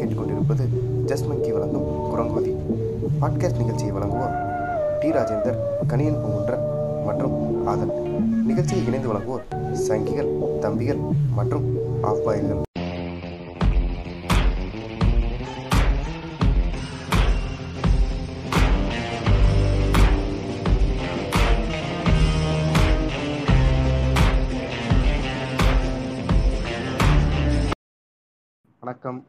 கேட்டுக்கொண்டிருப்பது ஜஸ்ட் மக்கி வழங்கும் குரங்கோதி பாட்காஸ்ட் நிகழ்ச்சியை வழங்குவோர் டி ராஜேந்தர் கணியன் பூங்குன்றன் மற்றும் ஆதன். நிகழ்ச்சியை இணைந்து வழங்குவோர் சங்கிகள் தம்பிகள் மற்றும் ஆஃப் வணக்கம்.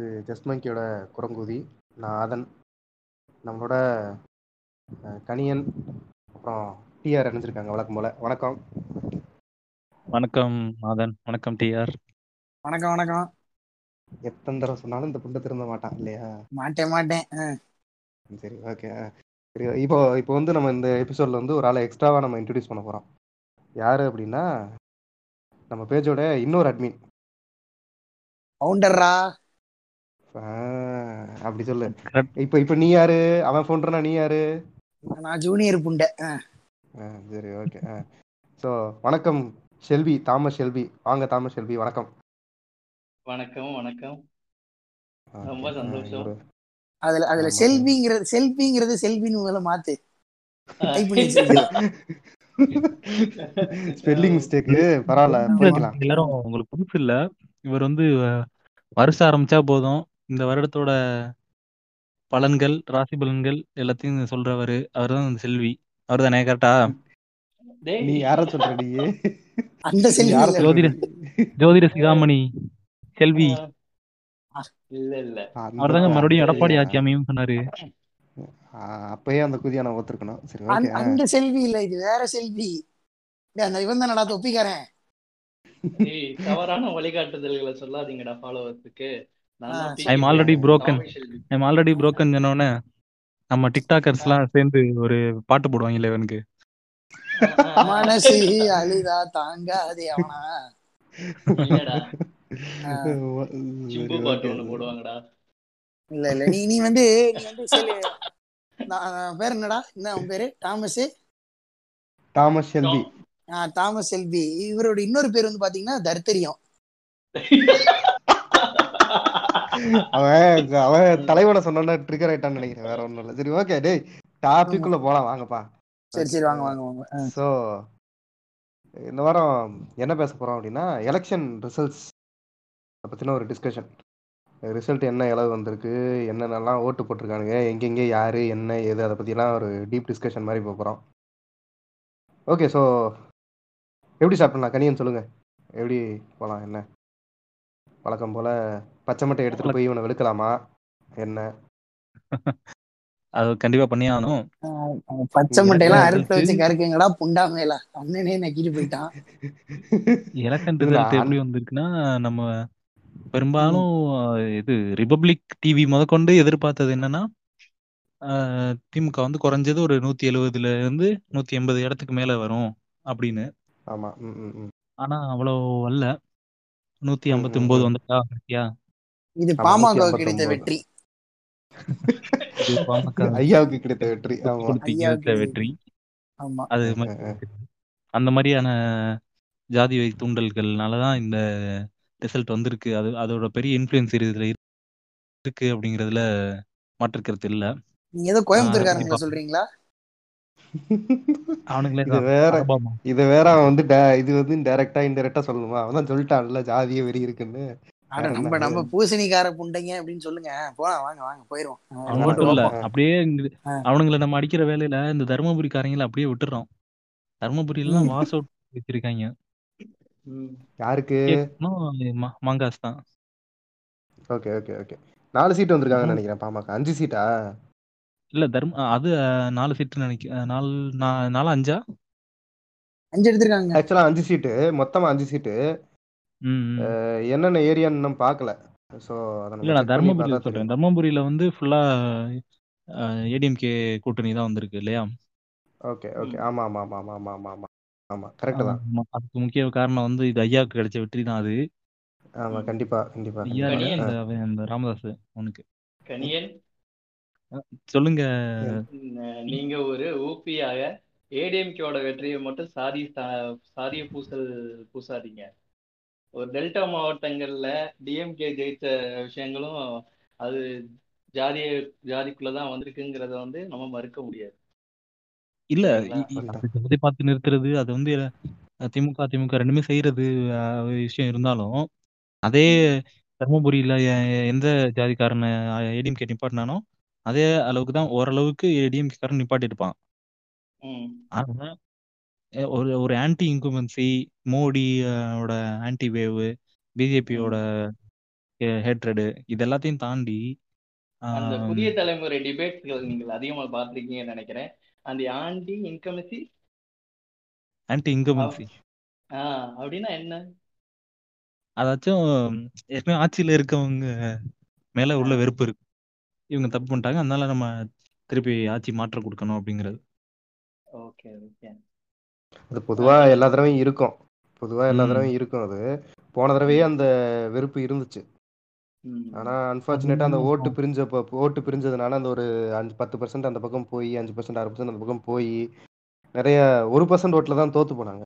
இது ஜஸ்ட் மங்கியோட குரங்கூதி. நான் ஆதன். நம்மளோட கணியன் அப்புறம் டிஆர் இணைஞ்சிருக்காங்க வழக்கம் போல. வணக்கம். வணக்கம் மாதன் வணக்கம் டிஆர் வணக்கம் வணக்கம். எத்தனை தடவை சொன்னாலும் இந்த புண்டை திருந்த மாட்டான் இல்லையா? மாட்டேன் மாட்டேன். சரி ஓகே. சரி இப்போ இப்போ வந்து நம்ம இந்த எபிசோட்ல வந்து ஒரு ஆளை எக்ஸ்ட்ராவா நம்ம இன்ட்ரடியூஸ் பண்ண போறோம். யாரு அப்படின்னா நம்ம பேஜோட இன்னொரு அட்மின் ஃபவுண்டர்ரா அப்படி சொல்லு. இப்போ இப்போ நீ யாரு? அவன் ஃபோன்றனா நீ யாரு? நான் ஜூனியர் புண்டை. சரி ஓகே ஸோ வணக்கம் ஷெல்வி தாமஸ் ஷெல்வி வாங்க தாமஸ் ஷெல்வி வணக்கம். வணக்கம் வணக்கம். ரொம்ப சந்தோஷம். ஒரு- அதுல அதுல. செல்விங்கிறது செல்விங்கிறது செல்வின்னு முதல்ல மாத்து. டைப் பண்ணி வச்சிருக்கேன். ஸ்பெல்லிங் மிஸ்டேக்கு பரவாயில்ல எல்லாரும் உங்களுக்கு புதுசு இல்ல. இவர் வந்து வருஷம் ஆரம்பிச்சா போதும். இந்த வருடத்தோட பலன்கள் ராசி பலன்கள் எல்லாத்தையும் சொல்றவரு. அவர் தான் செல்வி. அவர் தானே கரெக்டா நீ யார சொல்ற நீ? அந்த செல்வி ஜோதிட-? ஜோதிட சிகாமணி செல்வி. இல்ல இல்ல. அவர் தாங்க மறுபடியும் எடப்பாடி ஆட்சி அமையும் சொன்னாரு. அப்பயே அந்த குதியா நான் ஒத்துருக்கணும். சரி அந்த- ஓகே. அந்த செல்வி இல்ல இது வேற செல்வி. டேய், அந்த இவன் தானடா தொப்பிக்காரன் டேய், தவறான வழிகாட்டுதல்களை சொல்லாதீங்கடா ஃபாலோவர்ஸுக்கு நான் ஆ, தான் சரி. I'm already broken. Thamarai Selvi. I'm already broken சொன்னோடனே நம்ம டிக்டாக்கர்ஸ் எல்லாம் சேர்ந்து ஒரு பாட்டு போடுவாங்கல்ல இவனுக்கு மனசு அழுதா தாங்காதே அவனா. இல்ல இல்ல நீ நீ வந்து நீ வந்து பேர் என்னடா? என்ன உன் பேரு? தாமஸ்? தாமஸ் ஷெல்வி ஆ, தாமஸ் செல்வி இவரோட இன்னொரு பேர் வந்து பாத்தீங்கன்னா தர்த்தரியம். அவன் அவன் தலைவனை சொன்னோன்னா ட்ரிகர் ஆயிட்டான்னு நினைக்கிறேன். வேற ஒண்ணும் இல்ல. சரி ஓகே டேய் டாபிக் உள்ள போலாம். வாங்கப்பா. சரி சரி வாங்க வாங்க வாங்க. ஸோ இந்த வாரம் என்ன பேச போறோம் அப்படின்னா எலெக்ஷன் ரிசல்ட்ஸ் பத்தின ஒரு டிஸ்கஷன் ரிசல்ட் என்ன இளவு வந்திருக்கு என்னென்னலாம் ஓட்டு போட்டிருக்கானுங்க எங்கெங்கே யாரு என்ன ஏது அதை பத்திலாம் ஒரு டீப் டிஸ்கஷன் மாதிரி போக போறோம். ஓகே ஸோ எப்படி சாப்பிடலாம்? கனியன் சொல்லுங்க. எப்படி போலாம்? என்ன? வழக்கம் போல பச்சை மட்டை எடுத்துட்டு போய் இவனை வெளுக்கலாமா? என்ன? அது கண்டிப்பா பண்ணியே ஆகணும் அவன் பச்சை மட்டையெல்லாம் அறுத்து வச்சு கருக்குங்கடா புண்டா மேல. அண்ணனே நக்கிட்டு போயிட்டான். ரிசல்ட் அன்- எப்படி வந்திருக்குன்னா நம்ம பெரும்பாலும் இது ரிபப்ளிக் டிவி முதற்கொண்டு எதிர்பார்த்தது என்னன்னா திமுக வந்து குறைஞ்சது ஒரு நூத்தி எழுவதுல இருந்து நூத்தி எண்பது இடத்துக்கு மேல வரும் அப்படின்னு. ஆமா ஆனா அவ்வளவு அல்ல. நூத்தி ஐம்பத்தி ஒன்பது. வந்துட்டா பாத்தியா இது பாமகவுக்கு கிடைத்த 159. வெற்றி. இது பாமக ஐயாவுக்கு கிடைத்த வெற்றி. ஆமா. கொடுத்து வெற்றி. ஆமா. அது அந்த மாதிரியான ஜாதி வழி தூண்டல்கள்னாலதான் இந்த ரிசல்ட் வந்திருக்கு. அது அதோட பெரிய இன்ஃபுளுன்ஸ் இதுல இருக்கு அப்படிங்கறதுல மாற்று கருத்து இல்ல. நீங்க ஏதோ கோயம்புத்தூர்காரங்க. சொல்றீங்களா? அவனுங்களே இது. வேற. இது வேற அவன் வந்து இது வந்து டைரக்டா இன்டைரக்டா சொல்லணுமா? அவன் தான் சொல்லிட்டான்ல ஜாதிய வெறி இருக்குன்னு. நம்ம? நம்ம பூசணிக்கார புண்டைங்க அப்படின்னு சொல்லுங்க போலாம் வாங்க வாங்க போயிருவோம் அவன் மட்டும் இல்ல. அப்படியே. அவனுங்களை நம்ம அடிக்கிற வேலையில இந்த தருமபுரிக்காரங்களை அப்படியே விட்டுறோம் தருமபுரியில ம். வாஸ் அவுட் வச்சிருக்காங்க. யாருக்கு மாங்காஸ் தான் ஓகே ஓகே ஓகே நாலு சீட் வந்திருக்காங்கன்னு. நினைக்கிறேன் பாமக அஞ்சு சீட்டா இல்ல தர்ம அது நாலு சீட்டு நினைக்க நாலு நா- நாலு அஞ்சா அஞ்சு எடுத்திருக்காங்க ஆக்சுவலா அஞ்சு சீட்டு மொத்தமா அஞ்சு சீட்டு ம், ம். அஹ், என்னென்ன ஏரியான்னு இன்னும் பார்க்கல. ஸோ அதை இல்ல நம்ம நான் செக் பண்ணி தர்மபுரியில பார்த்தா சொல்றேன். தெரியும். தர்மபுரியில வந்து ஃபுல்லா ஏடிஎம்கே கூட்டணி தான் வந்திருக்கு இல்லையா? ஓகே ஓகே ம். ஆமா ஆமா ஆமா ஆமா ஆமா ஆமா. ஆமா ஆமா கரெக்ட் தான். ஆமா. அதுக்கு முக்கிய காரணம் வந்து இது ஐயாவுக்கு கிடைச்ச வெற்றி தான் அது. ஆமா ம். கண்டிப்பா கண்டிப்பா ஐயா இல்ல, அவன் இந்த ராமதாஸ் அவனுக்கு. கனியன். சொல்லுங்க. ந- நீங்க ஒரு ஊபியாக ஏடிஎம்கேவோட வெற்றியை மட்டும் சாதி சா- சாதிய பூசல் பூசாதீங்க. ஒரு டெல்டா மாவட்டங்கள்ல டிஎம்கே ஜெயிச்ச விஷயங்களும் அது ஜாதிய ஜாதிக்குள்ளதான் வந்திருக்குங்கிறத வந்து நம்ம மறுக்க முடியாது. இல்ல பார்த்து நிறுத்துறது அது வந்து திமுக திமுக ரெண்டுமே செய்யறது விஷயம் இருந்தாலும் அதே தர்மபுரியில எந்த ஜாதிக்காரனை ஏடிஎம்கே நிப்பாட்டினானோ அதே அளவுக்கு தான் ஓரளவுக்கு ஏடிஎம்கே காரன் நிப்பாட்டி இருப்பான் ம் ஆனா அஹ், ஒரு ஒரு ஆன்டி இன்குமென்சி மோடி அஹ், ஓட ஆன்டி வேவ் பிஜேபியோட ஹேட்ரடு இது எல்லாத்தையும் தாண்டி அந்த புதிய தலைமுறை டிபேட்ஸ்கள் நீங்கள் அதிகமா பார்த்திருக்கீங்கன்னு நினைக்கிறேன். அந்த ஆண்டி இன்கமசி ஆன்டி இன்கமென்சி அப்படின்னா என்ன? அதாச்சும் ஏற்கனவே ஆட்சியில இருக்கவங்க மேல உள்ள வெறுப்பு இருக்கு. இவங்க தப்பு பண்ணிட்டாங்க அதனால நம்ம திருப்பி ஆட்சி மாற்ற கொடுக்கணும் அப்படிங்கிறது. Okay okay. அது பொதுவா எல்லா தடவையும் இருக்கும். பொதுவா எல்லா. தடவையும் இருக்கும் அது. போன தடவையே அந்த வெறுப்பு இருந்துச்சு. ஆனா அன்பார்ச்சுனேட்டா அந்த ஓட்டு பிரிஞ்சப்ப ஓட்டு பிரிஞ்சதுனால அந்த ஒரு அஞ்சு பத்து பர்சன்ட் அந்த பக்கம் போய் அஞ்சு பர்சன்ட் ஆறு பர்சன்ட் அந்த பக்கம் போய் நிறைய ஒரு பர்சன்ட் ஓட்டுல தான் தோத்து போனாங்க.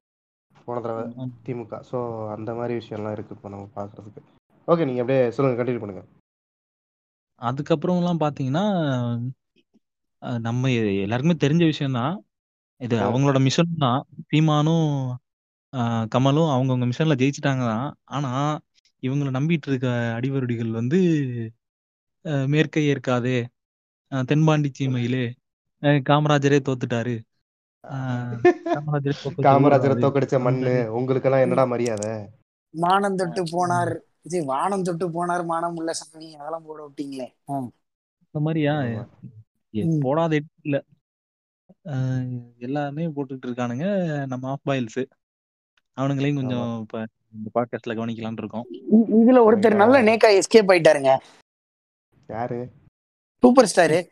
போன தடவை. திமுக. ஸோ அந்த மாதிரி விஷயம்லாம் இருக்கு இப்போ நம்ம பார்க்கறதுக்கு ஓகே நீங்க அப்படியே சொல்லுங்க கண்டினியூ பண்ணுங்க. அதுக்கப்புறம்லாம் பாத்தீங்கன்னா நம்ம எல்லாருக்குமே தெரிஞ்ச விஷயம்தான். இது. அவங்களோட மிஷன் தான். சீமானும் அஹ், கமலும் அவங்கவுங்க மிஷன்ல ஜெயிச்சிட்டாங்க தான். ஆனா இவங்களை நம்பிட்டு இருக்க அடிவருடிகள் வந்து மேற்கை ஏற்காதே. அஹ், தென்பாண்டி சீமையிலே காமராஜரே தோத்துட்டாரு. அஹ், காமராஜரே தோக்க காமராஜரை சொல்லக்கூடாது. தோக்கடிச்ச மண்ணு உங்களுக்கெல்லாம் என்னடா மரியாதை? மானம் தொட்டு போனார். இது வானம் தொட்டு போனார் மானம் உள்ள சாமி. அதெல்லாம் போட விட்டீங்களே. ஆ. இந்த மாதிரியா? ஆமா. எ- ம். போடாத இல்ல அஹ் எல்லாமே போட்டுட்டு இருக்கானுங்க. நம்ம ஆஃப் பாயில்ஸ் அவனுங்களையும் கொஞ்சம் இப்ப இந்த பாட்காஸ்ட்ல கவனிக்கலாம்னு இருக்கோம். இ- இதுல ஒருத்தர் நல்ல நேக்கா எஸ்கேப் ஆயிட்டாருங்க. யாரு? சூப்பர் ஸ்டாரு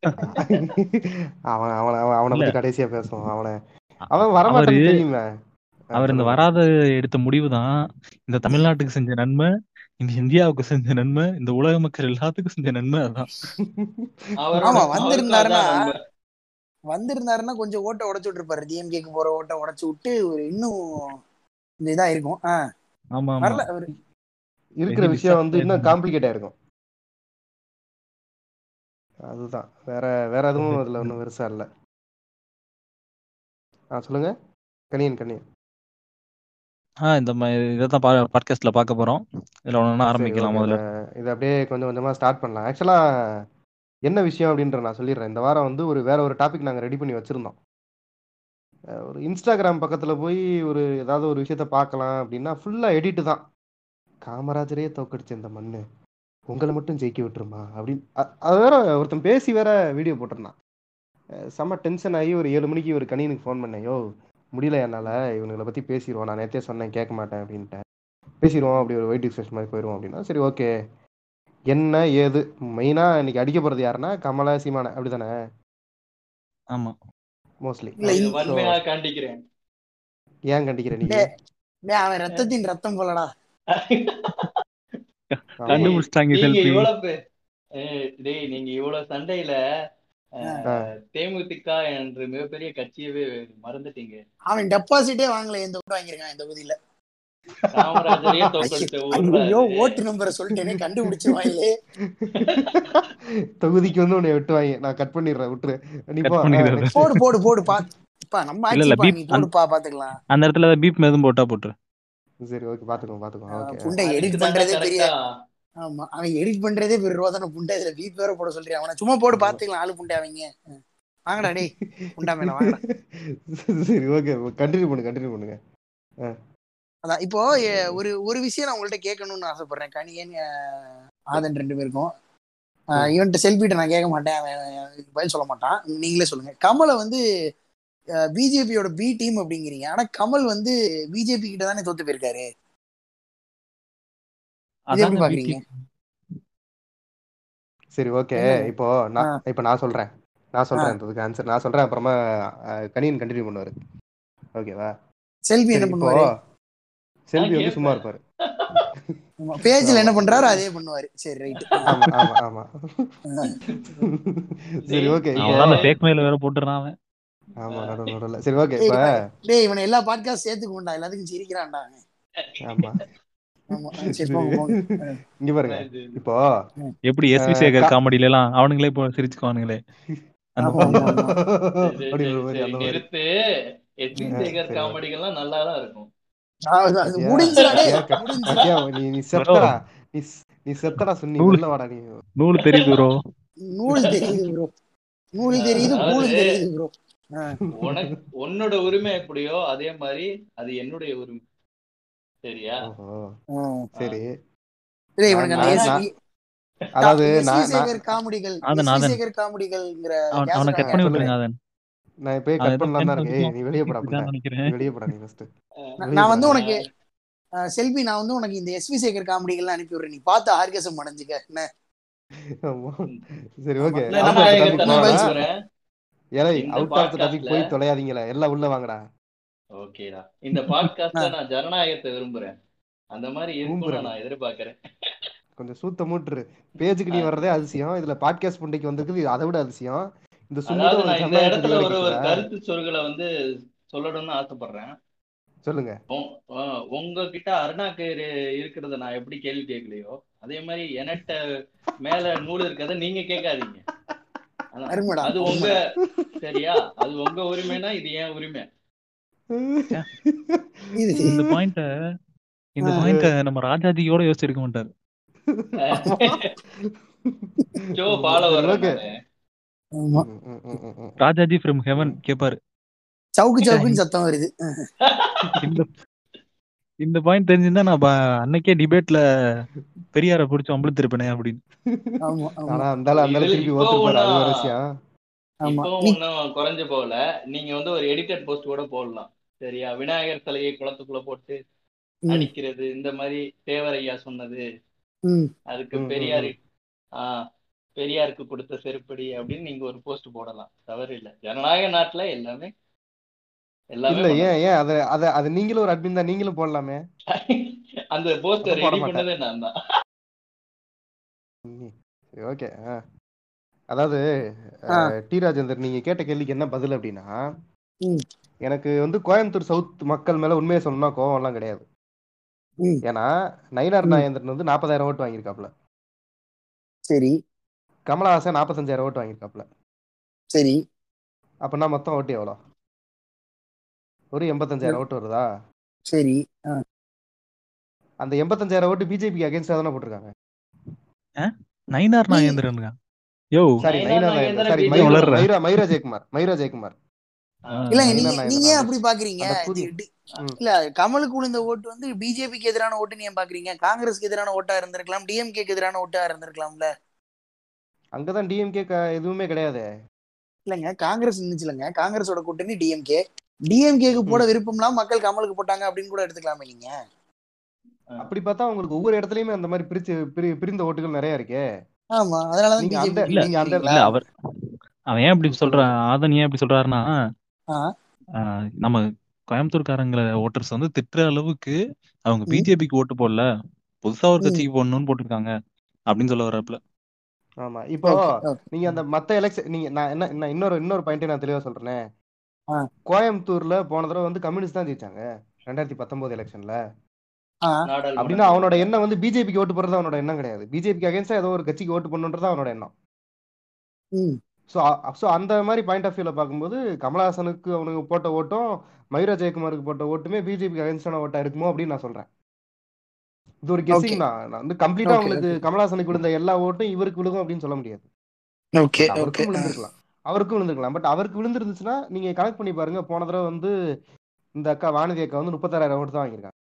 அவன் அவன அவன் அவனை இல்ல. பத்தி கடைசியா பேசுவோம். அவனை அவன் வரமாட்டான்னு அவரு- தெரியுமே ஆ, அவர் இந்த சொல்லுங்க. வராத எடுத்த முடிவு தான். இந்த தமிழ்நாட்டுக்கு செஞ்ச நன்மை இந்த இந்தியாவுக்கு செஞ்ச நன்மை இந்த உலக மக்கள் எல்லாத்துக்கும் செஞ்ச நன்மை அதான். அவரோட ஆமா, அவருக்கு வந்திருந்தாருன்னா- அதான். வந்திருந்தாருன்னா கொஞ்சம் ஓட்டை உடைச்சு விட்டுருப்பாரு. டிஎம்கேக்கு போற ஓட்டை உடைச்சு விட்டு ஒரு இன்னும் இந்த இதா இருக்கும். ஆ, ஆமா வரல இருக்கிற விஷயம் வந்து இன்னும். காம்ப்ளிகேட் ஆயிருக்கும் அதுதான். வேற வேற எதுவும் அதுல ஒன்றும் பெருசா இல்ல. ஆ சொல்லுங்க. கனியன் கனியன். ஆஹ் இந்த இதான் பாட்காஸ்ட்ல பார்க்க போறோம். இதுல ஒண்ணு ஆரம்பிக்கலாம். முதல்ல. இத- இத அப்படியே கொஞ்சம் கொஞ்சமா ஸ்டார்ட் பண்ணலாம். ஆக்சுவலா என்ன விஷயம் அப்படின்ற நான் சொல்லிடுறேன். இந்த வாரம் வந்து ஒரு வேற ஒரு டாபிக் நாங்கள் ரெடி பண்ணி வச்சுருந்தோம். ஒரு இன்ஸ்டாகிராம் பக்கத்தில் போய் ஒரு ஏதாவது ஒரு விஷயத்த பார்க்கலாம் அப்படின்னா ஃபுல்லாக எடிட்டு தான். காமராஜரே தோக்கடிச்ச இந்த மண்ணு. உங்களை மட்டும் ஜெயிக்க விட்டுருமா? அப்படின்னு அது வேற ஒருத்தன் பேசி வேற வீடியோ போட்டிருந்தான். செம்ம டென்ஷன் ஆகி ஒரு ஏழு மணிக்கு ஒரு கணினுக்கு ஃபோன் பண்ணேன். யோ முடியல என்னால். இவனுங்களை பற்றி பேசிடுவோம் நான் நேற்றே சொன்னேன் கேட்க மாட்டேன் அப்படின்ட்டு பேசிடுவோம் அப்படி ஒரு வெயிட் டிஸ்கஷன் மாதிரி போயிடுவோம் அப்படின்னா சரி ஓகே என்ன ஏது? மெயினா இன்னைக்கு அடிக்க போறது யாருன்னா கமலா சீமான. அப்படிதானே? ஆமா. மோஸ்ட்லி இந்த- காண்டிக்கிறேன். ஏன் கண்டிக்கிற நீங்க? டேய், டேய், அவன் ரத்தத்தின் ரத்தம் போலடா. கண்டுபிடிச்சிட்டாங்க டேய் நீங்க இவ்வளவு சண்டையில. தேமுதிக என்ற மிகப்பெரிய கட்சியவே மறந்துட்டீங்க. அவன் டெபாசிட்டே வாங்கல எந்த ஓட்டு வாங்கியிருக்கான் இந்த தொகுதியில ஐயோ ஓட்டு நம்பரை சொல்லிட்டேனே கண்டுபிடிச்சிருவாங்களே தொகுதிக்கு வந்து உன்னை வெட்டுவாங்க. நான் கட் பண்ணிடுறேன் விட்டுரு. போடு போடு போடு பா. இப்பா நம்ம இல்ல, நீ போடுப்பா பாத்துக்கலாம். அந்த இடத்துல பீப் எதுவும் போட்டா போட்டுரு. சரி ஓகே பாத்துக்கோ பாத்துக்கோ ஓகே புண்டை எடிட் பண்றதே பெரிய ஆமா அவன் எடிட் பண்றதே பெரிய ரோதனை புண்டை இதுல பீப் வேற போட சொல்றியா? அவனை சும்மா போடு பாத்துக்கலாம் ஆளு புண்டை அவங்க. வாங்கடா டேய் புண்டா மேல வாங்கடா. சரி ஓகே கண்டினியூ பண்ணு கண்டினியூ பண்ணுங்க. அதான். இப்போ ஒரு ஒரு விஷயம் நான் உங்கள்ட்ட கேட்கணும்னு ஆசைப்படுறேன். கனியன் ஆதன் ரெண்டு பேருக்கும். இவன்ட்ட செல்பிட்ட நான் கேட்க மாட்டேன். அவன் பதில் சொல்ல மாட்டான். நீங்களே சொல்லுங்க. கமலை வந்து பிஜேபியோட பி டீம் அப்படிங்கிறீங்க. ஆனா கமல் வந்து பிஜேபி கிட்ட தானே தோத்து போயிருக்காரு. சரி ஓகே? இப்போ நான் இப்போ நான் சொல்றேன். நான் சொல்றேன் இதுக்கு ஆன்சர் நான் சொல்றேன். அப்புறமா கனியன் கண்டினியூ பண்ணுவாரு. ஓகேவா? செல்வி என்ன பண்ணுவாரு? செல்வி வந்து. சும்மா இருப்பாரு. பேஜ்ல என்ன பண்றாரோ அதே பண்ணுவாரு. சரி ரைட் ஆமா ஆமா ஆமா. சரி ஓகே இப்போ அவன் அந்த ஃபேக் மெயில் வேற போட்டுறான் அவன். ஆமா சரி ஓகே டேய், இப்ப டேய் இவனை எல்லா பாட்காஸ்ட் சேர்த்துக்க வேண்டாம் எல்லாத்துக்கும் சிரிக்கிறான்டா. ஆமா. இங்க பாருங்க. இப்போ எப்படி எஸ் வி சேகர் காமெடியில எல்லாம் அவனுங்களே இப்போ சிரிச்சுக்குவானுங்களே. அந்த மாதிரி சேகர் காமெடிகள்லாம் நல்லா தான் இருக்கும். நீ நீ ப்ரோ. செத்தடா நீ ஸ்- நீ செத்தடா சொன்னி நூல் வெளில வாடா நீ. நூல் தெரியுது ப்ரோ. நூல் தெரியுது ப்ரோ. நூல் தெரியுது அதாவது கூலும் தெரியுது ப்ரோ. உனக்கு உன்னோட உரிமை எப்படியோ அதே மாதிரி அது என்னுடைய உரிமை. சரியா. சரி. அதாவது காமெடிகள் காமெடிகள்ங்கிற அவன் கட் பண்ணி விட்டுருங்க அதன் நான் அவன் கட் பண்ணலாம் தான் டென்த் இருக்கு ஏய் நீ வெளியே போடா வெளியே போடா நீ ஃபர்ஸ்ட் நான் வந்து உனக்கு செல்வி நான் வந்து உனக்கு இந்த எஸ் வி சேகர் காமெடிகள்லாம் அனுப்பி விடுறேன். நீ பார்த்து ஆர்கேசம் அடைஞ்சுக்க. என்ன? சரி ஓகே. ஏலே அவுட் ஆஃப் த டாபிக் போய் தொலையாதீங்களே. எல்லாம் உள்ள வாங்கடா. ஓகேடா. இந்த பாட்காஸ்ட்ல நான் ஜனநாயகத்தை விரும்புறேன். அந்த மாதிரி இருக்கும்னு நான் எதிர்பார்க்கறேன். கொஞ்சம் சூத்த மூட்டுரு. பேஜுக்கு நீ வர்றதே அதிசயம். இதுல பாட்காஸ்ட் புண்டைக்கு வந்திருக்குது அதை விட அதிசயம். இந்த இந்த இடத்துல ஒரு ஒரு கருத்து சொற்களை வந்து சொல்லணும்னு ஆசைப்படுறேன். சொல்லுங்க. உங்ககிட்ட அருணா கயிறு இருக்கிறத நான் எப்படி கேள்வி கேட்கலையோ அதே மாதிரி என்கிட்ட மேல நூல் இருக்கிறத நீங்க கேட்காதீங்க. அது உங்க சரியா? அது உங்க உரிமைனா இது ஏன் உரிமை. இந்த பாயிண்ட இந்த பாயிண்ட நம்ம ராஜாஜியோட யோசிச்சிருக்க மாட்டாரு. So follow Rajaji from heaven கேப்பாரு. சவுக்கு சவுக்குன்னு சத்தம் வருது. இந்த இந்த பாயிண்ட் தெரிஞ்சிருந்தா நான் அன்னைக்கே டிபேட்ல பெரியார புடிச்சு அம்பளுத்திருப்பேனே அப்படின்னு. ஆமா ஆமா. ஆனா அந்தால இதுல திருப்பி இப்போ ஓத்துருப்பாரு அது ஒன்னும் ஒரு விஷயம். ஆமா. இப்போ நீ ஒன்னும் குறைஞ்சு போகல. நீங்க வந்து ஒரு எடிட்டட் போஸ்ட் கூட போடலாம். சரியா? விநாயகர் சிலையை குளத்துக்குள்ள போட்டு அடிக்கிறது இந்த மாதிரி தேவரையா சொன்னது. ம். அதுக்கு பெரியார். ஆஹ் பெரியாருக்கு கொடுத்த செருப்படி அப்படின்னு நீங்க ஒரு போஸ்ட் போடலாம். தவறு இல்லை. ஜனநாயக நாட்டுல எல்லாமே எல்லாமே ஏன் ஏன்? அத அத அது நீங்களும் ஒரு அட்மின் தான் நீங்களும் போடலாமே. அந்த போஸ்டர் ரெடி மாட்டேன். பண்ணதே நான் தான். ஓகே அதாவது டி ராஜேந்தர் நீங்க கேட்ட கேள்விக்கு என்ன பதில் அப்படின்னா எனக்கு வந்து கோயம்புத்தூர் சவுத் மக்கள் மேல உண்மையை சொல்லணும்னா கோவம் எல்லாம் கிடையாது ஏன்னா நயினார் ம் நாகேந்திரன் வந்து நாற்பதாயிரம் ஓட்டு வாங்கியிருக்காப்ல சரி. கமலஹாசன் நாற்பத்தஞ்சாயிரம் ஓட்டு வாங்கியிருக்காப்ல சரி. அப்படின்னா மொத்தம் ஓட்டு எவ்வளோ? ஒரு எண்பத்தஞ்சாயிரம் ஓட்டு வருதா? சரி அந்த எண்பத்தஞ்சாயிரம் ஓட்டு பிஜேபிக்கு அகேன்ஸ்டா தானே போட்டிருக்காங்க? நயினார் நாகேந்திரனுங்க யோ. Sorry Nainar sorry Mayura Mayura Jayakumar Mayura Jayakumar. Nainar நீங்க நீங்க அப்படி பாக்குறீங்க? இல்ல கமலுக்கு விழுந்த ஓட்டு வந்து பிஜேபிக்கு எதிரான ஓட்டுன்னு ஏன் பாக்குறீங்க? காங்கிரஸ்க்கு எதிரான ஓட்டா இருந்திருக்கலாம் டிஎம்கேக்கு எதிரான ஓட்டா இருந்திருக்கலாம்ல. அங்கதான் டிஎம்கே எதுவுமே கிடையாது. இல்லங்க காங்கிரஸ் இருந்துச்சுலங்க. காங்கிரஸோட கூட்டணி டிஎம்கே டிஎம்கேக்கு போட ம். விருப்பம்லாம் மக்கள் கமலுக்கு போட்டாங்க அப்படின்னு கூட எடுத்துக்கலாமே நீங்க அப்படி பார்த்தா உங்களுக்கு ஒவ்வொரு இடத்துலயுமே அந்த மாதிரி பிரிச்சு பிரி- பிரிந்த ஓட்டுகள் நிறைய இருக்கே. ஆமா அதனாலதான் நீங்க அந்த பிஜேபி இல்ல நீங்க அந்த இல்ல அவர் அவன் ஏன் இப்படி சொல்ற சொல்லுங்க ஆதன் ஏன் இப்படி சொல்றாருன்னா நம்ம கோயம்புத்தூர்காரங்கள ஓட்டர்ஸ் வந்து திட்டுற அளவுக்கு அவங்க பிஜேபிக்கு ஓட்டு போடல. புதுசா ஒரு கட்சிக்கு போடணும்னு போட்டிருக்காங்க அப்படின்னு சொல்ல வர்றாப்புல. ஆமா. இப்போ நீங்க அந்த மத்த எலெக்ஷன் நீங்க நான் என்ன நான் இன்னொரு இன்னொரு பாயிண்ட் நான் தெளிவா சொல்றேன். கோயம்புத்தூர்ல போன தடவை வந்து கம்யூனிஸ்ட் தான் ஜெயிச்சாங்க ரெண்டாயிரத்தி பத்தொன்பது எலெக்ஷன்ல ஆ. அப்படின்னா அவனோட எண்ணம் வந்து பிஜேபிக்கு ஓட்டு போடுறது அவனோட எண்ணம் கிடையாது. பிஜேபிக்கு அகேன்ஸ்டா ஏதோ ஒரு கட்சிக்கு ஓட்டு பண்ணுன்றது அவனோட எண்ணம். ம். ஸோ ஸோ அந்த மாதிரி பாயிண்ட் ஆஃப் வியூல பார்க்கும்போது கமலஹாசனுக்கு அவனுக்கு போட்ட ஓட்டும் மயூரா ஜெயக்குமாருக்கு போட்ட ஓட்டுமே பிஜேபிக்கு அகேன்ஸ்டான ஓட்டா இருக்குமோ அப்படின்னு நான் சொல்றேன். இது ஒரு ஓகே கெஸ்ஸிங் தான். நான் வந்து கம்ப்ளீட்டா உங்களுக்கு ஓகே கமலஹாசனுக்கு விழுந்த எல்லா ஓட்டும் இவருக்கு விழுகும் அப்படின்னு சொல்ல முடியாது. ஓகே அவருக்கும் விழுந்திருக்கலாம். அவருக்கும் விழுந்திருக்கலாம். பட் அவருக்கு விழுந்திருந்துச்சுன்னா நீங்க கனெக்ட் பண்ணி பாருங்க. போன தடவை வந்து இந்த அக்கா வானதி அக்கா வந்து முப்பத்தாறாயிரம் ஓட்டு தான் வாங்கியிருக்காங்க.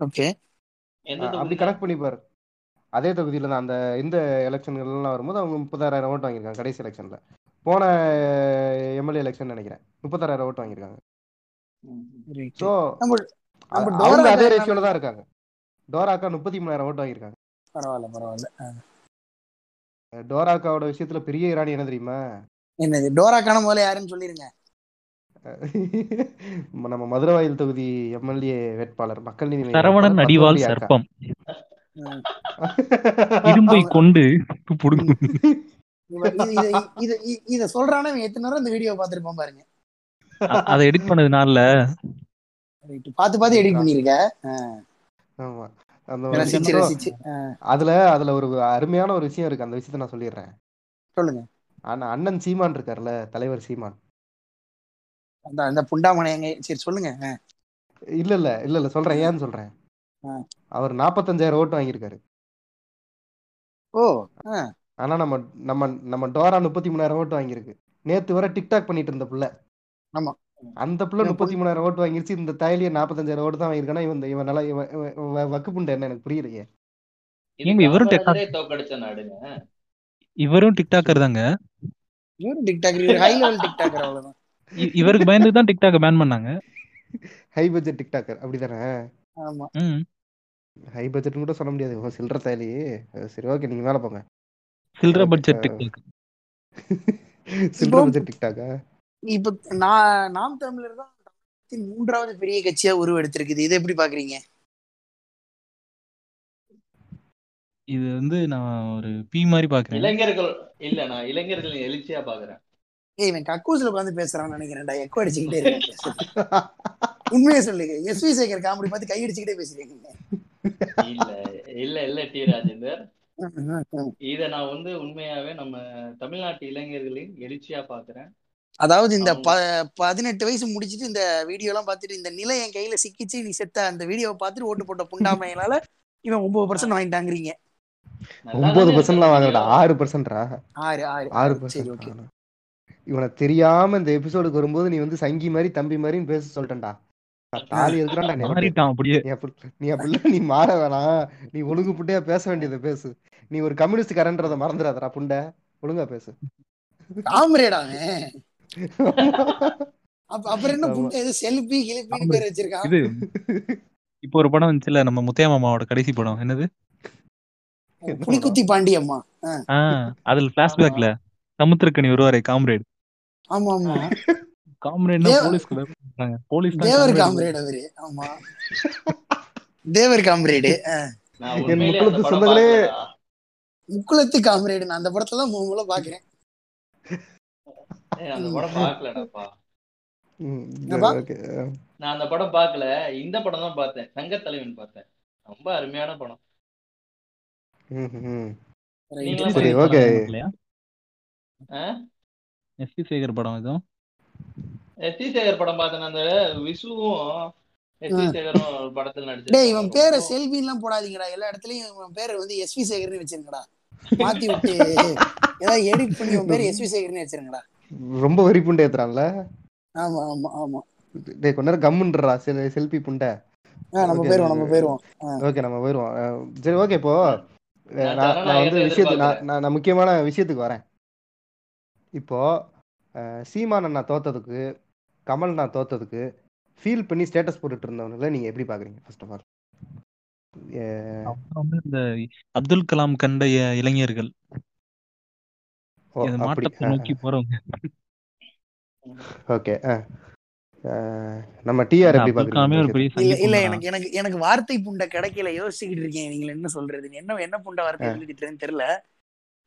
ஓகே அப்படி கனெக்ட் பண்ணி பாரு. அதே தொகுதியில தான் அந்த இந்த எலெக்ஷன்கள்லாம் வரும்போது அவங்க முப்பத்தாறாயிரம் ஓட்டு வாங்கியிருக்காங்க கடைசி எலெக்ஷன்ல. போன எம்எல்ஏ எலெக்ஷன் நினைக்கிறேன். முப்பத்தாறாயிரம் ஓட்டு வாங்கியிருக்காங்க. ஸோ அதே ரேஷியோல தான் இருக்காங்க. டோரா அக்கா முப்பத்தி மூணாயிரம் ஓட்டு வாங்கியிருக்காங்க. பரவாயில்ல பரவாயில்ல. ஆ. டோரா அக்காவோட விஷயத்துல பெரிய இராணி என்ன தெரியுமா? என்னது டோராக்கான முதல்ல யாருன்னு சொல்லிருங்க. நம்ம மதுரவாயில் தொகுதி எம்எல்ஏ வேட்பாளர் மக்கள் நீதி சரவணன் அக்கா சர்ப்பம். இரும்பை கொண்டு இது சொல்றானே இவன் எத்தனை நேரம் இந்த வீடியோ பார்த்திருப்பான் பாருங்க. அதை எடிட் பண்ணதுனால ரைட் பார்த்து பார்த்து எடிட் பண்ணிருக்க. ஆமா. அந்த அதுல அதுல ஒரு அருமையான ஒரு விஷயம் இருக்கு. அந்த விஷயத்த நான் சொல்லிடுறேன். சொல்லுங்க. ஆனா அண்ணன் சீமான் இருக்கார்ல தலைவர் சீமான். அந்த அந்த புண்டாமனை எங்க சரி சொல்லுங்க. இல்ல இல்ல இல்ல இல்ல சொல்றேன். ஏன்னு சொல்றேன். அவர் நாற்பத்தஞ்சாயிரம் ஓட்டு வாங்கியிருக்காரு. ஓ ஆனா நம்ம நம்ம நம்ம டோரா முப்பத்தி மூணாயிரம் ஓட்டு வாங்கியிருக்கு. நேத்து வரை டிக்டாக் பண்ணிட்டு இருந்த புள்ள. ஆமா. அந்த புள்ள முப்பத்தி மூணாயிரம் ஓட்டு வாங்கிருச்சு. இந்த தாயிலேயே நாற்பத்தஞ்சாயிரம் ஓட்டு தான் வாங்கியிருக்கானா? இவன் இவன் நல்லா இவன் இவன் இவன் வக்கு புண்டை என்ன? எனக்கு புரியலையே. இவரும் தோக்கடிச்ச நாடுங்க. இவரும் டிக்டாக்கர் தாங்க. இவரும் டிக்டாக்கர் ஹை லெவல் டிக்டாக்கர் அவ்வளவுதான். இவருக்கு பயந்து தான் டிக்டாக் பேன் பண்ணாங்க. ஹை பட்ஜெட் டிக்டாக்கர் அப்படிதானே? ஆமா. ம். ஹை பட்ஜெட்னு கூட சொல்ல முடியாது. சில்லற தாலி சரி ஓகே நீங்க மேல போங்க. சில்லற Okay, பட்ஜெட் டிக்டாக் சில்லற இப்போ- பட்ஜெட் டிக்டாக்கா இப்ப நான் நாம் தமிழர் தான் மூன்றாவது பெரிய கட்சியா உருவெடுத்திருக்குது. இதை எப்படி பாக்குறீங்க? இது வந்து நான் ஒரு பி மாதிரி பாக்குறேன். இளைஞர்கள் இல்ல நான் இளைஞர்களின் எழுச்சியா பாக்குறேன். ஏய் இவன் கக்கூஸ்ல உட்காந்து பேசுறான்னு நினைக்கிறேன்டா எக்கோ அடிச்சுக்கிட்டே இருக்கேன் உண்மையை சொல்லுங்க. எஸ் வி சேகர் காமெடி பார்த்து கை அடிச்சுக்கிட்டே பேசுறீங்க. இல்ல இல்ல இல்ல டி ராஜேந்தர். இத நான் வந்து உண்மையாவே நம்ம தமிழ்நாட்டு இளைஞர்களின் எழுச்சியா பாக்குறேன். அதாவது இந்த ப- பதினெட்டு வயசு முடிச்சிட்டு இந்த வீடியோ எல்லாம் பார்த்துட்டு இந்த நிலை என் கையில சிக்கிச்சு நீ செத்த அந்த வீடியோவை பார்த்துட்டு ஓட்டு போட்ட புண்டாமையினால இவன் ஒன்பது பர்சன்ட் வாங்கிட்டாங்கிறீங்க. ஒன்பது பர்சன்ட்லாம் video. ஆறு பர்சன்ட்ரா ஆறு ஆறு. ஆறு சரி ஓகே. பர்சன்ட் இவனை தெரியாம இந்த எபிசோடுக்கு வரும்போது நீ வந்து சங்கி மாதிரி தம்பி மாதிரின்னு பேச சொல்லிட்டேன்டா. தாலி எதுக்குறான்டா நீ அப்படிலாம் நீ மாற வேணாம். நீ ஒழுங்கு புண்டையா பேச வேண்டியதை பேசு. நீ ஒரு கம்யூனிஸ்ட் கரன்றத மறந்துடாதடா புண்டை. ஒழுங்கா பேசு. காமரேடா அவன். அப்ப அப்புறம் என்ன. புண்டை? ஏதோ செல்பி கிளிப்பின்னு பேர் வச்சிருக்கான் இது இப்போ ஒரு படம் வந்துச்சுல நம்ம முத்தையா மாமாவோட கடைசி படம். என்னது? என்ன புலிக்குத்தி பாண்டியம்மா ஆ. அதுல பிளாஷ்பேக்ல சமுத்திரக்கனி வருவாரே காம்ரேட். ஆமா ஆமா. காம்ரேட்னா போலீஸ்க்கு பயப்படுறாங்க போலீஸ் தேவர். காம்ரேட். அவரு. ஆமா. தேவர் காம்ரேடு நான் என் முக்குளத்து சொந்தங்களே. முக்குளத்து காம்ரேடு. நான் அந்த படத்துல தான் மூணு பாக்குறேன் அந்த படம் okay. நான் அந்த படம் பார்க்கல. இந்த படம் தான் பார்த்தேன். சங்க தலைவன் பார்த்தேன். ரொம்ப அருமையான படம். ம், ம். நீங்களும் சரி படம் ஓகே. இல்லையா ஆ? எஸ் வி சேகர் படம் எதுவும் எஸ் சி சேகர் படம் பார்த்தேன். அந்த விசுவும் எஸ் சி ஆ. சேகரும் படத்துல டேய் நடிச்சிருக்காங்க இவன் பேரை செல்வி எல்லாம் போடாதீங்கடா. எல்லா இடத்துலயும் இவன் பேரை வந்து எஸ்வி சேகர்னு வச்சிருங்கடா. மாத்தி விட்டு ஏதாவது எடிட் பண்ணி உன் பேர் எஸ்வி சேகர்னு வச்சிருங்கடா. ரொம்ப வெறி புண்டை ஏத்துறான்ல? ஆமா ஆமா ஆமா. டேய் கொஞ்ச நேரம் கம்முன்றா செல்ஃபி புண்டை. நம்ம Okay, போயிருவோம் நம்ம போயிருவோம். ஓகே நம்ம போயிடுவோம் அஹ், சரி ஓகே இப்போ நான் நான் நான் வந்து விஷயத்துக்கு நான். நான் நான் முக்கியமான விஷயத்துக்கு வரேன். இப்போ சீமான் அண்ணா தோத்ததுக்கு கமல் நான் தோத்ததுக்கு ஃபீல் பண்ணி ஸ்டேட்டஸ் போட்டுட்டு இருந்தவங்களை நீங்க எப்படி பாக்குறீங்க ஃபர்ஸ்ட் ஆஃப் ஆல் அப்புறம் வந்து இந்த அப்துல் கலாம் கண்ட இளைஞர்கள். மாற்றத்தை நோக்கி போறவங்க. ஓகே நம்ம டிஆர் எப்படி பாக்குறீங்க இல்ல. எனக்கு எனக்கு எனக்கு வார்த்தை புண்டை கிடைக்கல. யோசிச்சுக்கிட்டு இருக்கேன் நீங்க என்ன சொல்றது? என்ன என்ன புண்டை வார்த்தை ஆ. சொல்லி திட்டுறேன்னு தெரியல.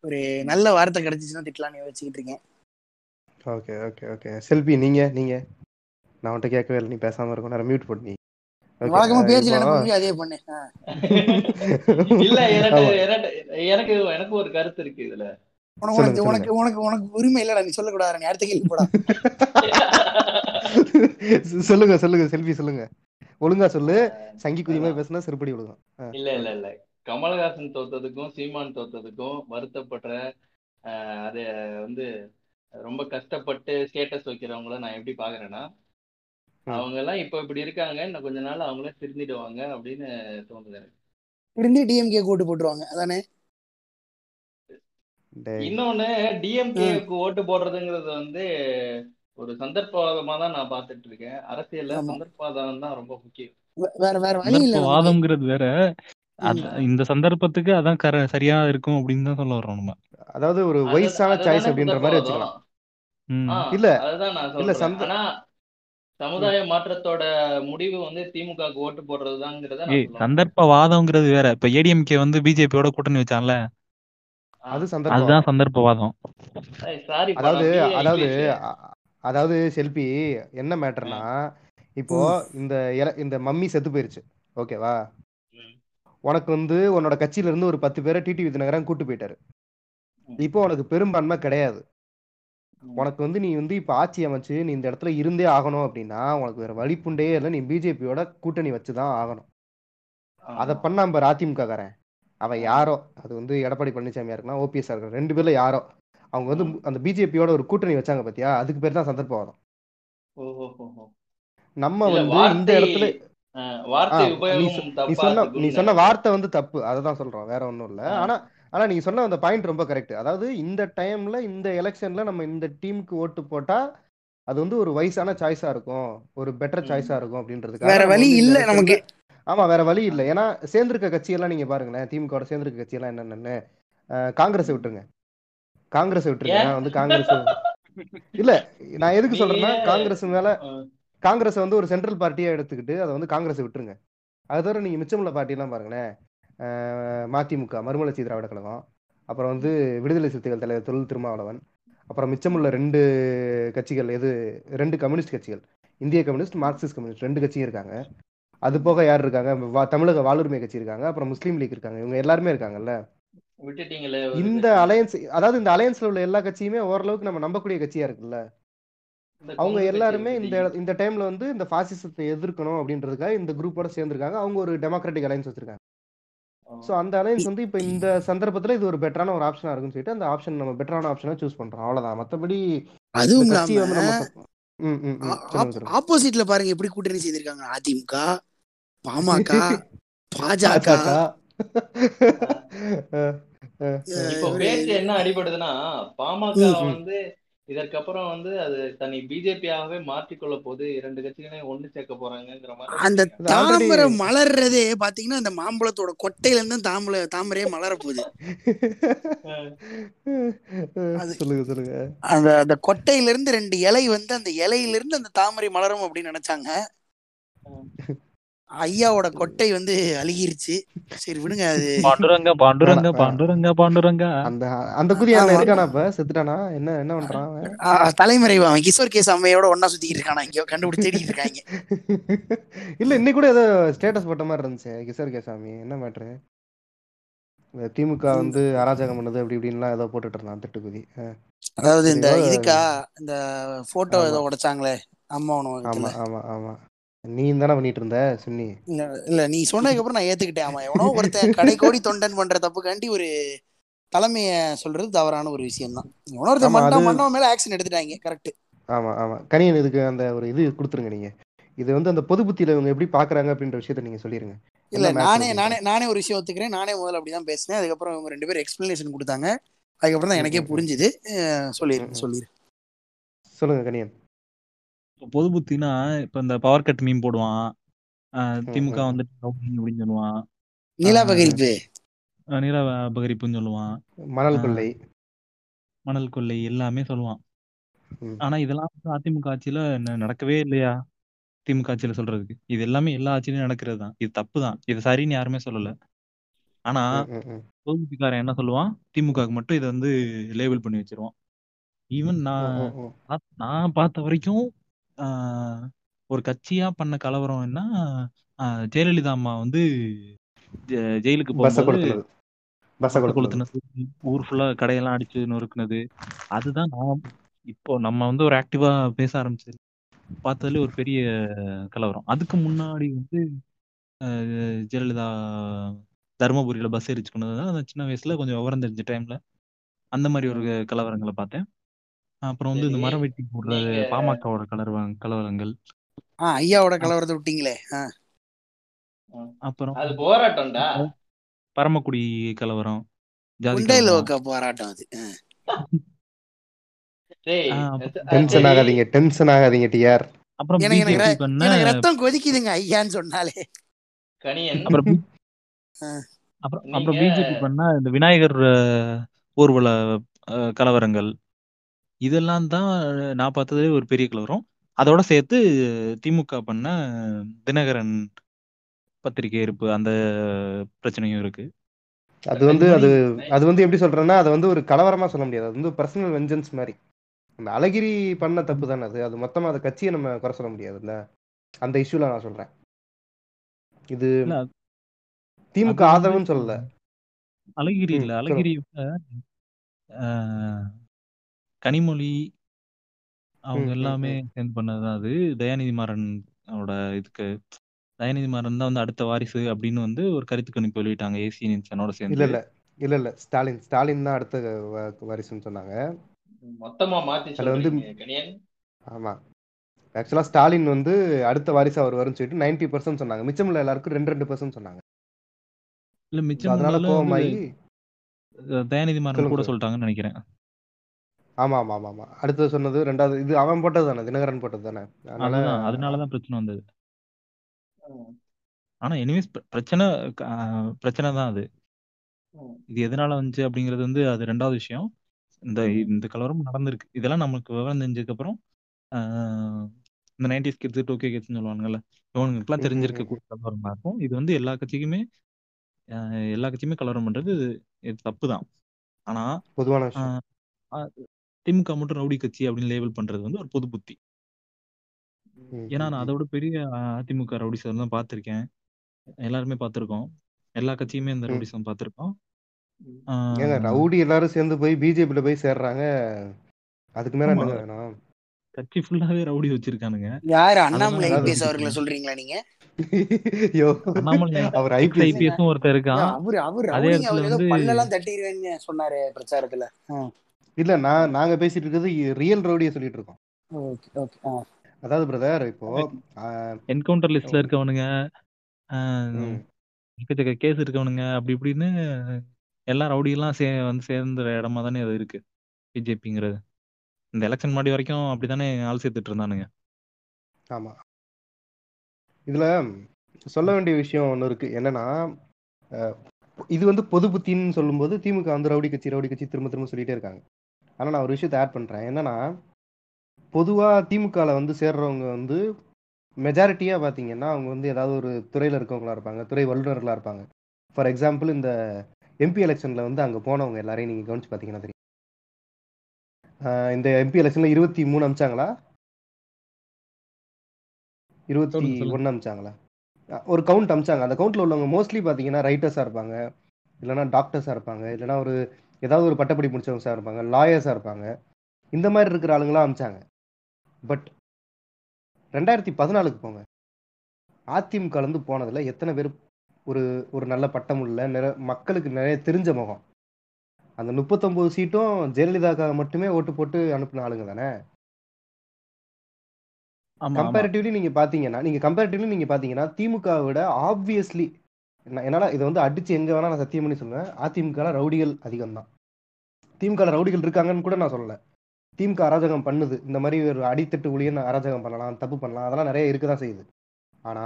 ஒரு நல்ல வார்த்தை கிடைச்சிச்சுன்னா திட்டலாம்னு யோசிச்சுக்கிட்டு இருக்கேன். Okay okay okay. செல்பி நீங்க நீங்க. நான் உன்கிட்ட கேட்கவே இல்லை. நீ பேசாம இருக்கும் நேரம் மியூட் பண்ணி Okay, வழக்கமா பேஜ்ல பண்ணுங்க அதே பண்ணு. இல்ல எனக்கு. எனக்கு எனக்கு எனக்கு ஒரு கருத்து இருக்கு இதுல. உனக்கு உனக்கு உனக்கு உனக்கு உரிமை இல்லடா நீ சொல்லக்கூடாது நீ அடுத்த கேள்வி போடா. சொல்லுங்க சொல்லுங்க செல்வி சொல்லுங்க. ஒழுங்கா சொல்லு. சங்கி குதி மாதிரி பேசுனா செருப்படி விழுகும். இல்ல இல்ல இல்ல. கமலஹாசன் தோத்ததுக்கும் சீமான் தோத்ததுக்கும் வருத்தப்படுற ஆஹ், அது வந்து ரொம்ப கஷ்டப்பட்டு ஸ்டேட்டஸ் வைக்கிறவங்கள நான் எப்படி பாக்குறேன்னா. அவங்க எல்லாம் இப்ப இப்படி இருக்காங்க இன்னும் கொஞ்ச நாள் அவங்களே திருந்திடுவாங்க அப்படின்னு தோணுது எனக்கு. இருந்து டிஎம்கே கூட்டு போட்டுருவாங்க அதானே? இன்னொன்னு டிஎம்கேக்கு ஓட்டு போடுறதுங்கிறது வந்து ஒரு சந்தர்ப்பவாதமா தான் நான் பார்த்துட்டு இருக்கேன் அரசியல்ல. சந்தர்ப்பவாதம் தான் ரொம்ப முக்கியம். வேற வேற வழி இல்ல. வாதம்ங்கிறது வேற. இந்த சந்தர்ப்பத்துக்கு அதான் கர சரியா இருக்கும் அப்படின்னு தான் சொல்ல வர்றோம் நம்ம. அதாவது ஒரு வயசான சாய்ஸ் அப்படின்ற மாதிரி. வச்சுக்கலாம். இல்ல, அதுதான் நான் இல்ல, சொல்றேன். சமுதாய மாற்றத்தோட முடிவு வந்து திமுகவுக்கு ஓட்டு போடுறதுதாங்கிறத நான் ஏய் சொல்ல சந்தர்ப்ப வாதம்ங்கிறது வேற. இப்ப ஏடிஎம்கே வந்து பிஜேபியோட கூட்டணி வச்சான்ல. அது சந்தர்ப்பம். அதுதான் சந்தர்ப்பவாதம். சாரி அதாவது அதாவது அதாவது செல்பி என்ன மேட்டர்னா இப்போ. இந்த இந்த மம்மி செத்து போயிருச்சு. ஓகேவா. உனக்கு வந்து உன்னோட கட்சியில இருந்து ஒரு பத்து பேரை டிடி விதிநகரன் கூட்டு போயிட்டாரு. இப்போ உனக்கு பெரும்பான்மை கிடையாது. உனக்கு வந்து நீ வந்து இப்ப ஆட்சி அமைச்சு நீ இந்த இடத்துல இருந்தே ஆகணும் அப்படின்னா உனக்கு வேற வழிப்புண்டே இல்லை. நீ பிஜேபியோட கூட்டணி வச்சுதான் ஆகணும். அதை. பண்ணாம பாரு அதிமுக காரன் அவன். யாரோ? அது வந்து எடப்பாடி பழனிசாமியா இருக்கலாம் ஓபிஎஸ் இருக்கலாம் ரெண்டு பேர்ல யாரோ? அவங்க வந்து. அந்த பிஜேபியோட ஒரு கூட்டணி வச்சாங்க பாத்தியா? அதுக்கு பேர் தான் சந்தர்ப்பவாதம். நம்ம வந்து இந்த இடத்துல நீ சொன்ன நீ சொன்ன வார்த்தை வந்து தப்பு. அதை தான் சொல்றோம். வேற ஒன்றும் இல்லை. ஆனா ஆனா நீங்க சொன்ன அந்த பாயிண்ட் ரொம்ப கரெக்ட் அதாவது இந்த டைம்ல இந்த எலெக்ஷன்ல நம்ம இந்த டீமுக்கு ஓட்டு போட்டா அது வந்து ஒரு வயசான சாய்ஸா இருக்கும். ஒரு பெட்டர். சாய்ஸா இருக்கும் அப்படின்றதுக்காக வேற வழி இல்ல நமக்கு. ஆமா வேற வழி இல்லை. ஏன்னா சேர்ந்திருக்க கட்சியெல்லாம் நீங்க பாருங்களேன். திமுக சேர்ந்திருக்க கட்சியெல்லாம் என்னென்னு காங்கிரஸை. விட்டுருங்க. காங்கிரஸை விட்டுருங்க. வந்து காங்கிரஸ் இல்ல நான் எதுக்கு சொல்றேன்னா காங்கிரஸ் மேல காங்கிரஸை வந்து ஒரு சென்ட்ரல் பார்ட்டியா எடுத்துக்கிட்டு அதை வந்து காங்கிரஸை விட்டுருங்க. அது தவிர நீங்க மிச்சமுள்ள பார்ட்டிலாம் பாருங்களேன். மதிமுக மறுமலர்ச்சி திராவிட கழகம் அப்புறம் வந்து விடுதலை சிறுத்தைகள் தலைவர் தொழில் திருமாவளவன் அப்புறம் மிச்சமுள்ள ரெண்டு கட்சிகள் எது ரெண்டு கம்யூனிஸ்ட் கட்சிகள். இந்திய கம்யூனிஸ்ட் மார்க்சிஸ்ட் கம்யூனிஸ்ட் ரெண்டு கட்சியும் இருக்காங்க. அது போக யார் இருக்காங்க? தமிழக வாழ்வுரிமை கட்சி இருக்காங்க அப்புறம் முஸ்லீம் லீக் இருக்காங்க. இவங்க எல்லாருமே இருக்காங்கல்ல? இந்த அலையன்ஸ் அதாவது இந்த அலையன்ஸ்ல உள்ள எல்லா கட்சியுமே ஓரளவுக்கு நம்ம நம்பக்கூடிய கட்சியா இருக்குல்ல? அவங்க எல்லாருமே இந்த இந்த டைம்ல வந்து இந்த பாசிசத்தை எதிர்க்கணும் அப்படின்றதுக்காக இந்த குரூப்போட சேர்ந்திருக்காங்க. அவங்க ஒரு டெமோக்ராட்டிக் அலையன்ஸ் வச்சிருக்காங்க. ஸோ ஆஹ் அந்த அலையன்ஸ் வந்து இப்போ இந்த சந்தர்ப்பத்தில் இது ஒரு பெட்டரான ஒரு ஆப்ஷனா இருக்குன்னு சொல்லிட்டு அந்த ஆப்ஷன் நம்ம பெட்டரான ஆப்ஷனை சூஸ் பண்றோம். அவ்வளவுதான். மற்றபடி இந்த அதுவும் ஆப்போசிட்ல பாருங்க எப்படி கூட்டணி செய்திருக்காங்க. அதிமுக பாமக பாஜக. இப்போ பேச்சு என்ன அடிபடுதுன்னா பாமக. வந்து இதற்கப்புறம் வந்து அது தன்னை பிஜேபியாகவே மாற்றிக்கொள்ள போது இரண்டு கட்சிகளையும் ஒண்ணு சேர்க்க போறாங்கங்கிற மாதிரி அந்த தாமரை மலர்றதே பாத்தீங்கன்னா அந்த மாம்பழத்தோட கொட்டையில இருந்து தாமரை தாமரையே மலர போகுது சொல்லுங்க சொல்லுங்க. அந்த அந்த கொட்டையில இருந்து ரெண்டு இலை வந்து அந்த இலையில இருந்து அந்த தாமரை மலரும் அப்படின்னு நினைச்சாங்க. ஐயாவோட கொட்டை வந்து அழுகிருச்சு. சரி விடுங்க அது பாண்டுரங்க பாண்டுரங்க. பாண்டுரங்க பாண்டுரங்க. அந்த அந்த குதி ஆமா. இருக்கானா இப்ப? செத்துட்டானா? என்ன என்ன பண்றான் அவன்? தலைமறைவு. அவன் கிஷோர் கேஸ் அம்மையோட ஒன்னா சுத்திக்கிட்டு இருக்கானா? இங்கேயோ கண்டுபிடிச்சு தேடிட்டு இருக்காங்க. இல்ல இன்னைக்கு கூட ஏதோ ஸ்டேட்டஸ் போட்ட மாதிரி இருந்துச்சு கிஷோர் கேசாமி என்ன மேட்ரு இந்த திமுக வந்து அராஜகம் பண்ணுது அப்படி இப்படின்லாம் ஏதோ போட்டுட்டு இருந்தான் திட்டுக்குதி அதாவது இந்த இதுக்கா? இந்த போட்டோ ஏதோ உடைச்சாங்களே அம்மா ஆமா ஆமா ஆமா. நீ தானே பண்ணிட்டு இருந்த சுன்னி? இல்ல நீ சொன்னதுக்கு அப்புறம் நான் ஏத்துக்கிட்டேன். ஆமா எவனோ ஒருத்தன் கடை கோடி தொண்டன் பண்ற தப்புக்காண்டி ஒரு தலைமைய சொல்றது தவறான ஒரு விஷயம் தான் எவனோ ஒருத்தன் மண்டவன் மண்டவன் மேல ஆக்ஷன் எடுத்துட்டாங்க கரெக்ட் ஆமா ஆமா. கனியன் இதுக்கு அந்த ஒரு இது கொடுத்துருங்க நீங்க. இது வந்து அந்த பொது புத்தியில இவங்க எப்படி பாக்குறாங்க அப்படின்ற விஷயத்த நீங்க சொல்லிருங்க. இல்ல நானே நானே நானே ஒரு விஷயம் ஒத்துக்கிறேன். நானே முதல்ல அப்படிதான் பேசினேன். அதுக்கப்புறம் இவங்க ரெண்டு பேரும் எக்ஸ்பிளனேஷன் கொடுத்தாங்க. அதுக்கப்புறம் தான் எனக்கே புரிஞ்சுது. ம் சொல்லிரு. சொல்லுங்க கனியன். பொது புத்தினா இப்ப இந்த பவர் கட் மீம் போடுவான். திமுக வந்துட்டு அப்படின்னு சொல்லுவான். நிலாபகரிப்பு ஆஹ் நில அபகரிப்புன்னு சொல்லுவான். மணல் கொள்ளை. மணல் கொள்ளை எல்லாமே சொல்லுவான். ஆனா இதெல்லாம் அதிமுக ஆட்சியில நடக்கவே இல்லையா? திமுக ஆட்சியில சொல்றதுக்கு. இது எல்லாமே எல்லா ஆட்சியிலும் நடக்கிறது தான். இது தப்பு தான். இது சரின்னு யாருமே சொல்லல. ஆனா தொகுதிக்காரன் என்ன சொல்லுவான்? திமுகவுக்கு மட்டும் இதை வந்து லேபிள் பண்ணி வச்சிருவான். ஈவன் நான் நான் பார்த்த வரைக்கும் ஒரு கட்சியா பண்ண கலவரம் என்ன? ஜெயலலிதா அம்மா வந்து ஜெயிலுக்கு போகும்போது கொளுத்துனது. கொளுத்துனது. ஊர் ஃபுல்லா கடையெல்லாம் அடிச்சு நொறுக்குனது. அதுதான் நான் இப்போ நம்ம வந்து ஒரு ஆக்டிவா பேச ஆரம்பிச்சது. பார்த்ததுல ஒரு பெரிய கலவரம். அதுக்கு முன்னாடி வந்து ஜெயலலிதா தருமபுரியில பஸ் எரிச்சு கொண்டது அந்த சின்ன வயசுல கொஞ்சம் விவரம் தெரிஞ்ச டைம்ல அந்த மாதிரி ஒரு. கலவரங்களை பார்த்தேன். அப்புறம் வந்து இந்த மரம் வெட்டி போடுறது நீங்க பாமகவோட கலவர கலவரங்கள். ஆஹ் ஐயாவோட கலவரத்தை விட்டீங்களே. அப்புறம் அது போராட்டம்டா. பரமக்குடி கலவரம் போராட்டம் அது. டென்ஷன் ஆகாதீங்க டென்ஷன் ஆகாதீங்க டிஆர். அப்புறம் எனக்கு ரத்தம் கொதிக்குதுங்க ஐயான்னு சொன்னாலே. அப்புறம் அப்புறம் பிஜேபி பண்ண இந்த விநாயகர் ஊர்வல கலவரங்கள். இதெல்லாம் தான் நான் பார்த்ததுலே ஒரு பெரிய கலவரம். அதோட சேர்த்து திமுக பண்ண தினகரன் பத்திரிகை இருப்பு அந்த பிரச்சனையும் இருக்கு. அது வந்து அது அது வந்து எப்படி சொல்றேன்னா அது வந்து ஒரு கலவரமா சொல்ல முடியாது. அது வந்து பர்சனல் வெஞ்சன்ஸ் மாதிரி. அந்த அழகிரி பண்ண தப்பு தானே அது. அது மொத்தமா அந்த கட்சியை நம்ம குறை சொல்ல முடியாதுல்ல? அந்த இஷ்யூல நான் சொல்றேன். இது திமுக ஆதரவுன்னு சொல்லல. அழகிரி இல்ல. அழகிரி கனிமொழி அவங்க எல்லாமே. சேர்ந்து பண்ணதுதான் அது. தயாநிதி மாறன் அவரோட இதுக்கு தயாநிதி மாறன் தான் வந்து அடுத்த வாரிசு அப்படின்னு வந்து ஒரு கருத்து கணிப்பு வெளியிட்டாங்க. ஏசி இல்ல சேர்ந்து. இல்ல இல்ல. இல்ல ஸ்டாலின் ஸ்டாலின் தான் அடுத்த வாரிசுன்னு சொன்னாங்க. மொத்தமா மாத்தி அதுல வந்து ஆமா. ஆக்சுவலா ஸ்டாலின் வந்து அடுத்த வாரிசு அவர் வரும்னு சொல்லிட்டு நைன்டி பர்சன்ட் சொன்னாங்க. மிச்சம்ல எல்லாருக்கும் ரெண்டு ரெண்டு பர்சன்ட் சொன்னாங்க. இல்ல மிச்சம் அதனால கோவமாயி தயாநிதி மாறன் கூட சொல்லிட்டாங்கன்னு நினைக்கிறேன். ஆமா ஆமா ஆமா ஆமா அடுத்தது சொன்னது ரெண்டாவது இது அவன் போட்டது தானே தினகரன் போட்டது தானே. அதனால அதனாலதான் பிரச்சனை வந்தது. ஆனா எனிவேஸ் பிரச்சனை பிரச்சனை தான் அது. இது எதனால வந்துச்சு அப்படிங்கிறது வந்து அது ரெண்டாவது விஷயம். இந்த இந்த கலவரம் நடந்திருக்கு. இதெல்லாம் நமக்கு விவரம் தெரிஞ்சதுக்கு அப்புறம் ஆஹ், இந்த நைன்டிஸ் கிட்ஸ் டூ கே கிட்ஸ்னு சொல்லுவாங்கல்ல இவனுங்களுக்குலாம் தெரிஞ்சிருக்க. கூடிய கலவரமா இருக்கும். இது வந்து எல்லா கட்சிக்குமே எல்லா கட்சியுமே கலவரம் பண்றது இது- தப்பு தான். ஆனா பொதுவான திமுக மட்டும் ரவுடி கட்சி அப்படின்னு லேபிள் பண்றது வந்து ஒரு பொது புத்தி. ஏன்னா நான் ம். அதை விட பெரிய அதிமுக ரவுடிசம் தான் பார்த்திருக்கேன். எல்லாருமே பார்த்திருக்கோம். எல்லா கட்சியுமே இந்த. ரவுடிசம் பார்த்திருக்கோம். ஏங்க ரவுடி எல்லாரும் சேர்ந்து போய் பிஜேபியில போய் சேர்றாங்க. அதுக்கு மேல வேணும்? கட்சி ஃபுல்லாவே ரவுடி வச்சிருக்கானுங்க. யாரு? அண்ணாமலை ஐபிஎஸ் அவர்களை சொல்றீங்களா நீங்க? ஐயோ அண்ணாமலை அவர் ஐபிஎஸ் ஐபிஎஸும் ஒருத்தர் இருக்கான். அவரு அவர் அதே இடத்துல வந்து பல்லெல்லாம் தட்டிடுவேன்னு சொன்னாரு பிரச்சாரத்துல. இல்ல நான் நாங்க பேசிட்டு இருக்கிறது ரியல் ரவுடியை சொல்லிட்டு இருக்கோம். ஓகே ஓகே அதாவது பிரதர் இப்போ என்கவுண்டர் லிஸ்ட்ல இருக்கவனுங்க எக்கச்சக்க கேஸ் இருக்கவனுங்க அப்படி இப்படின்னு எல்லா ரவுடியெல்லாம் சே வந்து சேர்ந்த இடமா தானே அது இருக்கு பிஜேபிங்கிறது இந்த எலெக்ஷன் முன்னாடி வரைக்கும் அப்படித்தானே ஆள் சேர்த்துட்டு இருந்தானுங்க. ஆமா. இதுல சொல்ல வேண்டிய விஷயம் ஒண்ணு இருக்கு. என்னன்னா இது வந்து பொது புத்தின்னு சொல்லும்போது திமுக வந்து ரவுடி கட்சி ரவுடி கட்சி திரும்ப திரும்ப சொல்லிட்டே இருக்காங்க. ஆனா நான் ஒரு விஷயத்தை ஆட் பண்றேன். என்னன்னா பொதுவா திமுகல வந்து சேர்றவங்க வந்து மெஜாரிட்டியா பாத்தீங்கன்னா அவங்க வந்து ஏதாவது ஒரு துறையில இருக்கவங்களா இருப்பாங்க துறை வல்லுநர்களா இருப்பாங்க. ஃபார் எக்ஸாம்பிள் இந்த எம்பி எலெக்ஷன்ல வந்து அங்க போனவங்க எல்லாரையும் நீங்க கவனிச்சு பாத்தீங்கன்னா தெரியும். இந்த எம்பி எலெக்ஷன்ல இருபத்தி மூணு அமிச்சாங்களா? இருபத்தி ஒன்று அமிச்சாங்களா? ஒரு கவுண்ட் அமிச்சாங்க. அந்த கவுண்ட்ல உள்ளவங்க மோஸ்ட்லி பாத்தீங்கன்னா ரைட்டர்ஸா இருப்பாங்க. இல்லைன்னா டாக்டர்ஸா இருப்பாங்க. இல்லைன்னா ஒரு ஏதாவது ஒரு பட்டப்படி முடிச்சவங்க இருப்பாங்க லாயர்ஸா இருப்பாங்க. இந்த மாதிரி இருக்கிற ஆளுங்களா அமிச்சாங்க. பட் ரெண்டாயிரத்தி பதினாலுக்கு போங்க. அதிமுக இருந்து போனதுல எத்தனை பேர் ஒரு ஒரு நல்ல பட்டம் உள்ள நிற மக்களுக்கு நிறைய தெரிஞ்ச முகம். அந்த முப்பத்தொன்பது சீட்டும் ஜெயலலிதாக்காக மட்டுமே ஓட்டு போட்டு அனுப்பின ஆளுங்க தானே? கம்பேரிட்டிவ்லி நீங்க பாத்தீங்கன்னா நீங்க கம்பேரிட்டிவ்லி நீங்க பாத்தீங்கன்னா திமுக விட ஆப்வியஸ்லி என்னால இதை வந்து அடிச்சு எங்க வேணா நான் சத்தியம் பண்ணி சொல்லுவேன். அதிமுக ரவுடிகள் அதிகம் தான் திமுக ரவுடிகள் இருக்காங்கன்னு கூட நான் சொல்லல. திமுக அராஜகம் பண்ணுது. இந்த மாதிரி ஒரு அடித்தட்டு ஊழியர் அராஜகம் பண்ணலாம் தப்பு பண்ணலாம் அதெல்லாம் நிறைய இருக்க தான் செய்யுது. ஆனா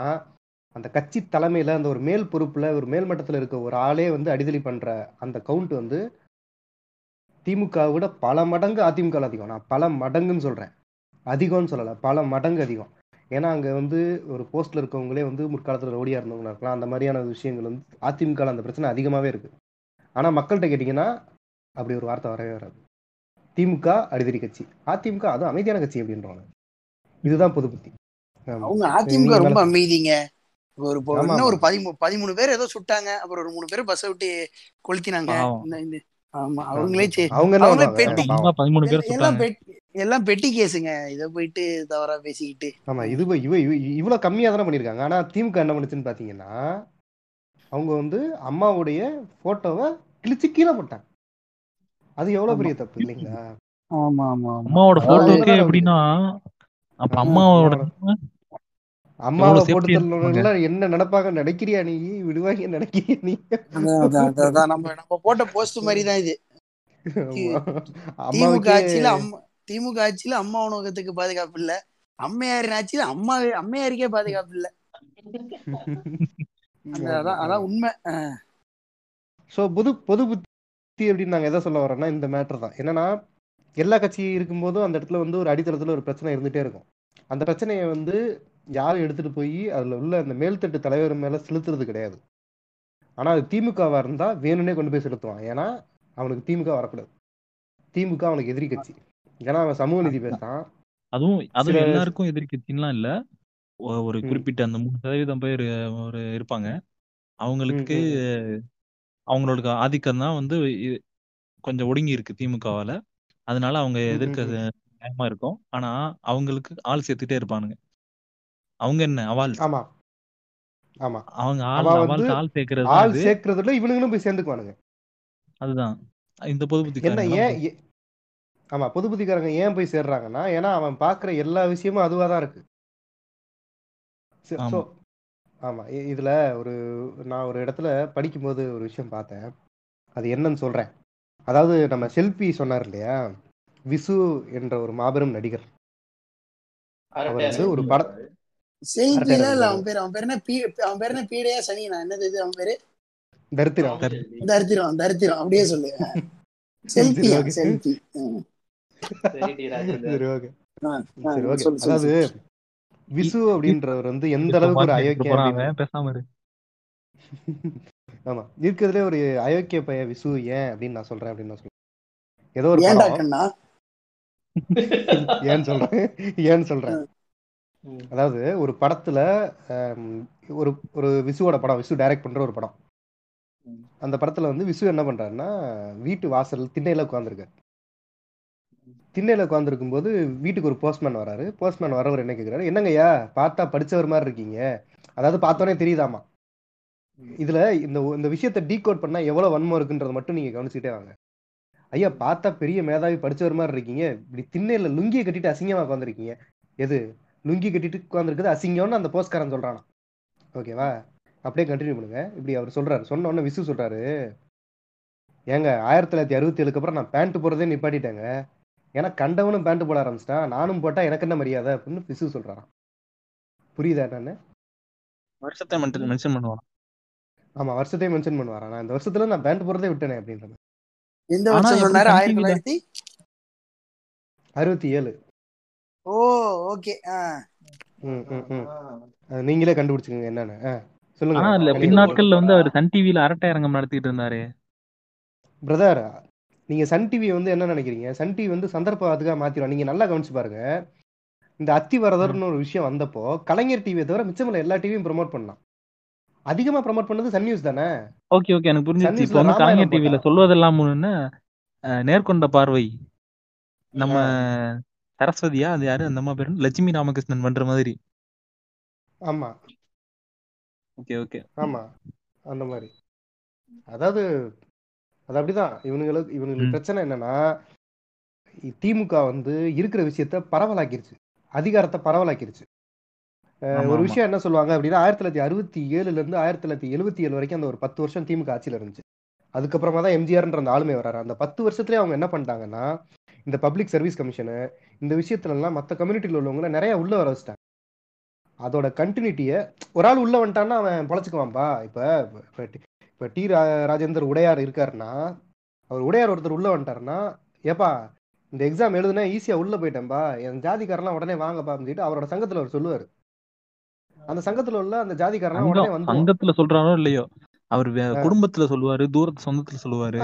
அந்த கட்சி தலைமையில அந்த ஒரு மேல் பொறுப்புல ஒரு மேல்மட்டத்துல இருக்க ஒரு ஆளே வந்து அடிதலி பண்ற அந்த கவுண்ட் வந்து திமுக விட பல மடங்கு அதிமுக அதிகம். நான் பல மடங்குன்னு சொல்றேன். அதிகம்னு சொல்லலை பல மடங்கு அதிகம். ஏன்னா அங்க வந்து ஒரு போஸ்ட்ல இருக்கவங்களே வந்து முற்காலத்துல ரவுடியா இருந்தவங்களா இருக்கலாம். அந்த மாதிரியான விஷயங்கள் வந்து அதிமுக அந்த பிரச்சனை அதிகமாவே இருக்கு. ஆனா மக்கள்கிட்ட கேட்டீங்கன்னா அப்படி ஒரு வார்த்தை வரவே வராது. திமுக அடிதடி கட்சி. அதிமுக அது அமைதியான கட்சி அப்படின்றவாங்க. இதுதான் பொது புத்தி. அவங்க அதிமுக ரொம்ப. அமைதிங்க. ஒரு ஒரு பதிமூணு பதிமூணு பேர் ஏதோ சுட்டாங்க. அப்புறம் ஒரு மூணு பேர் பஸ்ஸை விட்டு கொளுத்தினாங்க. இந்த ஆமா அவங்களே சே- அவங்க என்ன அவங்களே பெட்டி பதிமூணு பேர் எல்லாம் பெட்டி எல்லாம் பெட்டி கேஸுங்க. இதை போயிட்டு தவறா பேசிக்கிட்டு. ஆமா இது இவ இவ இவ- இவ்வளவு கம்மியா தானே பண்ணிருக்காங்க ஆனா திமுக என்ன பண்ணுச்சுன்னு பாத்தீங்கன்னா அவங்க வந்து அம்மாவுடைய போட்டோவை கிழிச்சு கீழே போட்டாங்க. அது எவ்வளவு பெரிய தப்பு இல்லைங்களா? ஆமா ஆமா அம்மாவோட ரவுடி எப்படின்னா அப்ப அம்மாவோட அம்மாவை போட்டு என்ன நினைப்பாங்க நினைக்கிறியா நீ? விடுவாங்க நினைக்கிறியா நீ? நம்ம நம்ம போட்ட போஸ்ட் மாதிரி தான் இது திமுக ஆட்சியில அம்மா திமுக ஆட்சியில அம்மா உணவகத்துக்கு பாதுகாப்பு இல்ல. அம்மையாரின் ஆட்சியில அம்மா அம்மையாருக்கே பாதுகாப்பு இல்ல. அதான் அதான் உண்மை. ஸோ பொது பொது புத்தி அப்படின்னு நாங்கள் எதை சொல்ல வரோம்னா இந்த மேட்டர் தான். என்னன்னா எல்லா கட்சி இருக்கும்போதும் அந்த இடத்துல வந்து ஒரு அடித்தளத்தில் ஒரு பிரச்சனை இருந்துகிட்டே இருக்கும். அந்த பிரச்சனையை வந்து யாரும் எடுத்துட்டு போய் அதில் உள்ள அந்த மேல்தட்டு தலைவர் மேலே செலுத்துறது கிடையாது. ஆனால் அது திமுகவாக இருந்தால் வேணும்னே கொண்டு போய் செலுத்துவான். ஏன்னா அவனுக்கு திமுக வரக்கூடாது. திமுக அவனுக்கு எதிரி கட்சி. ஏன்னா அவன் சமூக நீதி பேசுறான். அதுவும் அதுவும் எல்லாருக்கும் எதிர்க்கட்சின்லாம் இல்ல. ஒ- ஒரு. குறிப்பிட்ட அந்த மூணு சதவீதம் பேர் ஒரு இருப்பாங்க. அவங்களுக்கு. அவங்களோட ஆதிக்கம் தான் வந்து கொஞ்சம் ஒடுங்கி இருக்கு திமுகவால. அதனால அவங்க எதிர்க்க. நியாயமா இருக்கும். ஆனா அவங்களுக்கு ஆள் சேர்த்துட்டே இருப்பானுங்க. அவங்க என்ன? அவால்ஸ் ஆமா. ஆமா. அவங்க ஆள் அவ வந்து அவால்ஸ் ஆள் சேர்க்கறது ஆள் சேர்க்கறதுல இவனுங்களும் போய் சேர்ந்துக்குவானுங்க. அதுதான். இந்த பொது என்ன புத்திக்காரங்க ஏன் ஆமா பொது புத்திக்காரங்க ஏன் போய் சேர்றாங்கன்னா ஏன்னா அவன் பாக்குற எல்லா விஷயமும் அதுவா தான் இருக்கு. ஆமா. இதுல ஒரு நான் ஒரு இடத்துல படிக்கும்போது ஒரு விஷயம் பார்த்தேன். அது என்னன்னு சொல்றேன். அதாவது நம்ம செல்பி சொன்னார் இல்லையா? விசு என்ற ஒரு மாபெரும் நடிகர். அவர் வந்து ஒரு அரட்டை இல்ல அரட்டை அவன் பேர் அவன் பேர் என்ன அவன் பேர் என்ன பீடையா சனினா என்னது இது அவன் பேரு தரித்திரம். தரித்திரம் தரித்திரம் அப்படியே சொல்லு செல்பி அதாவது விசு அப்படின்றவர் வந்து எந்த அளவுக்கு ஒரு அவன் பேசாம ஆமா இருக்கிறதுலே ஒரு அயோக்கிய பைய விசு ஏன் அப்படின்னு நான் சொல்றேன் அப்படின்னு நான் சொல்றேன் ஏதோ ஒரு ஏன்னு சொல்றேன் ஏன்னு சொல்றேன். அதாவது ஒரு படத்துல ஒரு ஒரு விசுவோட படம் விசு டைரக்ட் பண்ற ஒரு படம். அந்த படத்துல வந்து விசு என்ன பண்றாருன்னா வீட்டு வாசல் திண்ணையில உட்காந்துருக்காரு திண்ணையில உட்காந்துருக்கும் போது வீட்டுக்கு ஒரு போஸ்ட்மேன் வராரு. போஸ்ட்மேன் வரவர் என்ன கேக்குறாரு? என்னங்கய்யா பார்த்தா படிச்சவர் மாதிரி இருக்கீங்க. அதாவது பார்த்தோன்னே தெரியுதாமா? இதுல இந்த இந்த விஷயத்தை டீகோட் பண்ணா எவ்வளவு வன்மம் இருக்குன்றத மட்டும் நீங்க கவனிச்சுட்டே வாங்க. ஐயா பார்த்தா பெரிய மேதாவி படிச்சவர் மாதிரி இருக்கீங்க. இப்படி திண்ணையில லுங்கியை கட்டிட்டு அசிங்கமா உட்காந்துருக்கீங்க எது லுங்கி கட்டிட்டு உட்காந்துருக்குது அசிங்கம்னு அந்த போஸ்ட்காரன் சொல்றானா ஓகேவா? அப்படியே கண்டினியூ பண்ணுங்க. இப்படி அவர் சொல்றாரு. சொன்ன உடனே விசு சொல்றாரு. ஏங்க ஆயிரத்தி தொள்ளாயிரத்தி அறுபத்தி ஏழுக்கு அப்புறம் நான் பேண்ட் போடுறதே நிப்பாட்டிட்டேங்க. ஏன்னா கண்டவனும் பேண்ட் போட ஆரம்பிச்சிட்டான். நானும் போட்டா எனக்கு என்ன மரியாதை? அப்படின்னு விசு சொல்றாராம். புரியுதா என்னன்னு? வருஷத்தை மென்ஷன் பண்ணுவான்? ஆமா வருஷத்தையும் மென்ஷன் பண்ணுவாரா நான் இந்த வருஷத்துல நான் பேண்ட் போடுறதே விட்டேனே அப்படின்ற. எந்த வருஷம் சொன்னாரு சன் ஆயிரத்தி தொள்ளாயிரத்தி அறுபத்தி ஏழு. ஓ ஓகே நீங்களே கண்டுபிடிச்சுக்கோங்க என்னன்னு. சொல்லுங்க. ஆனா இல்ல பின்னாட்கள்ல வந்து அவர் சன் டிவில அரட்டை அரங்கம் நடத்திட்டு இருந்தாரு. பிரதர் நீங்க சன் டிவி வந்து என்ன நினைக்கிறீங்க? சன் டிவி வந்து சந்தர்ப்பத்துக்காக மாத்திரும். நீங்க நல்லா கவனிச்சு பாருங்க. இந்த அத்தி வரதர்னு ஒரு விஷயம் வந்தப்போ கலைஞர் டிவியை தவிர மிச்சமில்ல எல்லா டிவியும் ப்ரோமோட் பண்ணலாம். அதிகமா ப்ரோமோட் பண்ணது சன் நியூஸ் தானே? ஓகே ஓகே எனக்கு நியூஸ்ல இப்போ வந்து கலைஞர் டிவில சொல்வதெல்லாம் அஹ், நேர்கொண்ட பார்வை. நம்ம சரஸ்வதியா? அது யாரு? அந்த அம்மா பேரு லட்சுமி ராமகிருஷ்ணன் பண்ற மாதிரி. ஆமா. Okay okay. ஆமா. அந்த மாதிரி. அதாவது அது அப்படிதான். இவனுங்களுக்கு இவனுங்களுக்கு பிரச்சனை என்னன்னா திமுக வந்து இருக்கிற விஷயத்த பரவலாக்கிருச்சு. அதிகாரத்தை பரவலாக்கிருச்சு. ஒரு விஷயம் என்ன சொல்லுவாங்க அப்படின்னா ஆயிரத்தி தொள்ளாயிரத்தி அறுபத்தி ஏழுல இருந்து ஆயிரத்தி தொள்ளாயிரத்தி எழுபத்தி ஏழு வரைக்கும் அந்த ஒரு பத்து வருஷம் திமுக ஆட்சியில இருந்துச்சு. அதுக்கப்புறமா தான் எம்ஜிஆர்ன்ற அந்த ஆளுமை வர்றாரு அந்த பத்து வருஷத்துலயே அவங்க என்ன பண்ணிட்டாங்கன்னா இந்த பப்ளிக் சர்வீஸ் கமிஷனு இந்த விஷயத்துல எல்லாம் மற்ற கம்யூனிட்டியில் உள்ளவங்கள நிறைய உள்ள வர வச்சுட்டாங்க. அதோட கண்டினியூட்டியை ஒரு ஆள் உள்ள வந்துட்டான்னா அவன் பொழைச்சுக்குவான்பா. இப்ப இப்ப டி- இப்ப டி ரா- ராஜேந்தர் உடையார் இருக்காருன்னா அவர் உடையார் ஒருத்தர் உள்ள வந்துட்டாருன்னா ஏப்பா இந்த எக்ஸாம் எழுதுனா ஈஸியா உள்ள போயிட்டேன்பா. என் ஜாதிக்காரெல்லாம் உடனே வாங்கப்பா அப்படின்னு சொல்லிட்டு அவரோட சங்கத்துல அவர் சொல்லுவாரு. அந்த சங்கத்துல உள்ள அந்த ஜாதிக்காரெல்லாம் உடனே வந்துருவான். சங்கத்துல சொல்றாரோ இல்லையோ? அவர். குடும்பத்துல சொல்லுவாரு தூரத்து சொந்தத்துல சொல்லுவாரு.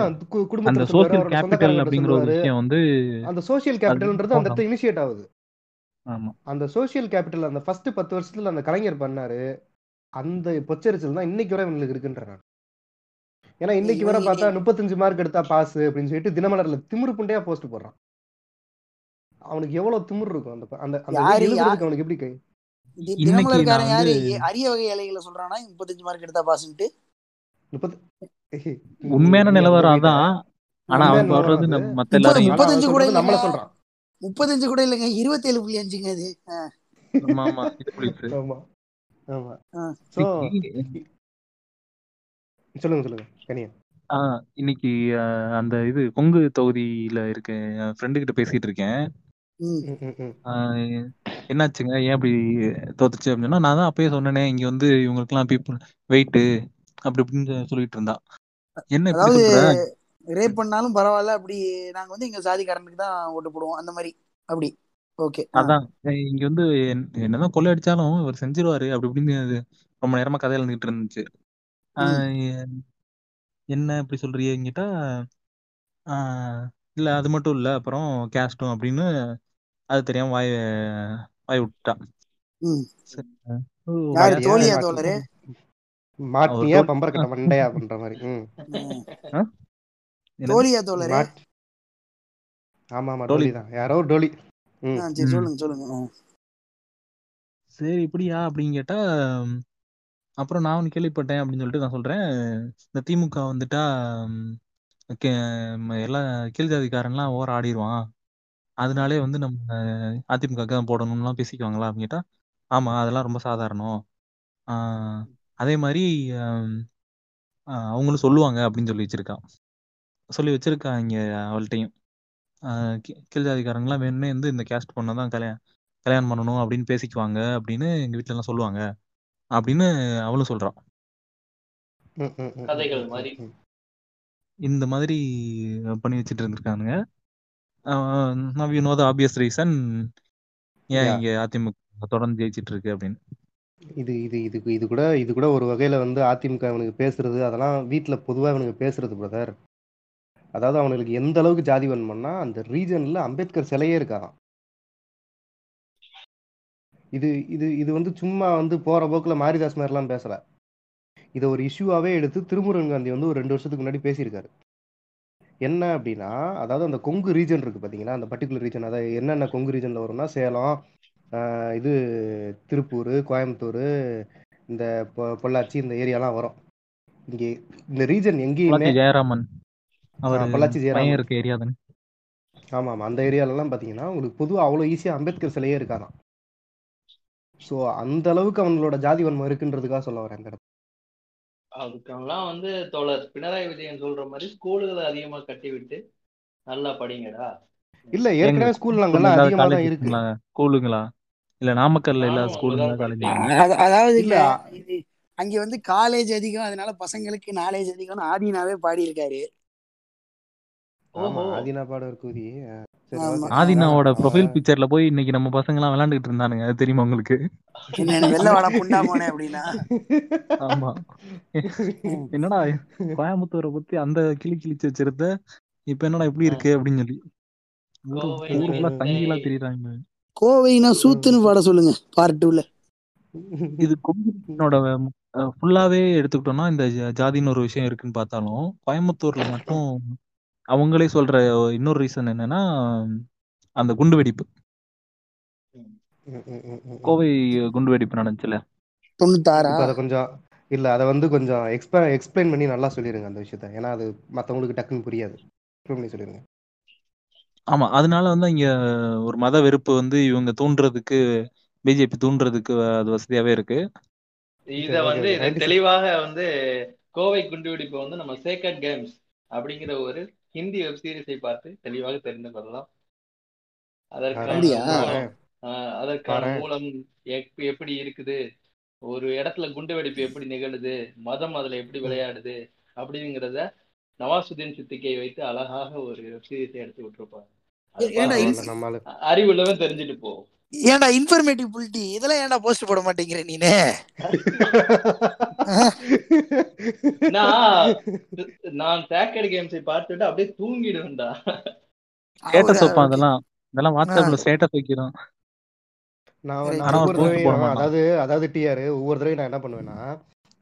அந்த சோசியல் கேபிட்டல் அப்படிங்கிற ஒரு விஷயம் வந்து அந்த சோசியல் கேபிட்டல்ன்றது அந்த இடத்துல இனிஷியேட் ஆகுது. ஆமா. அந்த சோசியல் கேபிட்டல் அந்த ஃபர்ஸ்ட் பத்து வருஷத்துல அந்த கலைஞர் பண்ணாரு. அந்த பொச்சரிச்சல் தான் இன்னைக்கு வரை இவங்களுக்கு இருக்குன்ற நான். ஏன்னா இன்னைக்கு வரை பார்த்தா முப்பத்தஞ்சு மார்க் எடுத்தா பாஸ் அப்படின்னு சொல்லிட்டு தினமலர்ல திமிரு புண்டையா போஸ்ட் போடுறான். அவனுக்கு எவ்வளவு திமிரு இருக்கும் அந்த அந்த அவனுக்கு எப்படி கை? தினமலர்காரன் யாரு? அரிய வகை இலைகளை சொல்றானா முப்பத்தஞ்சு மார்க் எடுத்தா பாஸ்ன்ட்டு முப்பது உண்மையான நிலவரம் அதான். ஆனா அவன் சொல்றது மத்த அவன் முப்பத்தஞ்சு கூட நம்மள சொல்றான். முப்பத்தஞ்சு கூட இல்லைங்க. இருபத்தேழு புள்ளி அஞ்சுங்க அது. சொல்லுங்க சொல்லுங்க. கனியன் ஆ இன்னைக்கு அந்த இது கொங்கு தொகுதியில இருக்க என் ஃப்ரெண்டு கிட்ட பேசிட்டு இருக்கேன். என்னாச்சுங்க? ஏன் அப்படி தோத்துச்சு அப்படின்னா நான் தான் அப்பயே சொன்னேனே இங்க வந்து இவங்களுக்குலாம் பீப்புள் வெயிட் அப்படி இப்படின்னு சொல்லிட்டு இருந்தா என்ன அதாவது ரேப் பண்ணாலும் பரவாயில்ல அப்படி நாங்க வந்து எங்க சாதிக்காரனுக்கு தான் ஓட்டு போடுவோம் அந்த மாதிரி. அப்படி. ஓகே அதான். இங்க வந்து என்- என்னதான் கொள்ளை அடிச்சாலும் இவர் செஞ்சிருவாரு அப்படி இப்படின்னு ரொம்ப நேரமா கதை எழுந்துகிட்டு இருந்துச்சு. என்ன இப்படி சொல்றீங்கிட்டா இல்ல அது மட்டும் இல்ல அப்புறம் கேஸ்டும் அப்படின்னு அது தெரியாம வாய வாய் விட்டுட்டான். ம். சரி. ஓ, யாரு வயா- தோழியா மாட்டி- தோழரே மாட்டினியா அவர் பம்பர கட்ட மண்டையா பண்ற மாதிரி தோழரே மாட் ஆமா ஆமா டோலி. தான் யாரோ ஒரு டோலி சரி. சொல்லுங்க சொல்லுங்க. சரி இப்படியா அப்படின்னு கேட்டா அப்புறம் நான் ஒன்று கேள்விப்பட்டேன் அப்படின்னு சொல்லிட்டு நான் சொல்றேன் இந்த திமுக வந்துட்டா எல்லா கீழ் ஜாதிக்காரன்லாம் ஓர ஆடிடுவான் அதனாலே வந்து நம்ம அதிமுக தான் போடணும்லாம் பேசிக்குவாங்களா அப்படின்னு கேட்டா ஆமா அதெல்லாம் ரொம்ப சாதாரணம் ஆஹ் அதே மாதிரி அவங்களும் சொல்லுவாங்க அப்படின்னு சொல்லி வச்சிருக்கான் சொல்லி வச்சிருக்காங்க அவள்கிட்டையும். ஆஹ் கீ- கீழ் ஜாதிக்காரங்களாம் வேணும்னே வந்து இந்த கேஸ்ட் பொண்ணை தான் கல்யாணம் கல்யாணம் பண்ணணும் அப்படின்னு பேசிக்குவாங்க அப்படின்னு எங்க வீட்ல எல்லாம் சொல்லுவாங்க. அப்படின்னு அவளும் சொல்றான். இந்த மாதிரி பண்ணி வச்சுட்டு இருந்திருக்கானுங்க. Now you know the obvious reason ஏன் Yeah. இங்க அதிமுக தொடர்ந்து ஜெயிச்சிட்டு இருக்கு அப்படின்னு. இது இது இது இது கூட இது கூட ஒரு வகையில வந்து அதிமுக அவனுக்கு பேசுறது அதெல்லாம் வீட்டுல பொதுவா அவனுக்கு பேசுறது பிரதர் அதாவது அவனுக்கு எந்த அளவுக்கு ஜாதி வேணும்னா அந்த ரீஜன்ல அம்பேத்கர் சிலையே இருக்காராம் இது இது இது வந்து சும்மா வந்து போற போக்குல மாரிதாஸ் மாதிரிலாம் பேசல. இதை ஒரு இஷ்யூவாவே எடுத்து திருமுருகன் காந்தி வந்து ஒரு ரெண்டு வருஷத்துக்கு முன்னாடி பேசியிருக்காரு. என்ன அப்படின்னா அதாவது அந்த கொங்கு ரீஜன் இருக்கு பாத்தீங்களா? அந்த பர்டிகுலர் ரீஜன் அதாவது என்னென்ன கொங்கு ரீஜன்ல வரும்னா சேலம் இது திருப்பூர் கோயம்புத்தூர் இந்த பொள்ளாச்சி இந்த ஏரியாலாம் வரும். இங்கே இந்த ரீஜன் எங்கேயுமே ஜெயராமன். பொள்ளாச்சி ஜெயராமன். இருக்க ஏரியா தானே? ஆமா ஆமா அந்த ஏரியாலலாம் பார்த்தீங்கன்னா உங்களுக்கு பொதுவாக அவ்வளோ ஈஸியாக அம்பேத்கர் சிலையே இருக்காராம் ஸோ அந்த அளவுக்கு அவங்களோட ஜாதி வன்மம் இருக்குன்றதுக்காக சொல்ல வரேன் இந்த இடத்துல. அதுக்கெல்லாம் வந்து தோழர் பினராயி விஜயன் சொல்ற மாதிரி ஸ்கூலுகளை அதிகமா கட்டி விட்டு நல்லா படிங்கடா. இல்ல ஏற்கனவே ஸ்கூல் அங்கெல்லாம் அதிகமாக தான் இருக்கு. இருக்குங்களா ஸ்கூலுங்களா? இல்ல நாமக்கல்ல ஸ்கூலுங்களா அங்கதான் காலேஜ் படிச்சேன் அது- அதாவதுங்க இல்ல. அங்க வந்து காலேஜ் அதிகம் அதனால பசங்களுக்கு நாலேஜ் அதிகம்னு ஆதினாவே பாடி இருக்காரு ஆதினா கூதி. சரி ஆமா. ஓகே ஆதினாவோட ப்ரொஃபைல் பிக்சர்ல போய் இன்னைக்கு நம்ம பசங்க எல்லாம் விளையாண்டுட்டு இருந்தானுங்க அது தெரியுமா உங்களுக்கு? என்ன வெள்ள வாடா புண்டா மோனே அப்படின்னா. ஆமா. என்னடா கோயம்புத்தூரை பத்தி அந்த கிளி கிழிச்சு வச்சிருந்த இப்ப என்னடா இப்படி ம். இருக்கு அப்படின்னு சொல்லி. ஊரு கோவை ம், ஊர் ஃபுல்லா ம், தங்கிலாம் நெல்லை திரியுறாங்க. கோவைனா சூத்துன்னு பாட சொல்லுங்க பார்ட் டூல இது கொங்கினோட ஃபுல்லாவே எடுத்துக்கிட்டோம்னா இந்த ஜா- ஜாதின்னு ஒரு விஷயம் இருக்குன்னு பார்த்தாலும் கோயம்புத்தூர்ல மட்டும் அவங்களே சொல்ற இன்னொரு ரீசன் என்னன்னா அந்த குண்டு வெடிப்பு. கோவை குண்டு வெடிப்பு நடந்துச்சுல தொண்ணூத்தாறா அதை கொஞ்சம் இல்ல அதை வந்து கொஞ்சம் எக்ஸ்ப எக்ஸ்பிளைன் பண்ணி நல்லா சொல்லிடுங்க அந்த விஷயத்த. ஏன்னா அது மற்றவங்களுக்கு டக்குன்னு புரியாது. சொல்லிடுங்க ஆமா அதனால வந்து இங்க ஒரு மத வெறுப்பு வந்து இவங்க தூண்டுறதுக்கு பிஜேபி தூண்டுறதுக்கு அது வசதியாவே இருக்கு. இத வந்து இத தெளிவாக வந்து கோவை குண்டுவெடிப்பை வந்து நம்ம சேக்கட் கேம்ஸ் அப்படிங்கிற ஒரு ஹிந்தி வெப் சீரிஸை பார்த்து தெளிவாக தெரிந்து கொள்ளலாம். அதற்கான அதற்கான மூலம் எப்- எப்படி இருக்குது? ஒரு இடத்துல குண்டு வெடிப்பு எப்படி நிகழுது? மதம் அதுல எப்படி விளையாடுது? அப்படிங்கிறத நவாசுதீன் சித்திகை வைத்து அழகாக ஒரு வெப் சீரிஸை எடுத்து விட்டுருப்பாங்க. அறிவுள்ளவன் தெரிஞ்சுட்டு போவோம் ஏன்டா இன்ஃபர்மேட்டிவ் புல்டி இதெல்லாம் ஏன்டா போஸ்ட் போட மாட்டேங்கிற நீனு? நான் நான் சேக்கட் கேம்ஸை பார்த்துட்டு அப்படியே தூங்கிடுவேன்டா. ஸ்டேட்டஸ் வைப்பான் அதெல்லாம். இதெல்லாம் வாட்ஸ்அப்ல ஸ்டேட்டஸ் வைக்கிறோம். நான் ஒவ்வொரு ஒரு போஸ்ட் போட தடவையும் மாட்டான். அதாவது அதாவது டிஆர் ஒவ்வொரு தடவையும் நான் என்ன பண்ணுவேன்னா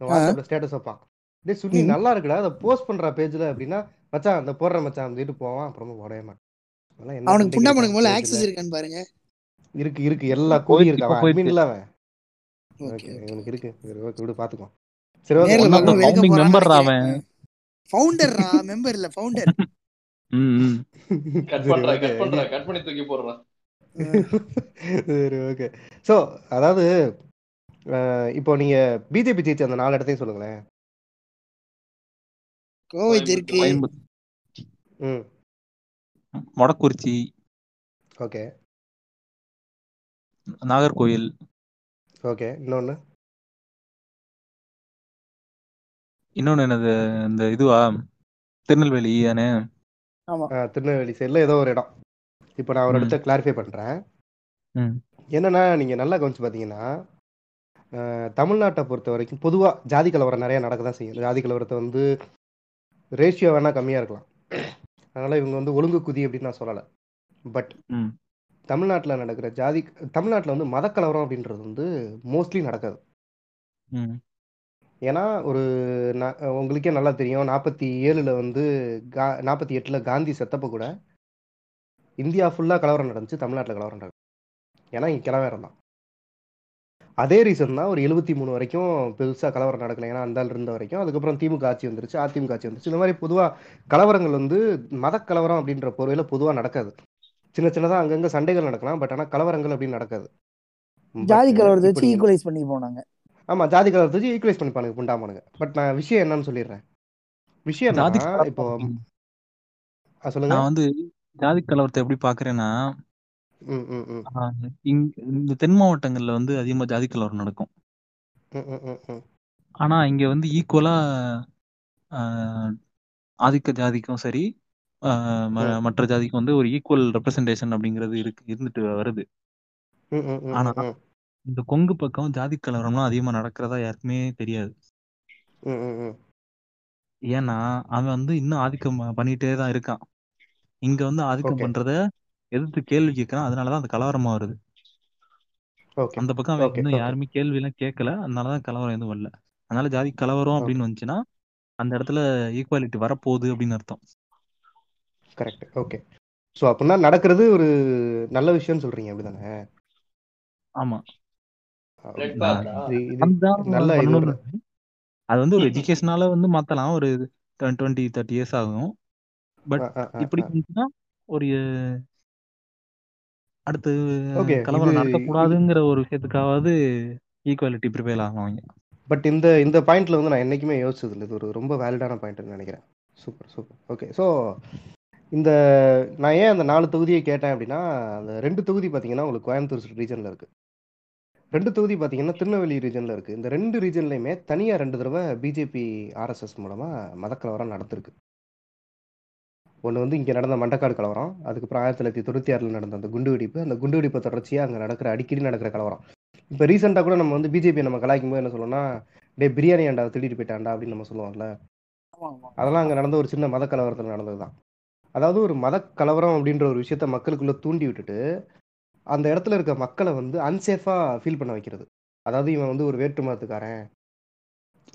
வாட்ஸ்அப்ல ஸ்டேட்டஸ் வைப்பான். டேய் சுன்னி நல்லா இருக்குடா அதை போஸ்ட் பண்ற பேஜ்ல அப்படின்னா மச்சான் அந்த போடுற மச்சான் சொல்லிட்டு போவான் அப்புறமா போடவே மாட்டான். அவனுக்கு புண்டாமனுக்கு மேல ஆக்சஸ் இருக்கான்னு பாருங்க. இருக்கு இருக்கு. எல்லா போயிடுச்சு இருக்கு அவன் போயிடுச்சு அட்மின்ல அவன். இவனுக்கு இருக்கு. விடு பாத்துக்கோ. சரி ஓகே மெம்பர் அவன். ஃபவுண்டர்ரா மெம்பர் இல்ல ஃபவுண்டர் ம். கட் சரி பண்றா ஓகே. கட் பண்றா கட் பண்ணி தூக்கி போடுறான் சரி ஓகே. ஸோ அதாவது இப்போ நீங்க பிஜேபி ஜெயிச்ச அந்த நாலு இடத்தையும் சொல்லுங்களேன். கோவை தெற்கு. ம். மொடக்குறிச்சி ஓகே. நாகர்கோயில் ஓகே. இன்னொன்னு? இன்னொன்னு என்னது இந்த இதுவா? திருநெல்வேலி தானே ஆமா. திருநெல்வேலி சைடில் ஏதோ ஒரு இடம். இப்போ நான் ஒரு இடத்த கிளாரிஃபை பண்றேன். ம். என்னன்னா நீங்க நல்லா கவனிச்சு பார்த்தீங்கன்னா தமிழ்நாட்டை பொறுத்த வரைக்கும் பொதுவாக ஜாதி கலவரம் நிறைய நடக்க தான் செய்யும். ஜாதி கலவரத்தை வந்து ரேஷியோ வேணா கம்மியாக இருக்கலாம். அதனால இவங்க வந்து ஒழுங்கு குதி அப்படின்னு நான் சொல்லலை. பட் தமிழ்நாட்டுல நடக்கிற ஜாதி தமிழ்நாட்டுல வந்து மதக்கலவரம் அப்படின்றது வந்து மோஸ்ட்லி நடக்காது. ஏன்னா ஒரு உங்களுக்கே நல்லா தெரியும் நாற்பத்தி ஏழுல வந்து கா நாற்பத்தி எட்டுல காந்தி செத்தப்ப கூட இந்தியா ஃபுல்லா கலவரம் நடந்துச்சு தமிழ்நாட்டுல கலவரம் நடக்கும் ஏன்னா இங்க கிளவேரம் தான் அதே ரீசன் தான் ஒரு எழுபத்தி மூணு வரைக்கும் பெருசா கலவரம் நடக்கல. ஏன்னா அந்த இருந்த வரைக்கும். அதுக்கப்புறம் திமுக ஆட்சி வந்துருச்சு. அதிமுக ஆட்சி வந்துருச்சு. இந்த மாதிரி பொதுவா கலவரங்கள் வந்து மத கலவரம் அப்படின்ற பொருளையில பொதுவா நடக்காது. சின்ன சின்னதா அங்கங்க சண்டைகள் நடக்கலாம். பட் ஆனா கலவரங்கள் அப்படின்னு நடக்காது. ஜாதி கலவரத்தை வச்சு ஈக்குவலைஸ் பண்ணி போனாங்க. ஆமா ஜாதி கலவரத்தை வச்சு ஈக்குவலைஸ் பண்ணிப்பானுங்க புண்டாமானுங்க. பட் நான் விஷயம் என்னன்னு சொல்லிடுறேன். விஷயம் இப்போ சொல்லுங்க. நான் வந்து ஜாதி கலவரத்தை எப்படி பாக்குறேன்னா இந்த தென் மாவட்டங்கள்ல வந்து அதிகமா ஜாதி கலவரம் நடக்கும். ஆனா இங்க வந்து ஈக்குவலா ஆதிக்க ஜாதிக்கும் சரி. மற்ற ஜாதிக்கும் வந்து ஒரு ஈக்குவல் ரெப்ரசன்டேஷன் அப்படிங்கிறது இருக்கு இருந்துட்டு வருது. ஆனா இந்த கொங்கு பக்கம் ஜாதி கலவரம்லாம் அதிகமா நடக்கிறதா யாருக்குமே தெரியாது. ஏன்னா அவன் வந்து இன்னும் ஆதிக்கம் பண்ணிட்டே தான் இருக்கான். இங்க வந்து ஆதிக்கம் பண்றத எதிர்த்து கேள்வி கேட்கறான் அதனாலதான் அந்த கலவரமா வருது ஓகே. அந்த பக்கம் அவன் இன்னும் யாருமே கேள்வி எல்லாம் கேட்கல அதனாலதான் கலவரம் எதுவும் வரல. அதனால ஜாதி கலவரம் அப்படின்னு வந்துச்சுன்னா அந்த இடத்துல ஈக்குவாலிட்டி வரப்போகுது அப்படின்னு அர்த்தம். Correct okay. ஸோ அப்படின்னா நடக்கிறது ஒரு நல்ல விஷயம்னு சொல்றீங்க அப்படிதானே? ஆமா. நல்ல அது வந்து ஒரு எஜுகேஷனால வந்து மாத்தலாம் ஒரு டுவெண்ட்டி தேர்ட்டி இயர்ஸ் ஆகும். பட் இப்படி ஒரு அடுத்து கலவரம் இது நடத்தக்கூடாதுங்கிற ஒரு விஷயத்துக்காவது ஈக்குவாலிட்டி ஆகலாம் அவங்க. பட் இந்த இந்த பாயிண்ட்ல வந்து நான் என்னைக்குமே யோசிச்சது இல்லை இது ஒரு ரொம்ப வேலிடான பாயிண்ட்னு நினைக்கிறேன். சூப்பர் சூப்பர் ஓகே ஸோ இந்த நான் ஏன் அந்த நாலு தொகுதியை கேட்டேன் அப்படின்னா அந்த ரெண்டு தொகுதி பார்த்தீங்கன்னா உங்களுக்கு கோயம்புத்தூர் ரீஜன்ல இருக்கு. ரெண்டு தொகுதி பார்த்தீங்கன்னா திருநெல்வேலி ரீஜன்ல இருக்கு. இந்த ரெண்டு ரீஜன்லையுமே தனியா ரெண்டு தடவை பிஜேபி ஆர்எஸ்எஸ் மூலமா மதக்கலவரம் நடத்திருக்கு ஒன்று வந்து இங்கே நடந்த மண்டக்காடு கலவரம். அதுக்கப்புறம் ஆயிரத்தி தொள்ளாயிரத்தி தொண்ணூற்றி ஆறில் நடந்த அந்த குண்டு வெடிப்பு அந்த குண்டு வெடிப்பை தொடர்ச்சியாக அங்கே நடக்கிற அடிக்கடி நடக்கிற கலவரம். இப்போ ரீசெண்டாக கூட நம்ம வந்து பிஜேபி நம்ம கலாய்க்கும் போது என்ன சொல்லணும்னா டே பிரியாணி ஆண்டா திருடிட்டு போயிட்டாண்டா அப்படின்னு நம்ம சொல்லுவோம்ல. அதெல்லாம் அங்கே நடந்த ஒரு சின்ன மத கலவரத்தில் நடந்தது தான் அதாவது ஒரு மத கலவரம் அப்படின்ற ஒரு விஷயத்த மக்களுக்குள்ள தூண்டி விட்டுட்டு அந்த இடத்துல இருக்க மக்களை வந்து அன்சேஃபாக ஃபீல் பண்ண வைக்கிறது. அதாவது இவன் வந்து ஒரு வேற்று மதத்துக்காரன்.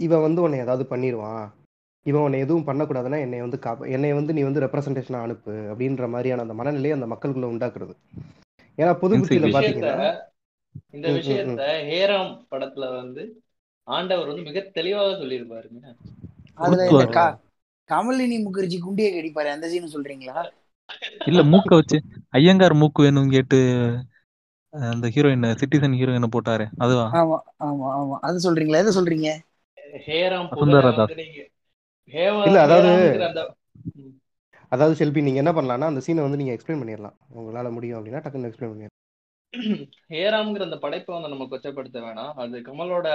இவன் வந்து உன்னை ஏதாவது பண்ணிடுவான் இவன் உன்னை எதுவும் பண்ணக்கூடாதுன்னா என்னை வந்து காப்ப என்னை வந்து நீ வந்து ரெப்ரசன்டேஷனாக அனுப்பு அப்படின்ற மாதிரியான அந்த மனநிலையை அந்த மக்களுக்குள்ள உண்டாக்குறது. ஏன்னா பொது புத்தியில Insecurity. விஷயத்த பார்த்தீங்கன்னா இந்த விஷயத்த ஹேராம் படத்துல வந்து ஆண்டவர் வந்து மிக தெளிவாக சொல்லியிருப்பாருங்க அதுல இந்த கா கமலினி முகர்ஜி குண்டியை கடிப்பாரு. அந்த சீன் சொல்றீங்களா? இல்ல மூக்க வச்சு ஐயங்கார் மூக்கு வேணும் கேட்டு அந்த ஹீரோயின் சிட்டிசன் ஹீரோயினை போட்டாரு அதுவா? ஆமா ஆமா ஆமா. அது சொல்றீங்களா? எதை சொல்றீங்க? ஹேராம் புகழ இல்ல அதாவது. அதாவது செல்பி நீங்க என்ன பண்ணலாம்னா அந்த சீனை வந்து நீங்க எக்ஸ்பிளைன் பண்ணிடலாம் உங்களால முடியும் அப்படின்னா டக்குன்னு எக்ஸ்பிளைன் பண்ணிடலாம் ஹேராம்ங்கிற அந்த படைப்பை வந்து நம்ம கொச்சப்படுத்த வேணாம் அது கமலோட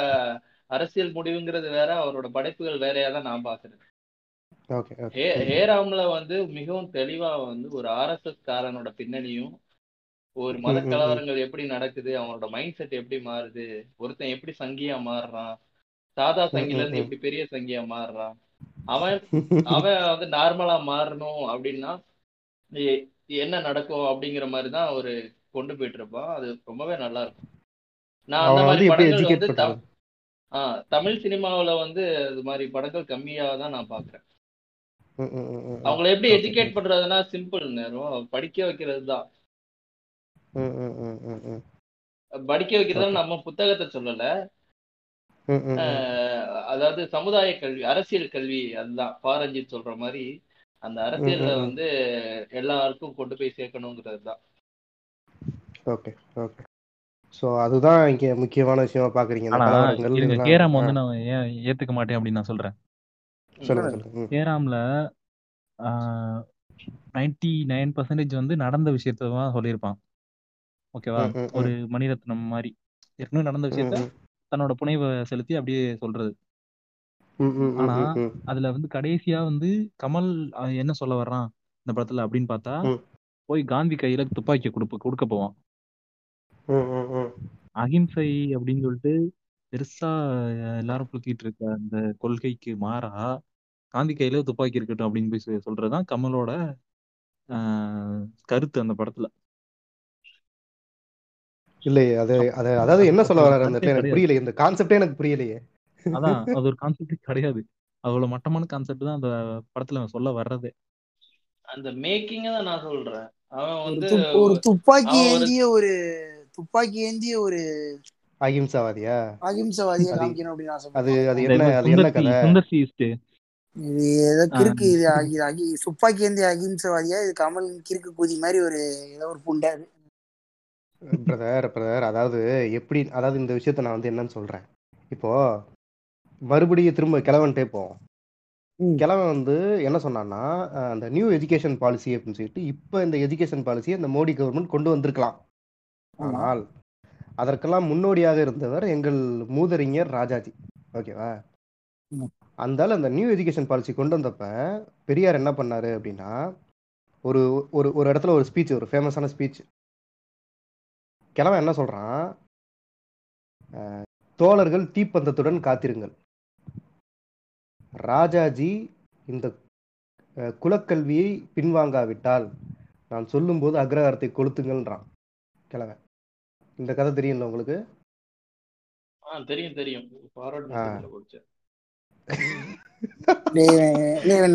அரசியல் முடிவுங்கிறது வேற அவரோட படைப்புகள் வேறையா தான் நான் பாக்குறேன் ஹேராம்ல வந்து மிகவும் தெளிவா வந்து ஒரு ஆர்எஸ்எஸ் காரனோட பின்னணியும் ஒரு மத. கலவரங்கள் எப்படி நடக்குது அவனோட மைண்ட் செட் எப்படி மாறுது ஒருத்தன் எப்படி சங்கியா மாறுறான் சாதா சங்கில இருந்து. எப்படி பெரிய சங்கியா மாறுறான் அவன் அவன் வந்து நார்மலா மாறணும் அப்படின்னா என்ன நடக்கும் அப்படிங்கிற மாதிரி தான் அவரு கொண்டு போயிட்டு இருப்பான் அது ரொம்பவே நல்லா இருக்கும். நான் அந்த மாதிரி படங்கள் வந்து ஆஹ் தமிழ் சினிமாவுல வந்து அது மாதிரி படங்கள் கம்மியா தான் நான் பாக்குறேன். அவங்கள எப்படி எஜுகேட் பண்றதுன்னா சிம்பிள் நேரம். படிக்க வைக்கிறது தான். படிக்க வைக்கிறது நம்ம புத்தகத்தை சொல்லல. அதாவது சமுதாய கல்வி அரசியல் கல்வி அதுதான். பாரஞ்சித் சொல்ற மாதிரி அந்த ம். வந்து எல்லாருக்கும் கொண்டு போய் சேர்க்கணுங்கிறது தான் ஓகே ஓகே. ஸோ அதுதான் இங்க முக்கியமான விஷயமா பாக்குறீங்க. ஆ, வந்து நான் ஏன் ஏத்துக்க மாட்டேன் அப்படின்னு நான் சொல்றேன். ஹேராம்ல நைன்டி நைன் பர்சன்டேஜ் வந்து நடந்த விஷயத்த தான் சொல்லியிருப்பான். ஓகேவா? ஒரு. மணிரத்னம் மாதிரி. ஏற்கனவே நடந்த விஷயத்த. தன்னோட புனைவை செலுத்தி அப்படியே சொல்றது ஆனா. அதுல வந்து கடைசியா வந்து கமல் என்ன சொல்ல வர்றான் இந்த படத்துல அப்படின்னு பார்த்தா போய் காந்தி கையில துப்பாக்கி கொடுப்ப கொடுக்க போவான். அகிம்சை அப்படின்னு சொல்லிட்டு பெருசா எல்லாரும் புளுத்திட்டு இருக்க அந்த கொள்கைக்கு மாறா காந்தி கையில துப்பாக்கி இருக்கட்டும் அப்படின்னு போய் சொல்றதுதான் கமலோட ஆஹ், கருத்து அந்த படத்துல இல்லையே அது அது அதாவது என்ன சொல்ல வர்றாரு அந்த எனக்கு. புரியல இந்த கான்செப்டே எனக்கு புரியலையே. அதான் அது ஒரு கான்செப்ட் கிடையாது. அவ்வளவு மட்டமான கான்செப்ட் தான் அந்த படத்துல அவன் சொல்ல வர்றதே. அந்த மேக்கிங்க தான் நான் சொல்றேன். அவன் ஒரு வந்து ஒரு துப்பாக்கி ஏந்திய ஒரு துப்பாக்கி ஏந்திய ஒரு அகிம்சாவாதியா? அகிம்சவாதியை அது- காமிக்கணும் அப்படின்னு அது ஆசைப்படுறேன் அது இந்த என்ன அது என்ன கதை? சுந்தர் இது ஏதோ கிறுக்கு இது அகி அகி துப்பாக்கி ஏந்திய அகிம்சவாதியா? இது கமல் கிறுக்கு கூதி மாதிரி ஒரு ஏதோ ஒரு புண்டை அது. பிரதர் பிரதர் அதாவது எப்படி அதாவது இந்த விஷயத்த நான் வந்து என்னன்னு சொல்றேன் இப்போ மறுபடியும் திரும்ப கிழவன்ட்டே போவோம். கிழவன் வந்து என்ன சொன்னான்னா அந்த நியூ எஜுகேஷன் பாலிசி அப்படின்னு சொல்லிட்டு இப்போ இந்த எஜுகேஷன் பாலிசியை இந்த மோடி கவர்மெண்ட் கொண்டு வந்திருக்கலாம். ஆனால் அதற்கெல்லாம் முன்னோடியாக இருந்தவர் எங்கள் மூதறிஞர் ராஜாஜி ஓகேவா. அந்தால அந்த நியூ எஜுகேஷன் பாலிசி கொண்டு வந்தப்ப பெரியார் என்ன பண்ணாரு அப்படின்னா ஒரு ஒரு ஒரு இடத்துல ஒரு ஸ்பீச் ஒரு ஃபேமஸான ஸ்பீச் கிழவன் என்ன சொல்றான்? தோழர்கள் தீப்பந்தத்துடன் காத்திருங்கள். ராஜாஜி இந்த குலக்கல்வியை பின்வாங்காவிட்டால் நான் சொல்லும்போது அக்ரஹாரத்தை கொளுத்துங்கள்ன்றான் கிழவன். இந்த கதை தெரியும்ல உங்களுக்கு? தெரியும் தெரியும்.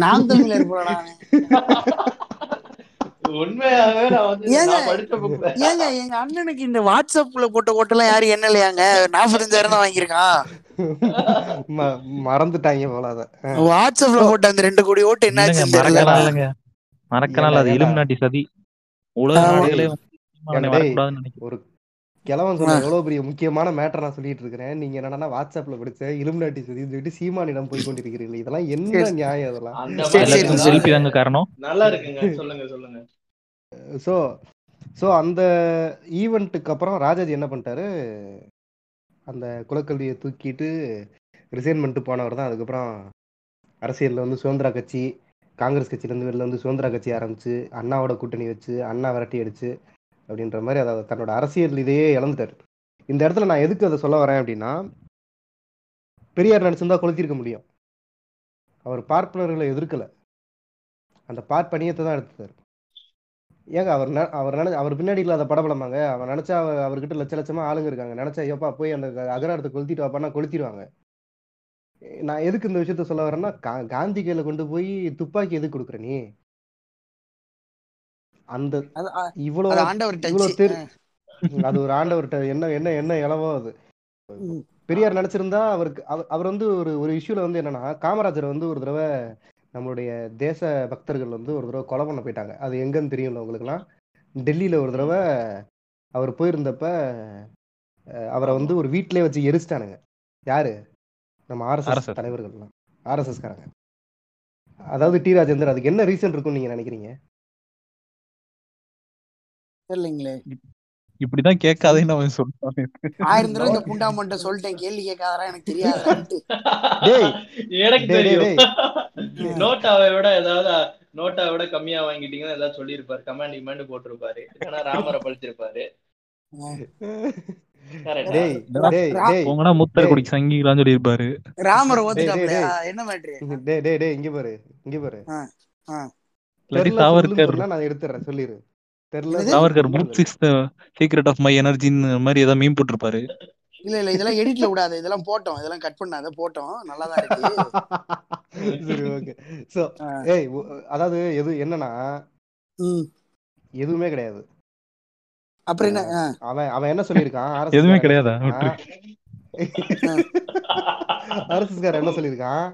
நாம் தமிழர் போடா உண்மையாவே நான் வந்து ஏங்க? எங்க அண்ணனுக்கு இந்த வாட்ஸ்அப்ல போட்ட ஓட்டெல்லாம் யாரும் என்ன இல்லையாங்க? நாற்பத்தஞ்சாயிரம் தான் வாங்கியிருக்கான். ம- மறந்துட்டாங்க போல. வாட்ஸ்அப்ல போட்ட அந்த ரெண்டு கோடி ஓட்டு தெரியல. மறக்கலாம் இல்லைங்க. மறக்கலாம் அது ஏண்டா, இலும் நாட்டி சதி ஒரு கிழவன் சொன்ன. எவ்வளவு பெரிய முக்கியமான மேட்டர் நான் சொல்லிட்டு இருக்கிறேன். நீங்க என்னன்னா வாட்ஸ்அப்ல படிச்ச இலுமினாட்டி சதின்னு சொல்லிட்டு சீமானிடம் போய் கொண்டிருக்கிறீர்கள். இதெல்லாம் என்ன. நியாயம் அதெல்லாம் நல்லா இருக்குங்க. சொல்லுங்க சொல்லுங்க. ஸோ ஸோ அந்த ஈவெண்ட்டுக்கு அப்புறம் ராஜாஜி என்ன பண்ணிட்டாரு? அந்த குலக்கல்வியை தூக்கிட்டு ரிசைன் பண்ணிட்டு போனவர் தான். அதுக்கப்புறம் அரசியலில் வந்து சுதந்திரா கட்சி காங்கிரஸ் கட்சியிலேருந்து வெளில வந்து சுதந்திரா கட்சி ஆரம்பிச்சு அண்ணாவோட கூட்டணி வச்சு அண்ணா விரட்டி அடிச்சு அப்படின்ற மாதிரி அதை தன்னோட அரசியல் இதையே இழந்துட்டார். இந்த இடத்துல நான் எதுக்கு அதை சொல்ல வரேன் அப்படின்னா பெரியார் நடிச்சிருந்தா கொளுத்திருக்க முடியும். அவர் பார்ப்பனர்களை எதிர்க்கலை. அந்த பார்ப்பனியத்தை தான் எடுத்துட்டார். ஏங்க அவர் அவர் நினை அவர் பின்னாடி இல்லாத படபடமாங்க அவர் நினைச்சா அவர் அவர்கிட்ட லட்ச லட்சமா ஆளுங்க இருக்காங்க. நினைச்சா எப்பா போய் அந்த அகராரத்தை கொளுத்திட்டு வாப்பான்னா கொளுத்திடுவாங்க நான் எதுக்கு இந்த விஷயத்த சொல்ல வரேன்னா காந்தி கையில கொண்டு போய் துப்பாக்கி எதுக்கு கொடுக்குற நீ? அந்த அது அ- இவ்வளோ அது ஆண்டவர் இவ்வளோ டச் தெரு அது ஒரு ஆண்டவர்கிட்ட என்ன என்ன என்ன இளவோ அது. பெரியார் நினைச்சிருந்தா அவருக்கு அவர் அவர் வந்து ஒரு ஒரு இஷ்யூல வந்து என்னன்னா காமராஜர் வந்து ஒரு தடவை நம்மளுடைய தேச பக்தர்கள் வந்து ஒரு தடவை கொலை பண்ண போயிட்டாங்க. அது எங்கன்னு தெரியும்ல உங்களுக்குலாம் டெல்லியில ஒரு தடவை அவர் போயிருந்தப்ப அவரை வந்து ஒரு வீட்டிலே வச்சு எரிச்சிட்டானுங்க. யாரு? நம்ம ஆர்எஸ்எஸ். தலைவர்கள்லாம். ஆர்எஸ்எஸ் காரங்க அதாவது டி ராஜேந்தர் அதுக்கு என்ன ரீசன் இருக்கும்னு நீங்க நினைக்கிறீங்க? தெரியலீங்களே. இப்படிதான் கேட்காதேன்னு அவன் சொல்றான். ஆயிரம் தடவை இந்த புண்டாமன்ட்ட சொல்லிட்டேன். கேள்வி கேட்காதரா எனக்கு டேய், எனக்கு தெரியும். நோட்டாவை விட ஏதாவது நோட்டாவை விட கம்மியா வாங்கிட்டீங்கன்னா ஏதாவது சொல்லியிருப்பாரு. கமாண்ட் இமாண்ட் போட்டிருப்பாரு. இல்லைன்னா ராமரை பழிச்சிருப்பாரு. ராமர். என்ன மேட்ரு டேய் டேய் டேய் இங்க பாரு இங்க பாரு. நான் எடுத்துறேன் சொல்லிரு. தெரியல? Savarkar booth six secret of my எனர்ஜின்னு மாதிரி ஏதாவது மீன் போட்டிருப்பாரு. இல்ல இல்ல இதெல்லாம் எடிட்ல விடாது. இதெல்லாம் போட்டோம். இதெல்லாம் கட் பண்ணாத. போட்டோம். நல்லா தான் இருக்கு. சரி ஓகே சோ. ஏய் அதாவது எது என்னன்னா ம். எதுவுமே கிடையாது. அப்புறம் என்ன. அவன் அவன் என்ன சொல்லியிருக்கான்? எதுவுமே கிடையாதா? காரன் என்ன சொல்லியிருக்கான்?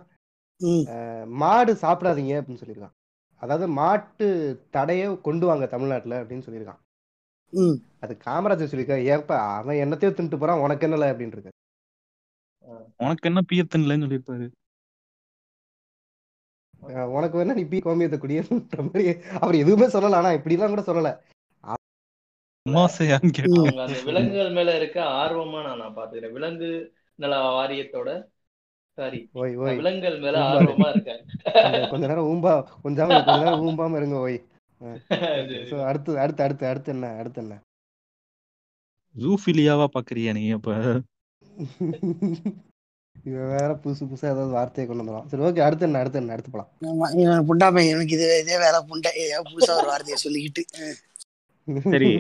மாடு சாப்பிடாதீங்க அப்படின்னு சொல்லியிருக்கான். அதாவது மாட்டு தடையை கொண்டு வாங்க தமிழ்நாட்டுல அப்படின்னு சொல்லியிருக்கான். ம். அது காமராஜர் சொல்லியிருக்கா ஏப்ப அவன் என்னத்தையோ தின்ட்டு போறான் உனக்கு என்னல அப்படின்னு இருக்கு உனக்கு என்ன பியத்தன் இல்லைன்னு சொல்லியிருப்பாரு. உனக்கு வேணா நீ பி கோமியத்தை குடியேற மாதிரி அவர் எதுவுமே சொல்லல ஆனா இப்படிலாம் கூட சொல்லல. விலங்குகள் மேல இருக்க ஆர்வமா நான் நான் பாத்துக்கிறேன் விலங்கு நல வாரியத்தோட விலங்குகள் மேல ஆர்வமா கொஞ்ச நேரம் ஊம்பா கொஞ்சம் கொஞ்ச நேரம் ஊம்பாம இருங்க ஓய். அடுத்து அடுத்து அடுத்து அடுத்து என்ன அடுத்து என்ன? ஜூஃபிலியாவா பாக்குறியா நீ அப்ப? இவன் வேற புதுசு புதுசா ஏதாவது வார்த்தையை கொண்டு வந்துடும் சரி ஓகே அடுத்து என்ன அடுத்து என்ன அடுத்து போலாம். ஆமா, இவன் புண்டாப்பையன் எனக்கு இது இதே வேலை புண்டை ஏதாவது புதுசா ஒரு வார்த்தையை சொல்லிக்கிட்டு. சரி.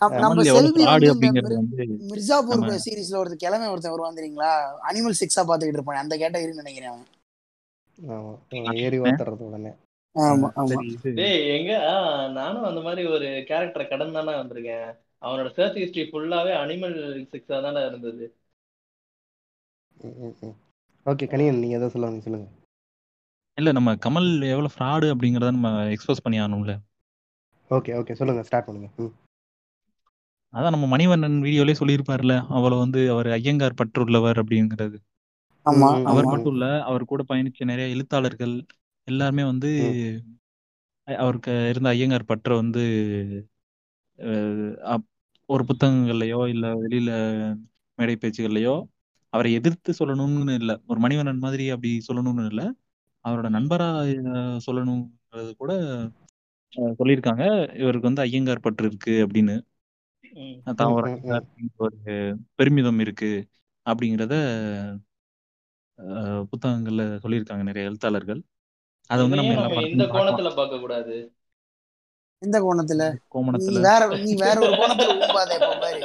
நம்ம- செல்வி மிர்சாபூர் சீரிஸ்ல ஒருத்தர் கிழமை ஒருத்தன் வருவான் தெரியுங்களா அனிமல் சிக்ஸா பாத்துக்கிட்டு இருப்பான் அந்த கேட்டகரின்னு நினைக்கிறேன் ஏறி ஓத்துறது உடனே. ஆமா ஆமா. சரி இது டேய் எங்க? நானும் அந்த மாதிரி ஒரு கேரக்டரை கடந்து தானே வந்திருக்கேன். அவனோட சர்ச் ஹிஸ்டரி ஃபுல்லாவே அனிமல் சிக்ஸா தானே இருந்தது. ஓகே கனியன் நீங்க எதை சொல்லுங்க சொல்லுங்க. இல்ல நம்ம கமல் எவ்வளவு ஃப்ராடு அப்படிங்கறத நம்ம எக்ஸ்போஸ் பண்ணி ஆகணும்ல. ஓகே ஓகே சொல்லுங்க ஸ்டார்ட் பண்ணுங்க. அதான் நம்ம மணிவண்ணன் வீடியோலயே சொல்லியிருப்பார்ல அவ்வளவு வந்து அவர் ஐயங்கார் பற்றுள்ளவர் அப்படிங்கிறது. அவர் மட்டும் இல்ல அவர் கூட பயணிச்ச நிறைய எழுத்தாளர்கள் எல்லாருமே வந்து அவருக்கு இருந்த ஐயங்கார் பற்ற வந்து ஒரு புத்தகங்கள்லயோ இல்ல வெளியில மேடை பேச்சுகள்லயோ அவரை எதிர்த்து சொல்லணும்னு இல்ல. ஒரு மணிவண்ணன் மாதிரி அப்படி சொல்லணும்னு இல்ல. அவரோட நண்பரா சொல்லணுங்கிறது கூட அஹ், சொல்லியிருக்காங்க. இவருக்கு வந்து ஐயங்கார் பற்று இருக்கு அப்படின்னு. தான் ஒரு பெருமிதம் இருக்கு அப்படிங்கிறத புத்தகங்கள்ல சொல்லியிருக்காங்க நிறைய எழுத்தாளர்கள். அதை வந்து நம்ம இந்த கோணத்துல பார்க்க கூடாது? எந்த கோணத்துல? நீ கோமணத்துல. வேற நீ வேற ஒரு கோணத்துல ஊம்பாத இப்ப பாரு.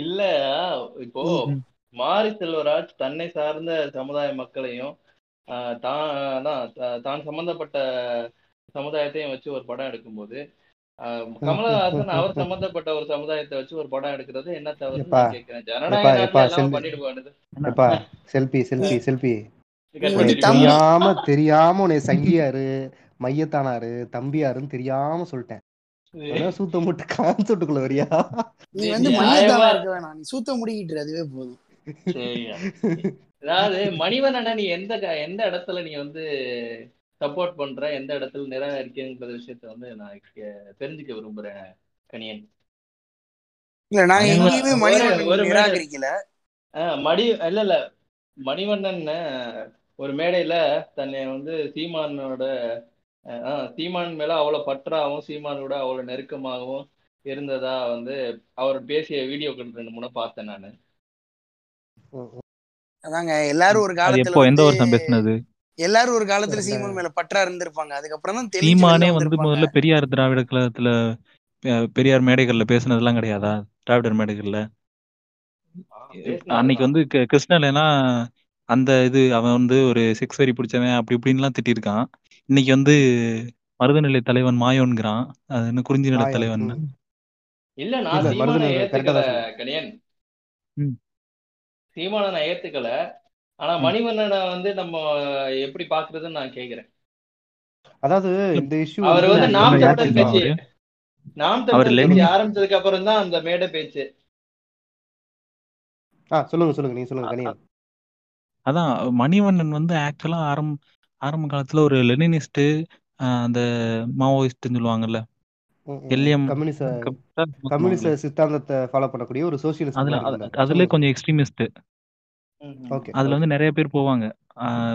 இல்ல இப்போ. மாரி செல்வராஜ் தன்னை சார்ந்த சமுதாய மக்களையும் ஆஹ், தான் தான் சம்பந்தப்பட்ட சமுதாயத்தையும் வச்சு ஒரு படம் எடுக்கும்போது கமலஹாசன் அவர் சம்பந்தப்பட்ட ஒரு சமுதாயத்தை வச்சு ஒரு படம் எடுக்கிறது. என்ன ஜனநாயக கட் வந்து உனக்கு தம் பண்ணிடுவீங்களா தெரியாம தெரியாம உன்னை சங்கியாரு மையத்தானாரு தம்பியாருன்னு தெரியாம சொல்லிட்டேன். சூத்த மூட்டு கான்செப்டுக்குள்ள வரியா? நீ வந்து மையத்தானா இருக்க வேணாம். நீ சூத்த முடிக்கிட்டு அதுவே போதும். சரியா. அதாவது மணிவண்ணனை நீ எந்த எந்த இடத்துல நீ வந்து சப்போர்ட் பண்ற எந்த இடத்துல நிராகரிக்கிற விஷயத்த வந்து நான் தெரிஞ்சுக்க விரும்புறேன் கணியன் இல்ல மணிவண்ணன் எங்கேயுமே மணிவண்ணன் நிராகரிக்கல ஆஹ் மடி இல்ல இல்ல. மணிவண்ணன் ஒரு மேடையில தன்னை வந்து சீமானோட சீமான் மேல அவ்வளவு பற்றாவும் சீமானோட அவ்வளவு நெருக்கமாகவும் இருந்ததா வந்து அவர் பேசிய வீடியோக்கள் ரெண்டு மூணு பார்த்தேன் நானு. அதாங்க எல்லாரும் ஒரு காலத்துல எந்த வருஷம் பேசுனது? எல்லாரும் ஒரு காலத்துல சீமான் மேல பற்றா இருந்திருப்பாங்க. அதுக்கப்புறம் தான் சீமானே வந்து முதல்ல பெரியார் திராவிட கழகத்துல பெரியார் மேடைகள்ல பேசுனதெல்லாம் கிடையாதா? திராவிடர் மேடைகள்ல? அன்னைக்கு வந்து கிருஷ்ணலேனா அந்த இது அவன் வந்து ஒரு செக்ஸ் வெறி பிடிச்சவன் அப்படி இப்படின்லாம் திட்டிருக்கான். இன்னைக்கு வந்து மருதநிலை தலைவன் மாயோன்கிறான். அது என்ன குறிஞ்சி நில தலைவன். இல்ல நான் சீமானை ஏத்துக்கல கணியன். சீமானை நான் ஏத்துக்கல. ஆனா. மணிவண்ணனை வந்து நம்ம எப்படி பாக்குறதுன்னு நான் கேக்குறேன். அதாவது இந்த இஷ்யூ அவர் வந்து நாம் தமிழர் கட்சி நாம் தமிழர் கட்சி ஆரம்பிச்சதுக்கு அப்புறம் தான் அந்த மேடை பேச்சு. ஆ சொல்லுங்க சொல்லுங்க நீங்க சொல்லுங்க அ- அதான் மணிவண்ணன் வந்து ஆக்சுவலா ஆரம் ஆரம்ப காலத்துல ஒரு லெனினிஸ்ட் அந்த மாவோயிஸ்ட்னு சொல்லுவாங்கல்ல. கம்யூனிச சித்தாந்தத்தை ஃபாலோ பண்ணக்கூடிய ஒரு சோசியலிஸ்ட் அதுல கொஞ்சம் எக்ஸ்ட்ரீமிஸ்ட் அதுல வந்து நிறைய பேர் போவாங்க.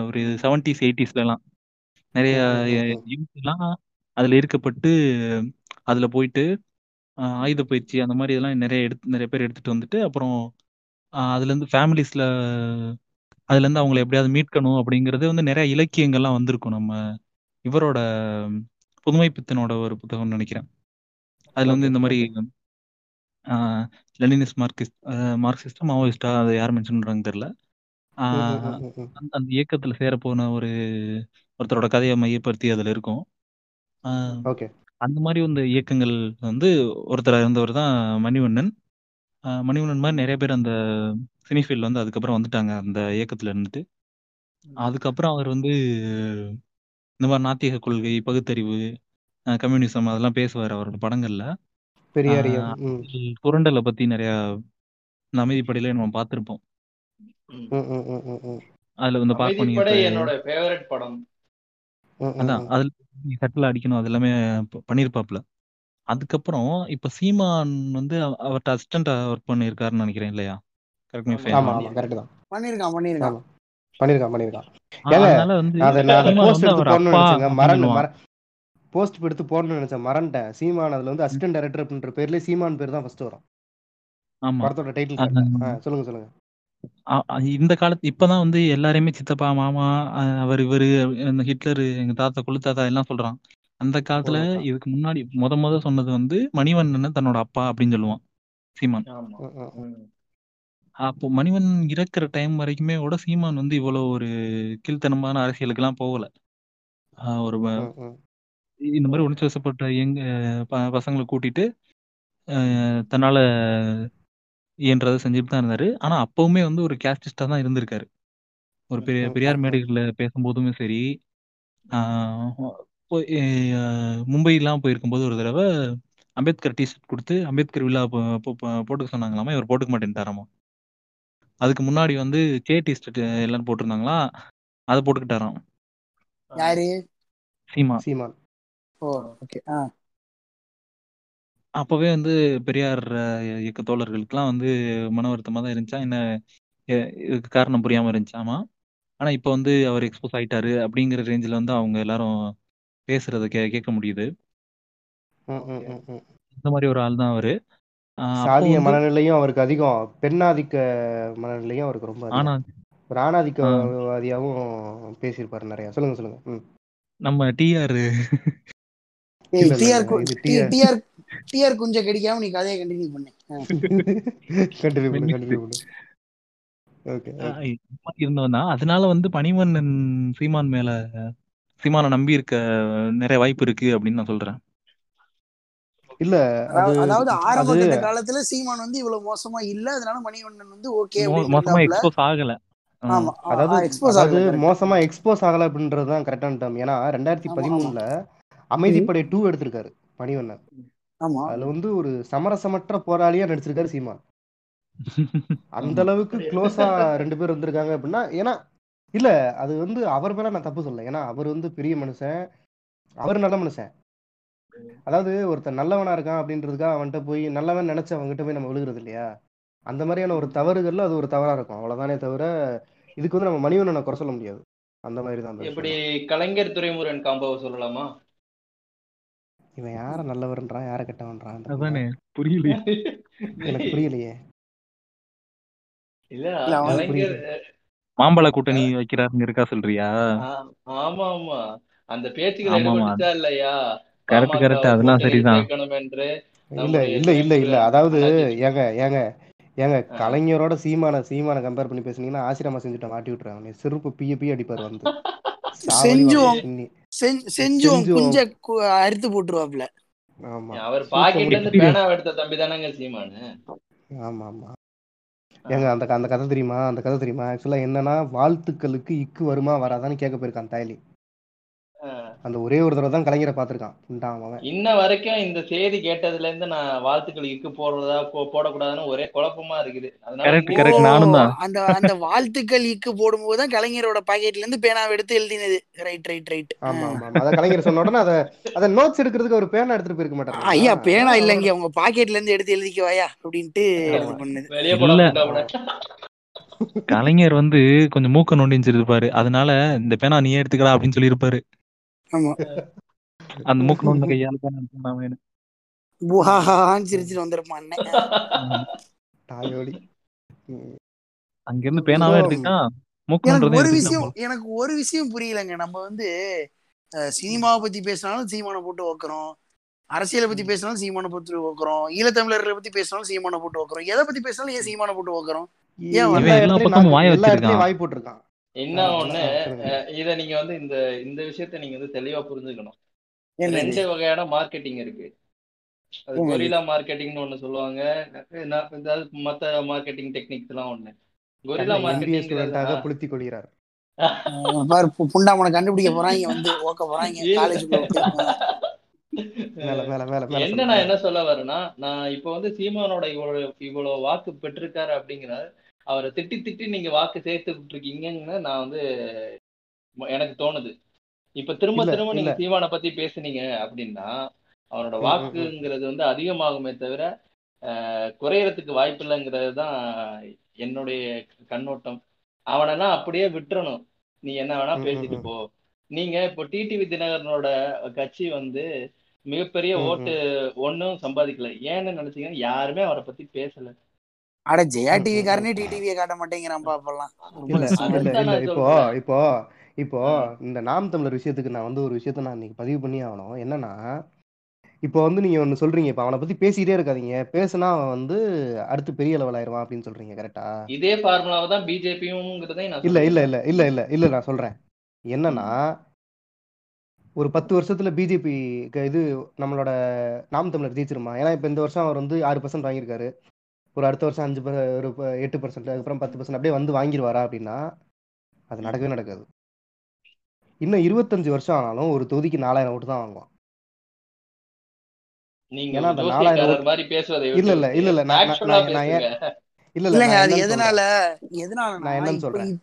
ஒரு செவன்டிஸ் எயிட்டிஸ்ல எல்லாம் நிறைய யூத் எல்லாம் அதுல இருக்கப்பட்டு அதுல போயிட்டு ஆயுத பயிற்சி அந்த மாதிரி இதெல்லாம் நிறைய எடுத்து நிறைய பேர் எடுத்துட்டு வந்துட்டு அப்புறம் அதுல இருந்து ஃபேமிலிஸ்ல அதுல இருந்து அவங்களை எப்படியாவது மீட்கணும் அப்படிங்கறது வந்து நிறைய இலக்கியங்கள்லாம் வந்திருக்கும். நம்ம இவரோட புதுமை பித்தனோட ஒரு புத்தகம்னு நினைக்கிறேன். அதுல வந்து இந்த மாதிரி லெனினிஸ்ட் மார்க்சிஸ்ட் மார்க்சிஸ்டா மாவோயிஸ்டா அதை யார் மென்ஷன் பண்றாங்க தெரியல. அந்த இயக்கத்துல சேரப்போன ஒரு ஒருத்தரோட கதையை மையப்படுத்தி அதுல இருக்கும். அந்த மாதிரி இந்த இயக்கங்கள் வந்து ஒருத்தர் இருந்தவர் தான் மணிவண்ணன். மணிவண்ணன் மாதிரி நிறைய பேர் அந்த சினிஃபீல்ட்ல வந்து அதுக்கப்புறம் வந்துட்டாங்க அந்த இயக்கத்துல இருந்துட்டு. அதுக்கப்புறம் அவர் வந்து இந்த மாதிரி நாத்திக கொள்கை பகுத்தறிவு கம்யூனிசம் அதெல்லாம் பேசுவார் அவரோட படங்கள்ல. பெரியாரியம் அதில் சுரண்டலை பத்தி நிறைய அமைதிப்படையில நம்ம பார்த்திருப்போம் ம். ம் ம் ம் ம் அதுல வந்து பார்ப்பனியத்தை என்னோட ஃபேவரட் படம். அதான் அதுல சட்டில் அடிக்கணும் அது எல்லாமே ப- பண்ணியிருப்பாப்ல அதுக்கப்புறம் இப்ப சீமான் வந்து அவ- அவர்ட்ட அசிஸ்டண்டா ஒர்க் பண்ணியிருக்காருன்னு நினைக்கிறேன் இல்லையா? கரெக்ட் பண்ணிருக்கான் பண்ணிருக்கான். பண்ணிருக்கான் பண்ணிருக்கான். போஸ்ட் எடுத்து போடணும்னு நினைச்சேன். மறந்துட்டேன். சீமான் அதுல வந்து அசிஸ்டன்ட் டைரக்டர் அப்படின்ற பேர்ல சீமான் பேர் தான் ஃபர்ஸ்ட் வரும். ஆமா. படத்தோட டைட்டில் சொல்லுங்க சொல்லுங்க. இந்த காலத்து இப்பதான் வந்து எல்லாரையுமே சித்தப்பா மாமா அவர் இவரு இந்த ஹிட்லர் எங்க தாத்தா குழு தாத்தா எல்லாம் சொல்றான். அந்த காலத்துல. இதுக்கு முன்னாடி முத முத சொன்னது வந்து மணிவண்ணனை தன்னோட அப்பா அப்படின்னு சொல்லுவான் சீமான். அப்போ மணிவண்ணன் இறக்குற டைம் வரைக்குமே கூட சீமான் வந்து இவ்வளவு ஒரு கீழ்த்தனமான அரசியலுக்கெல்லாம் போகல. ஆஹ் ஒரு. இந்த மாதிரி உணர்ச்சி வசப்பட்ட எங்க ப- பசங்களை கூட்டிட்டு தன்னால இயன்றதை செஞ்சுட்டு தான் இருந்தாரு. ஆனா அப்பவுமே வந்து ஒரு கேஸ்டிஸ்டா தான் இருந்திருக்காரு. ஒரு பெரிய பெரியார். மேடைகளில் பேசும்போதுமே சரி மும்பைலாம் போயிருக்கும்போது ஒரு தடவை அம்பேத்கர் டிஷர்ட் கொடுத்து அம்பேத்கர் விழா போட்டுக்க சொன்னாங்களாமா? இவர் போட்டுக்க மாட்டேன்ட்டாராமா? அதுக்கு முன்னாடி வந்து கே டிஷர்ட் எல்லாரும் போட்டிருந்தாங்களா? அதை போட்டுக்கிட்டாராம். யாரு? சீமா. சீமான். ஓ ஓகே ஆ. அப்பவே வந்து பெரியார் இயக்க தோழர்களுக்கெல்லாம் வந்து மன வருத்தமா தான் இருந்துச்சா? என்ன இதுக்கு காரணம் புரியாம இருந்துச்சாமா? ஆனா இப்ப வந்து அவர் எக்ஸ்போஸ் ஆயிட்டாரு அப்படிங்கிற ரேஞ்சில் வந்து அவங்க எல்லாரும் பேசுறத கே கேட்க முடியுது. இந்த மாதிரி ஒரு ஆள் தான் அவரு சாதிய மனநிலையும் அவருக்கு அதிகம். பெண்ணாதிக்க மனநிலையும் அவருக்கு ரொம்ப ஆனா ஒரு பேசியிருப்பாரு நிறைய. சொல்லுங்க சொல்லுங்க. நம்ம டிஆர் டிஆர் டிஆர் குஞ்ச கடிக்காம நீ கதையை கண்டினியூ பண்ணு. கண்டினியூ பண்ணு கண்டினியூ பண்ணு. தான் அதனால வந்து பனிமன்னன் சீமான் மேல சீமானை நம்பி இருக்க நிறைய வாய்ப்பு இருக்கு அப்படின்னு நான் சொல்றேன். இல்ல அது அதாவது ஆரம்ப காலத்துல சீமான் வந்து இவ்வளவு மோசமா இல்ல அதனால மணிவண்ணன் வந்து ஓகே மோசமா எக்ஸ்போஸ் ஆகல. அதாவது எக்ஸ்போஸ் அதாவது மோசமா எக்ஸ்போஸ் ஆகல அப்படின்றது தான் கரெக்டான டேர்ம் ஏன்னா ரெண்டாயிரத்தி பதிமூணுல அமைதிப்படை டூ எடுத்திருக்காரு மணிவண்ணன் ஆமா. அதுல வந்து ஒரு சமரசமற்ற போராளியா நடிச்சிருக்காரு சீமான். அந்த அளவுக்கு க்ளோஸா ரெண்டு பேர் இருந்திருக்காங்க அப்படின்னா ஏன்னா இல்ல அது வந்து அவர் மேல நான் தப்பு சொல்லல. ஏன்னா அவர் வந்து பெரிய மனுஷன். அவர் நல்ல மனுஷன். அதாவது ஒருத்தன் நல்லவனா இருக்கான் அப்படின்றதுக்காக அவன்கிட்ட போய் நல்லவன் நினைச்சு அவன்கிட்ட போய் நம்ம விழுகிறது இல்லையா? அந்த மாதிரியான ஒரு தவறுகள்ல அது ஒரு தவறா இருக்கும். அவ்வளவுதானே தவிர இதுக்கு வந்து நம்ம மணிவண்ணனை குறை சொல்ல முடியாது. அந்த மாதிரி தான் எப்படி கலைஞர் துரைமுருகன் காம்போவை சொல்லலாமா? இவன் யார நல்லவர்ன்றான் யார கெட்டவன்றான் அதானே புரியலையே. எனக்கு புரியலையே. மாம்பழ கூட்டணி வைக்கிறாருன்னு இருக்கா சொல்றியா? ஆமா ஆமா. அந்த பேச்சுக்கள் ஆமாமா எடுபட்டுச்சா இல்லையா? Correct correct. அதெல்லாம் சரிதான். இல்ல இல்ல இல்ல இல்ல. அதாவது ஏங்க ஏங்க ஏங்க. கலைஞரோட சீமான சீமான கம்பேர் பண்ணி பேசுனீங்கன்னா ஆசிரமா செஞ்சுட்டு மாட்டி விட்டுருவாங்க அவனை. செருப்பு பிய பிய அடிப்பார் வந்து. சாவடிவாங்க செஞ்சுவோம் பின்னி செஞ்- செஞ்சுவோம் செஞ்சுவோம் குஞ்ச அறுத்து போட்டுருவாப்ல ஆமா. அவர் பாக்கெட்ல இருந்து எடுத்த தம்பி தானங்க சீமானு. ஆமா ஆமா. ஆ. ஏங்க அந்த அந்த கதை தெரியுமா? அந்த கதை தெரியுமா? ஆக்சுவலா என்னன்னா வாழ்த்துக்களுக்கு இக்கு வருமா வராதான்னு கேட்க போயிருக்கான் தாயலி. அந்த ஒரே ஒரு தடவை தான் கலைஞரை பார்த்திருக்கான். அவன். இன்ன வரைக்கும் இந்த செய்தி கேட்டதுல இருந்து நான் வாழ்த்துக்கள் இக்கு போடுறதா போ- போடக்கூடாதுன்னு ஒரே குழப்பமா இருக்குது. அதனால கரெக்ட் ஓ இனிமே கரெக்ட் நானும் தான். அந்த அந்த வாழ்த்துக்கள் இக்கு போடும்போது தான் கலைஞரோட பாக்கெட்ல இருந்து பேனாவை எடுத்து எழுதினது. ரைட் ரைட் ரைட் ஆமா ஆமா அதை கலைஞர் சொன்ன உடனே அதை அதை நோட்ஸ் எடுக்கிறதுக்கு ஒரு பேனா எடுத்துட்டு போயிருக்க மாட்டாரு. இல்லைங்களா ஐயா பேனா இல்லைங்க. அவங்க பாக்கெட்ல இருந்து எடுத்து எழுதிக்கவாயா? அப்படின்ட்டு பண்ணுது. கலைஞர் வந்து கொஞ்சம் மூக்க நோண்டிச்சிருப்பாரு அதனால இந்த பேனா நீயே எடுத்துக்கடா அப்படின்னு சொல்லியிருப்பாரு. ஆமா. அந்த மூக்கு நோண்டின கையால அவன் புஹாஹான்னு சிரிச்சிட்டு வந்திருப்பான் அண்ணன். தாயோடி. அங்க இருந்து பேனாவே எனக்கு நோண்டுறதையும் ஒரு விஷயம் எனக்கு ஒரு விஷயம் புரியலங்க. நம்ம வந்து சினிமாவை பத்தி பேசினாலும் சீமானை போட்டு வைக்கிறோம். அரசியலை பத்தி பேசினாலும் சீமானை போட்டு வைக்கிறோம். ஈழத்தமிழர்களை பத்தி பேசினாலும் சீமானை போட்டு வைக்கிறோம். எதை பத்தி பேசினாலும் ஏன் சீமானை போட்டு வைக்கிறோம்? இ- ஏன் வாய் போட்டிருக்கான். என்ன ஒண்ணு இத நீங்க வந்து இந்த இந்த விஷயத்த நீங்க வந்து தெளிவா புரிஞ்சுக்கணும். ரெண்டு வகையான மார்க்கெட்டிங் இருக்கு. அது கொரில்லா மார்க்கெட்டிங்னு ஒண்ணு சொல்லுவாங்க. அதாவது மத்த மார்க்கெட்டிங் டெக்னிக்ஸ் எல்லாம் ஒண்ணு. மார்க்கெட்டிங்கிறது ஸ்டூடெண்டாக புளுத்தி கொள்கிறார். பாரு புண்டாமனை கண்டுபிடிக்க போறாங்க வந்து ஓக்க போறாங்க என்ன நான் என்ன சொல்ல வரேன்னா நான் இப்போ வந்து சீமானோட இவ்வளவு இவ்வளவு வாக்கு பெற்றிருக்காரு அப்படிங்கிற அவரை திட்டி திட்டி நீங்க வாக்கு சேர்த்துட்டு இருக்கீங்கன்னு நான் வந்து எனக்கு தோணுது. இப்ப திரும்ப திரும்ப நீங்க சீமானை பத்தி பேசுனீங்க அப்படின்னா அவனோட ம். வாக்குங்கிறது வந்து அதிகமாகுமே தவிர குறையறதுக்கு வாய்ப்பு இல்லைங்கிறது தான் என்னுடைய கண்ணோட்டம். அவனெல்லாம் அப்படியே விட்டுறணும். நீ என்ன வேணா பேசிட்டு. போ. நீங்க இப்போ டிடிவி தினகரனோட கட்சி வந்து மிகப்பெரிய ஓட்டு. ஒன்றும் சம்பாதிக்கல. ஏன்னு நினைச்சீங்கன்னா யாருமே அவரை பத்தி பேசல. அட ஜெயா டிவி. காரனே டிடிவியை காட்ட மாட்டேங்கிறான் அப்பெல்லாம். இப்போ இப்போ இப்போ இந்த நாம் தமிழர் விஷயத்துக்கு நான் வந்து ஒரு விஷயத்த நான் இன்னைக்கு பதிவு பண்ணி ஆகணும். என்னன்னா இப்போ வந்து நீங்க ஒண்ணு சொல்றீங்க இப்போ அவனை பத்தி பேசிக்கிட்டே இருக்காதீங்க. பேசுனா அவன் வந்து அடுத்து பெரிய லெவல் ஆயிருவான் அப்படின்னு சொல்றீங்க கரெக்டா இதே ஃபார்முலாவை தான் பிஜேபியும் நான் இல்ல இல்ல இல்ல இல்ல இல்ல இல்ல நான் சொல்றேன். என்னன்னா ஒரு பத்து வருஷத்துல பிஜேபி இது நம்மளோட நாம் தமிழர் ஜெயிச்சிருமா? ஏன்னா இப்ப இந்த வருஷம் அவர் வந்து ஆறு பர்சன்ட் வாங்கியிருக்காரு. ஒரு அடுத்த வருஷம் அஞ்சு ஒரு எட்டு பர்சன்ட் அதுக்கப்புறம் பத்து பர்சன்ட் அப்படியே வந்து வாங்கிடுவாரா அப்படின்னா அது நடக்கவே நடக்காது இன்னும் இருபத்தஞ்சு வருஷம் ஆனாலும் ஒரு தொகுதிக்கு நாலாயிரம் ஓட்டு தான் வாங்குவான் இல்ல இல்ல இல்ல இல்ல. இல்ல அது எதனால. எதனாலனா நான் என்னன்னு இப்போ சொல்றேன். இப்-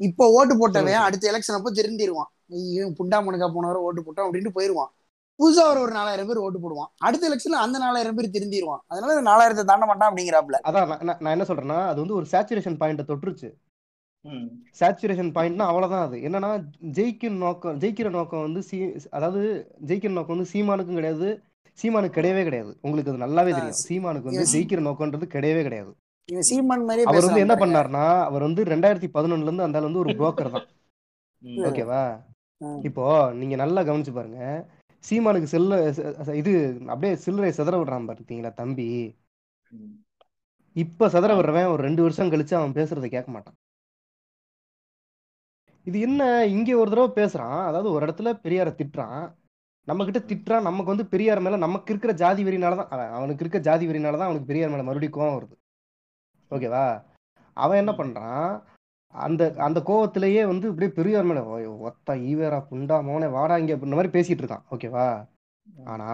இப்போ ஓட்டு போட்டவன். அடுத்த எலெக்ஷன் அப்போ திருந்திருவான் இவன் புண்டாமனுக்கா போனவரை ஓட்டு போட்டோம் அப்படின்ட்டு போயிருவான் புதுசா ஒரு ஒரு நாலாயிரம் பேர் ஓட்டு போடுவான். அடுத்த எலெக்ஷன்ல அந்த நாலாயிரம் பேர் திருந்திருவான். அதனால நாலாயிரத்தை தாண்ட மாட்டான் அப்படிங்கிறாப்ல அதான் நான் என்ன சொல்றேன்னா அது வந்து ஒரு சேச்சுரேஷன் பாயிண்ட ம். சேச்சுரேஷன் பாயிண்ட்னா அவ்வளவுதான் அது. என்னன்னா ஜெயிக்கும் நோக்கம் ஜெயிக்கிற நோக்கம் வந்து சீ அதாவது ஜெயிக்கிற நோக்கம் வந்து சீமானுக்கும் கிடையாது சீமானுக்கு கிடையவே கிடையாது. உங்களுக்கு அது நல்லாவே தெரியும். சீமானுக்கு வந்து. ஜெயிக்கிற நோக்கம்ன்றது கிடையவே கிடையாது. அவர் வந்து என்ன பாருங்க. பண்ணாருன்னா அவர் வந்து ரெண்டாயிரத்தி பதினொன்னுல இருந்து அந்த வந்து ஒரு புரோக்கர் தான். ஓகேவா. இப்போ நீங்க நல்லா கவனிச்சு பாருங்க. சீமானுக்கு செல்ல இது அப்படியே சில்லறை செதற விடுறான் பார்த்தீங்களா தம்பி. இப்ப செதற விடுறவன் ஒரு ரெண்டு வருஷம் கழிச்சு அவன் பேசுறதை கேட்க மாட்டான். இது என்ன இங்க ஒரு தடவை பேசுறான். அதாவது ஒரு இடத்துல பெரியார திட்டுறான். நம்ம கிட்ட திட்டுறான். நமக்கு வந்து பெரியார் மேல நமக்கு இருக்கிற ஜாதி வெறினாலதான் அவன் அவனுக்கு இருக்க ஜாதி வெறினாலதான் அவனுக்கு பெரியார் மேல மறுபடியும் கோவம் வருது. ஓகேவா? அவன் என்ன பண்றான்? அந்த அந்த கோவத்திலேயே வந்து இப்படியே பெரியார் மேல "ஓய், ஒத்தா ஈவேரா புண்டா மோனே வாடா இங்க இந்த மாதிரி பேசிட்டு இருக்கான். ஓகேவா ஆனா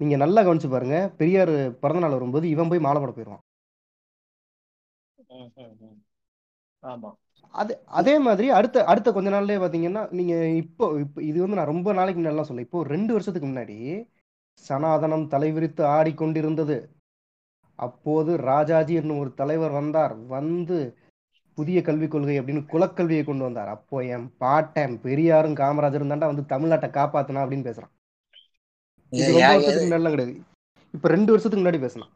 நீங்க நல்லா கவனிச்சு பாருங்க பெரியார் பிறந்த நாள் வரும்போது இவன் போய் மாலை போட போயிடுவான் ம், ம், ம். ஆமா. அது அதே மாதிரி அடுத்த அடுத்த கொஞ்ச நாள்லயே பாத்தீங்கன்னா நீங்க இப்போ இப்போ இது வந்து நான் ரொம்ப நாளைக்கு முன்னாடி சொல்ல இப்போ ஒரு ரெண்டு வருஷத்துக்கு முன்னாடி சனாதனம் தலைவிரித்து ஆடிக்கொண்டிருந்தது. அப்போது ராஜாஜி என்னும் ஒரு தலைவர் வந்தார். வந்து புதிய கல்விக் கொள்கை அப்படின்னு குலக்கல்வியை கொண்டு வந்தார். அப்போ என் பாட்டன் பெரியாரும் காமராஜரும் தாண்டா வந்து தமிழ்நாட்டை காப்பாத்தினா அப்படின்னு பேசுறான். கிடையாது. இப்ப ரெண்டு வருஷத்துக்கு முன்னாடி பேசினான்.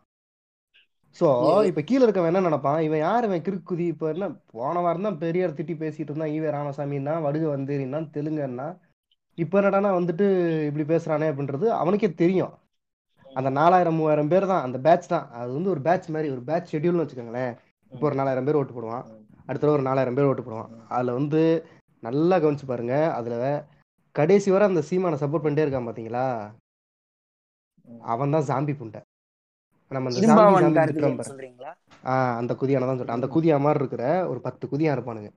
சோ இப்ப கீழ இருக்கவன் என்ன நினைப்பான்? இவன் யார்? இவன் கிறுக்குதி இப்ப என்ன போன வாரம் தான் பெரியார் திட்டி பேசிட்டு இருந்தான். ஈவே ராமசாமின்னா வடுக வந்தேரின்னா தெலுங்கன்னா இப்ப என்னடானா வந்துட்டு இப்படி பேசுறானே அப்படின்றது அவனுக்கே தெரியும். அந்த நாலாயிரம் மூவாயிரம் பேர் தான் அந்த பேட்ச் தான். அது வந்து ஒரு பேட்ச் மாதிரி ஒரு பேட்ச் ஷெட்யூல்னு வச்சுக்கோங்களேன். இப்போ ஒரு நாலாயிரம் பேர் ஓட்டு போடுவான். அடுத்த ஒரு நாலாயிரம் பேர் ஓட்டு போடுவான். அதுல வந்து நல்லா கவனிச்சு பாருங்க. அதுல கடைசி வரை அந்த சீமானை சப்போர்ட் பண்ணிட்டே இருக்கான் பாத்தீங்களா? அவன் தான் சாம்பி புண்டை. நம்ம அந்த ஆஹ் அந்த குதியானை தான் சொல்றேன். அந்த குதியா மாதிரி இருக்கிற ஒரு பத்து குதியா இருப்பானுங்க.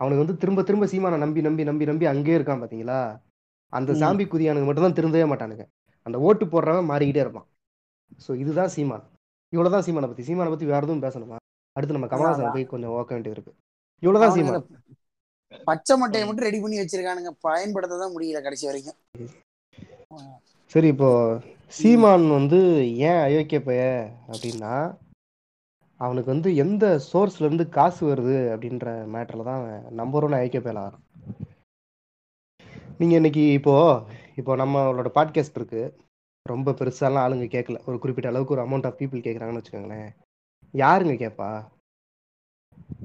அவனுக்கு வந்து திரும்ப திரும்ப சீமானை நம்பி நம்பி நம்பி நம்பி அங்கேயே இருக்கான் பாத்தீங்களா? அந்த. சாம்பி குதியானுக்கு மட்டும் தான் திருந்தவே மாட்டானுங்க. அந்த ஓட்டு போடுறவன் மாறிக்கிட்டே இருப்பான். ஸோ இதுதான் சீமான். இவ்வளவுதான் சீமானை பத்தி. சீமானை பத்தி வேற எதுவும் பேசணுமா? அடுத்து நம்ம கமலாசனை போய் கொஞ்சம் ஓக்க வேண்டியது இருக்கு. இவ்வளவுதான் அந்த பச்சை மட்டையை மட்டும் ரெடி பண்ணி வச்சிருக்கானுங்க. பயன்படுத்த தான் முடியல கடைசி வரைக்கும். சரி இப்போ சீமான் வந்து ஏன் அயோக்கிய பைய அப்படின்னா அவனுக்கு வந்து எந்த சோர்ஸ்ல இருந்து காசு வருது அப்படின்ற மேட்டர்ல தான் நம்பர் ஒன் அயோக்கிய பையல வரான் நீங்க இன்னைக்கு இப்போ இப்போ நம்மளோட பாட்காஸ்ட் இருக்கு. ரொம்ப பெருசாலாம் ஆளுங்க கேட்கல ஒரு குறிப்பிட்ட அளவுக்கு ஒரு அமௌண்ட் ஆஃப் பீப்புள் கேட்குறாங்கன்னு வச்சுக்கோங்களேன். யாருங்க கேட்பா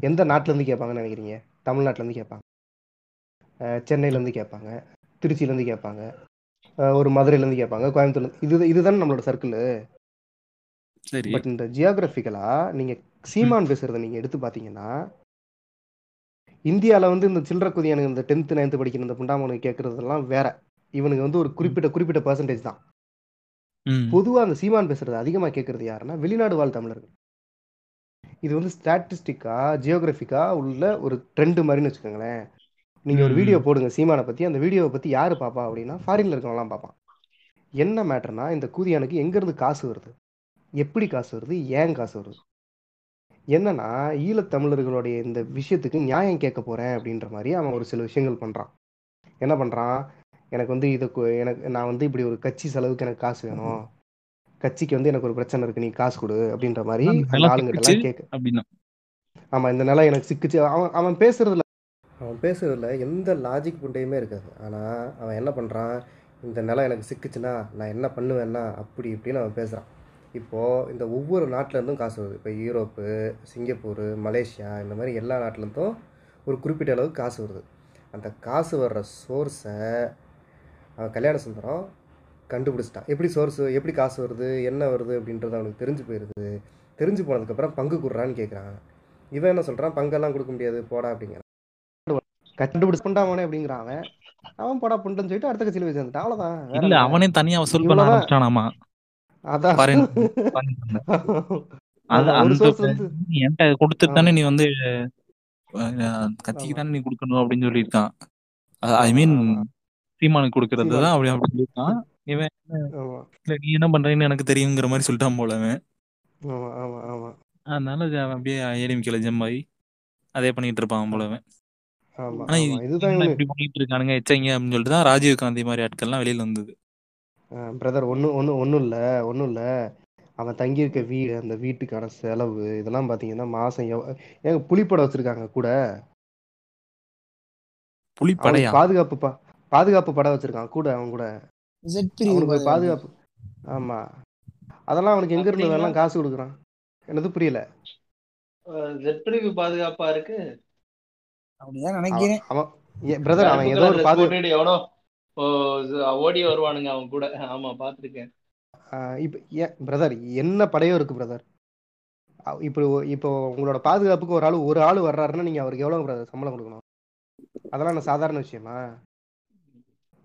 எந்த நாட்டுல இருந்து கேட்பாங்கன்னு நினைக்கிறீங்க? தமிழ்நாட்டுல இருந்து கேட்பாங்க அஹ் சென்னையில இருந்து கேட்பாங்க திருச்சியில இருந்து கேட்பாங்க ஒரு மதுரையில இருந்து கேட்பாங்க கோயம்புத்தூர்ல இருந்து இது இதுதானே நம்மளோட சர்க்கிள் சரி. பட் இந்த ஜியோகிராபிக்கலா நீங்க சீமான் பேசுறத நீங்க எடுத்து பாத்தீங்கன்னா இந்தியால வந்து இந்த சில்லற குதியானுங்க இந்த டென்த் நைன்த் படிக்கிற இந்த புண்டாமனுக்கு கேட்கறதெல்லாம் வேற. இவனுக்கு வந்து ஒரு குறிப்பிட்ட குறிப்பிட்ட பர்சன்டேஜ் தான். பொதுவா அந்த சீமான் பேசுறது அதிகமா கேட்கறது யாருன்னா வெளிநாடு வாழ் தமிழர்கள். இது வந்து ஸ்டாட்டிஸ்டிக்கா ஜியோகிராபிக்கா உள்ள ஒரு ட்ரெண்ட் மாதிரின்னு வச்சுக்கோங்களேன். நீங்க ஒரு. வீடியோ போடுங்க சீமானை பத்தி. அந்த வீடியோவை பத்தி யாரு பாப்பா அப்படின்னா ஃபாரின்ல இருக்கவங்கலாம் பார்ப்பான் என்ன மேட்டர்னா இந்த கூதியானுக்கு எங்க இருந்து காசு வருது? எப்படி காசு வருது? ஏன் காசு வருது? என்னன்னா ஈழத்தமிழர்களுடைய இந்த விஷயத்துக்கு நியாயம் கேட்க போறேன் அப்படின்ற மாதிரி அவன் ஒரு சில விஷயங்கள் பண்றான். என்ன பண்றான்? எனக்கு வந்து இது எனக்கு நான் வந்து இப்படி ஒரு கட்சி செலவுக்கு எனக்கு காசு வேணும். கட்சிக்கு வந்து எனக்கு ஒரு பிரச்சனை இருக்கு நீ காசு கொடு அப்படின்ற மாதிரி அந்த ஆளுங்கிட்ட எல்லாம் கேட்க அப்படின்னா. ஆமா இந்த நிலம் எனக்கு சிக்குச்சு. அவன் அவன் பேசுறதுல அவன் பேசுறதுல எந்த லாஜிக் புண்டையுமே இருக்காது. ஆனா அவன் என்ன பண்றான்? இந்த நிலம் எனக்கு சிக்குச்சுன்னா நான் என்ன பண்ணுவேன்னா அப்படி இப்படின்னு அவன் பேசுறான். இப்போ இந்த ஒவ்வொரு நாட்டுல இருந்தும் காசு வருது. இப்போ யூரோப்பு சிங்கப்பூர் மலேசியா இந்த மாதிரி எல்லா நாட்டுல இருந்தும் ஒரு குறிப்பிட்ட அளவுக்கு காசு வருது. அந்த காசு வர்ற சோர்ஸை அவன் கல்யாண சுந்தரம் கண்டுபிடிச்சிட்டான் எப்படி சோர்ஸ் எப்படி காசு வருது என்ன வருது அப்படின்றது அவனுக்கு தெரிஞ்சு போயிடுது தெரிஞ்சு போனதுக்கப்புறம் பங்கு கொடுறான்னு கேட்குறான் இவன் என்ன சொல்கிறான் பங்கெல்லாம் கொடுக்க முடியாது போடா அப்படிங்கிறான் கண்டுபிடிச்சு பண்ணாமனே அப்படிங்கிறான் அவன் அவன் போடா புண்டுன்னு சொல்லிட்டு அடுத்த கட்சியில் போய் சேர்ந்துட்டான் அவ்வளோதான் இல்ல? அவனே தனியா வசூல் பண்ண. ஆரம்பிச்சிட்டானாமா அதான் என்கிட்ட கொடுத்துட்டு தானே. நீ வந்து கட்சிக்கு. தானே நீ கொடுக்கணும் அப்படின்னு சொல்லியிருக்கான் ஐ மீன். சீமானுக்கு கொடுக்கறது சீமான். தான் அப்படி அப்படி சொல்லியிருக்கான் இவன் இல்ல நீ என்ன பண்றேன்னு எனக்கு தெரியுங்கிற மாதிரி சொல்லிட்டான் போல அவன். அதனால அது அவன் அப்படியே ஏடிஎம்கேல ஜம் ஆகி அதே பண்ணிட்டு இருப்பான் போல அவன். ஆனா இப்படி பண்ணிட்டு இருக்கானுங்க எச்சைங்க அப்படின்னு சொல்லிட்டு தான் ராஜீவ் காந்தி மாதிரி ஆட்கள்லாம் வெளியில வந்தது. பிரதர் ஒன்றும் ஒன்றும் ஒன்றும் இல்லை ஒன்றும் இல்லை. அவன் தங்கியிருக்க வீடு அந்த வீட்டுக்கான செலவு இதெல்லாம் பார்த்தீங்கன்னா மாதம் எவ் ஏங்க புலிப்படம் வச்சுருக்காங்க கூட. அவனுக்கு பாதுகாப்பு பா பாதுகாப்பு படம் வச்சுருக்கான் கூட அவன் கூட. அவனுக்கு பாதுகாப்பு. பாதுகாப்பு. ஆமாம் அதெல்லாம் அவனுக்கு எங்க இருந்து? வேணாம் காசு கொடுக்குறான். என்னது புரியல. ஜெட்பிரிவு பாதுகாப்பா இருக்கு? அப்படிதான் அவன் நினைக்கிறேன் அவன் பிரதர் அவன் ஏதோ ஒரு கருப்பு பாது கூட்டிட்டு எவனோ? ஓ, ஓடி வருவானுங்க அவன் கூட. ஆமா பாத்திருக்கேன். இப்போ ஏன் பிரதர் என்ன படையோ இருக்கு பிரதர் இப்போ இப்போ உங்களோட பாதுகாப்புக்கு ஒரு ஆள் ஒரு ஆள் வர்றாருன்னா நீங்கள் அவருக்கு எவ்வளோ பிரதர் சம்பளம் கொடுக்கணும்? அதெல்லாம் என்ன சாதாரண விஷயமா?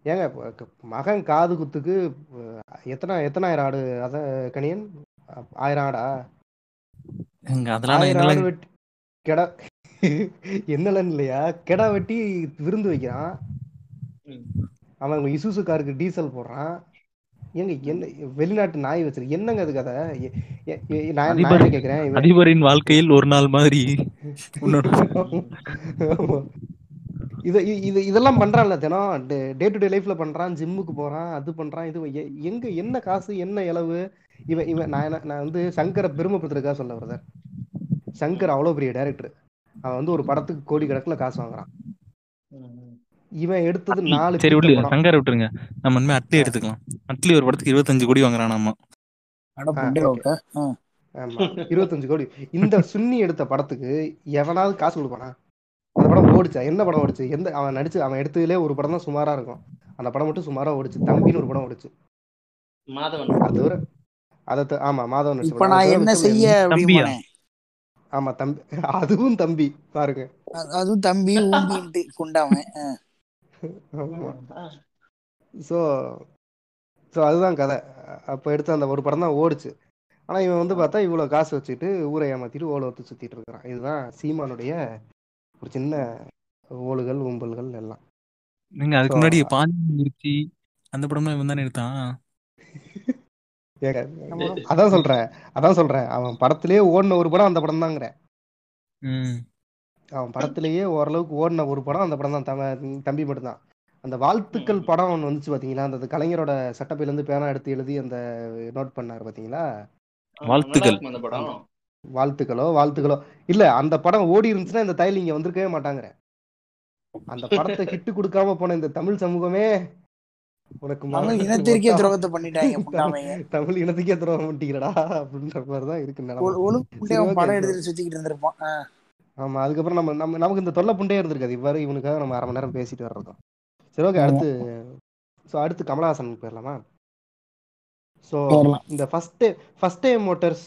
ஏங்க மகன் காது குத்துக்கு அஹ், எத்தனை எத்தனாயிரம் ஆடு அத கணியன் ஆயிரம் ஆடா? ஆயிரம் வெட்டி கெடா என்னலன்னு இல்லையா? கெடா வெட்டி விருந்து வைக்கிறான். அவன் இசுசு காருக்கு டீசல் போடுறான். ஏங்க என்ன வெளிநாட்டு நாய் வச்சிருக்கு என்னங்க அது கதை? நான் இவன் அதிபரின் வாழ்க்கையில் ஒரு நாள் மாதிரி. இத இது இதெல்லாம் பண்றான்ல தினம். டே டு டே லைஃப்ல பண்றான் ஜிம்முக்கு போறான் அது பண்றான் இது எ- எங்க என்ன காசு என்ன இளவு? இவன் இவன் நான் என்ன- நான் வந்து சங்கரை பெருமைப்படுத்துறதுக்காக சொல்ல பிரதர் சங்கர் அவ்வளவு பெரிய டைரக்டர் அவன் வந்து ஒரு படத்துக்கு கோடி கணக்குல காசு வாங்குறான். இவன் எடுத்தது நாலு சரி பிட்ட விடு படம். சங்கரை விட்டுருங்க. நம்ம இனிமே அட்லி எடுத்துக்கலாம். அட்லி ஒரு படத்துக்கு இருபத்தஞ்சு கோடி okay. ஓகே ஆமா இருபத்தஞ்சு கோடி. இந்த சுன்னி எடுத்த படத்துக்கு எவனாவது காசு கொடுப்பானா? அந்த படம் ஓடிச்சா. என்ன படம் ஓடிச்சு? எந்த அவன் நடிச்சு அவன் எடுத்ததுலே ஒரு படம் தான் சுமாரா இருக்கும். அந்த படம் மட்டும் சுமாரா ஓடிச்சு. தம்பின்னு ஒரு படம் ஓடிச்சு. மாதவன். அது ஆமா மாதவன் இப்ப. நான் என்ன செய்ய ஆமா தம்பி அதுவும் தம்பி பாருங்க. அதுவும் தம்பி ஊம்பின்ட்டு குண்டாவன். ஸோ ஸோ அதுதான் கதை. அப்போ எடுத்த அந்த ஒரு படம் தான் ஓடுச்சு. ஆனா இவன் வந்து பார்த்தா இவ்வளோ காசு வச்சுட்டு ஊரை ஏமாத்திட்டு ஓலை ஒத்து சுத்திட்டு இருக்கிறான். இதுதான் சீமானுடைய ஒரு சின்ன ஓலுகள் உம்பல்கள் எல்லாம். நீங்க அதுக்கு முன்னாடி பாஞ்சி அந்த படம்லாம் இவன் தானே எடுத்தான்? அதான் சொல்றேன். அதான் சொல்றேன். அவன் படத்திலேயே ஓடின ஒரு படம் அந்த படம் தாங்கிறேன் ம். அவன் படத்திலேயே ஓரளவுக்கு ஓடின ஒரு படம் அந்த படம் தான் தம- தம்பி மட்டும்தான். அந்த வாழ்த்துக்கள் படம் ஒன்று வந்துச்சு பாத்தீங்களா? அந்த கலைஞரோட சட்டப்பையில இருந்து பேனா எடுத்து எழுதி அந்த நோட் பண்ணாரு பாத்தீங்களா? வாழ்த்துக்கள். அந்த படம். வாழ்த்துக்களோ வாழ்த்துக்களோ. இல்ல அந்த படம் ஓடி இருந்துச்சுன்னா இந்த தையல் இங்க வந்திருக்கவே மாட்டாங்கிற அந்த படத்தை ஹிட் கொடுக்காம போன இந்த தமிழ் சமூகமே உனக்கு தமிழ் இனத்திற்கே துரோகத்தை பண்ணிட்டாங்க தமிழ் இனத்துக்கே துரோகம் பண்ணிட்டீங்கடா அப்படின்ற மாதிரி தான் இருக்கு படம் எடுத்துட்டு சுத்திக்கிட்டு இருந்திருப்பான். ஆமா அதுக்கப்புறம் நம்ம நம்ம நமக்கு இந்த தொல்லை புண்டே இருந்திருக்காது. இவ்வாறு இவனுக்காக நம்ம அரை மணி நேரம் பேசிட்டு வர்றதும் சரி ஓகே. அடுத்து ஸோ அடுத்து கமலஹாசன் போயிடலாமா? ஸோ. இந்த first first time voters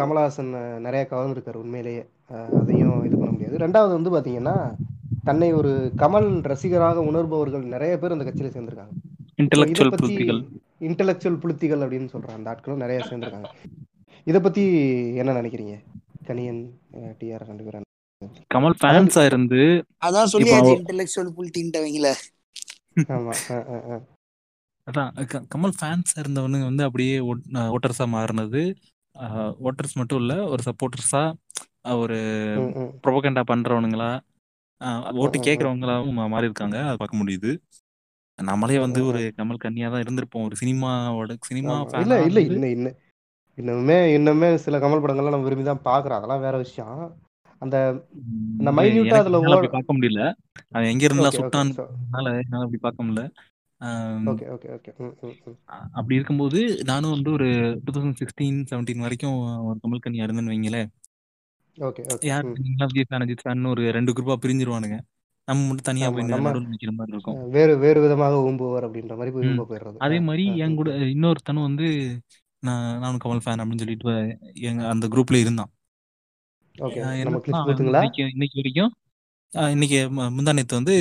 Kamalhaasan நிறைய கவர்ந்துருக்காரு உண்மையிலேயே. அதையும் இது பண்ண முடியாது. ரெண்டாவது வந்து பாத்தீங்கன்னா தன்னை ஒரு கமல் ரசிகராக உணர்பவர்கள் நிறைய பேர் அந்த கட்சியில சேர்ந்திருக்காங்க. இன்டெலெக்சுவல் புத்திகள் இன்டெலெக்சுவல் அப்படின்னு சொல்ற அந்த ஆட்களும் நிறைய சேர்ந்திருக்காங்க. இத பத்தி என்ன நினைக்கிறீங்க? கனியன் டிஆர் ரெண்டு பேரும் கமல் ஃபேன்ஸா இருந்து அதான் சொல்லியாச்சு இன்டெலெக்சுவல் புல் தீண்டவங்கள ஆமா. அதான் கமல் ஃபேன்ஸா இருந்தவனுங்க வந்து அப்படியே ஓட்டர்ஸா மாறினது. ஓட்டர்ஸ் மட்டும் இல்ல ஒரு சப்போர்ட்டர்ஸா ஒரு. ப்ரொபகண்டா பண்றவனுங்களா ஓட்டு. கேட்கறவங்களாவும் மாறி இருக்காங்க அதை பார்க்க முடியுது. நம்மளே வந்து ஒரு கமல் கன்னியா தான் இருந்திருப்போம் ஒரு சினிமாவோட சினிமா. இல்ல இல்ல இன்னும் இன்னும் இன்னுமே சில கமல் படங்கள்லாம் நம்ம விரும்பி தான் பாக்குறோம் அதெல்லாம் வேற விஷயம். அந்த அந்த minute-ஆ அதுல பார்க்க முடியல. அவன் எங்க இருந்தா ஓகே ஓகே. சுட்டான் so, என்னால அப்படி பார்க்க முடியல. அப்படி இருக்கும்போது நானும் வந்து ஒரு டூ தௌசண்ட் சிக்ஸ்டீன் செவன்டீன் வரைக்கும் கமல் கன்னியா இருந்தேன்னு வைங்களேன். யார். நீங்களா விஜய் ஃபேன் ஒரு ரெண்டு குரூப்பா பிரிஞ்சிருவானுங்க. நம்ம மட்டும் தனியா போய் நிக்கிற மாதிரி இருக்கும். வேறு வேறு விதமாக ஊம்புவார் அப்படின்ற மாதிரி போய் போயிடுறது. அதே மாதிரி என் கூட. இன்னொருத்தனும் வந்து நான் நானும் கமல் ஃபேன் அப்படின்னு சொல்லிட்டு எங்க அந்த குரூப்ல இருந்தான். இன்னைக்கு வரைக்கும் இன்னைக்கு மு- முந்தா நேத்து வந்து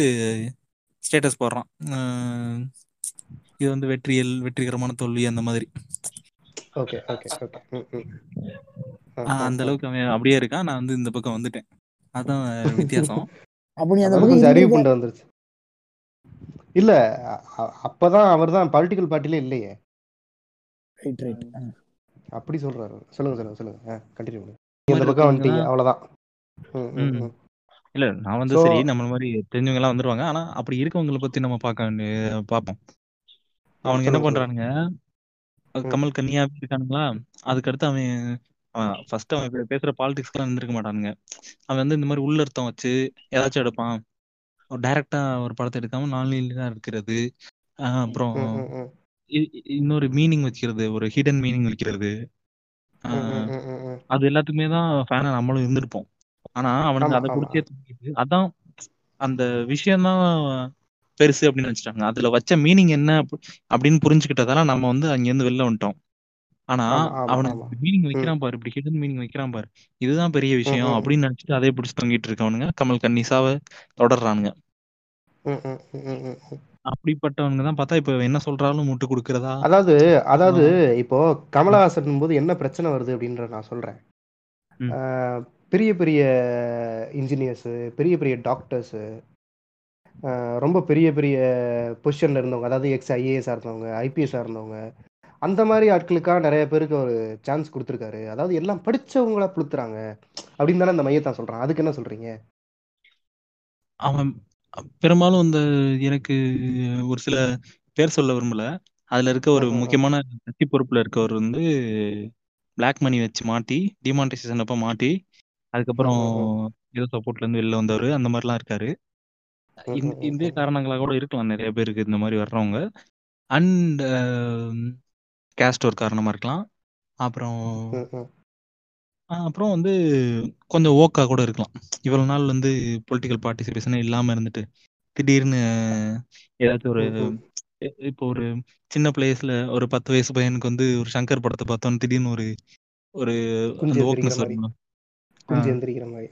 ஸ்டேட்டஸ் போடுறான். இது வந்து வெற்றியல் வெற்றிகரமான தோல்வி அந்த மாதிரி. அந்த. அளவுக்கு அவன் அப்படியே இருக்கான். நான் வந்து இந்த பக்கம் வந்துட்டேன். அதான் வித்தியாசம். அப்ப நீ அந்த பக்கம் கொஞ்சம் அறிவு புண்டை வந்துருச்சு. இல்ல அப்பதான் அவர் தான் பொலிட்டிக்கல் பார்ட்டிலே இல்லையே. ரைட் ரைட் அப்படி சொல்றாரு. சொல்லுங்க சொல்லுங்க சொல்லுங்க. கண்டினியூ பண்ணுங்க. இந்த பக்கம் வந்துட்டீங்க. அவ்வளவுதான். இல்ல நான் வந்து சரி நம்ம மாதிரி தெரிஞ்சவங்க எல்லாம் வந்துருவாங்க. ஆனா அப்படி இருக்கவங்கள பத்தி நம்ம பார்க்க பார்ப்போம். அவனுங்க என்ன பண்றானுங்க? கமல் கன்னியா இருக்கானுங்களா? அதுக்கடுத்து அவன் ஃபர்ஸ்ட் அவன் பேசுற பாலிடிக்ஸ்லாம் இருந்திருக்க மாட்டானுங்க. அவன் வந்து இந்த மாதிரி உள்ளர்த்தம் வச்சு ஏதாச்சும் எடுப்பான். ஒரு டைரக்டா ஒரு படத்தை எடுக்காம நான்லீனியரா இருக்கிறது. அப்புறம் இன்னொரு மீனிங் வச்சுக்கிறது ஒரு ஹிடன் மீனிங் வைக்கிறது. அது எல்லாத்துக்குமே தான் ஃபேனா நம்மளும் இருந்திருப்போம். ஆனா அவனுங்க ஆமா அதை ஆமா. பிடிச்சே தூக்கிட்டு அதான் அந்த விஷயம்தான் பெருசு அப்படின்னு வச்சுட்டாங்க அதுல வச்ச மீனிங் என்ன அப்ப- அப்படின்னு புரிஞ்சுக்கிட்டதால நம்ம வந்து அங்கிருந்து வெளில வந்துட்டோம். ஆனா அவனுக்கு மீனிங் வைக்கிறான் பாரு இப்படி ஹிடன் மீனிங் வைக்கிறான் பாரு. இதுதான் பெரிய விஷயம் அப்படின்னு நினைச்சிட்டு அதே பிடிச்சி தொங்கிட்டு இருக்கவனுங்க. கமல் கன்னிசாவை தொடர்றானுங்க. அப்படிப்பட்டவனுங்க தான் பார்த்தா இப்ப என்ன சொல்றாலும் முட்டு கொடுக்கறதா? அதாவது அதாவது இப்போ கமலஹாசன் போது என்ன பிரச்சனை வருது அப்படின்ற நான் சொல்றேன். பெரிய பெரிய இன்ஜினியர்ஸு பெரிய பெரிய டாக்டர்ஸு ரொம்ப பெரிய பெரிய பொசிஷன்ல இருந்தவங்க அதாவது எக்ஸ் ஐஏஎஸ்ஸாக இருந்தவங்க ஐபிஎஸ்ஸாக இருந்தவங்க அந்த மாதிரி ஆட்களுக்காக நிறைய பேருக்கு ஒரு சான்ஸ் கொடுத்துருக்காரு. அதாவது எல்லாம் படிச்சவங்கள புளுத்துறாங்க. அப்படின்னு தானே அந்த மையத்தான் சொல்றான். அதுக்கு என்ன சொல்றீங்க? அவன் பெரும்பாலும் இந்த எனக்கு ஒரு சில பேர் சொல்ல விரும்பல. அதுல இருக்க ஒரு. முக்கியமான கட்சி பொறுப்புல இருக்கவர் வந்து பிளாக் மணி வச்சு மாட்டி டிமானிட்டைசேஷன் அப்ப மாட்டி அதுக்கப்புறம் ஏதோ சப்போர்ட்ல இருந்து வெளில வந்தவர் அந்த மாதிரிலாம் இருக்காரு. இந்த ம், ம், இதே ம். காரணங்களா கூட இருக்கலாம் நிறைய பேருக்கு இந்த மாதிரி வர்றவங்க. அண்ட் கேஸ்ட் ஒரு காரணமா இருக்கலாம். அப்புறம் அப்புறம் வந்து கொஞ்சம் ஓக்கா கூட இருக்கலாம். இவ்வளவு நாள் வந்து பொலிட்டிக்கல் பார்ட்டிசிபேஷனே இல்லாம இருந்துட்டு திடீர்னு ஏதாச்சும் ஒரு இப்போ ஒரு சின்ன பிளேஸ்ல ஒரு பத்து வயசு பையனுக்கு வந்து ஒரு சங்கர் படத்தை பார்த்தோன்னு திடீர்னு ஒரு ஒரு ஓக்னஸ் வரணும் குஞ்சு எந்திரிக்கிற மாதிரி.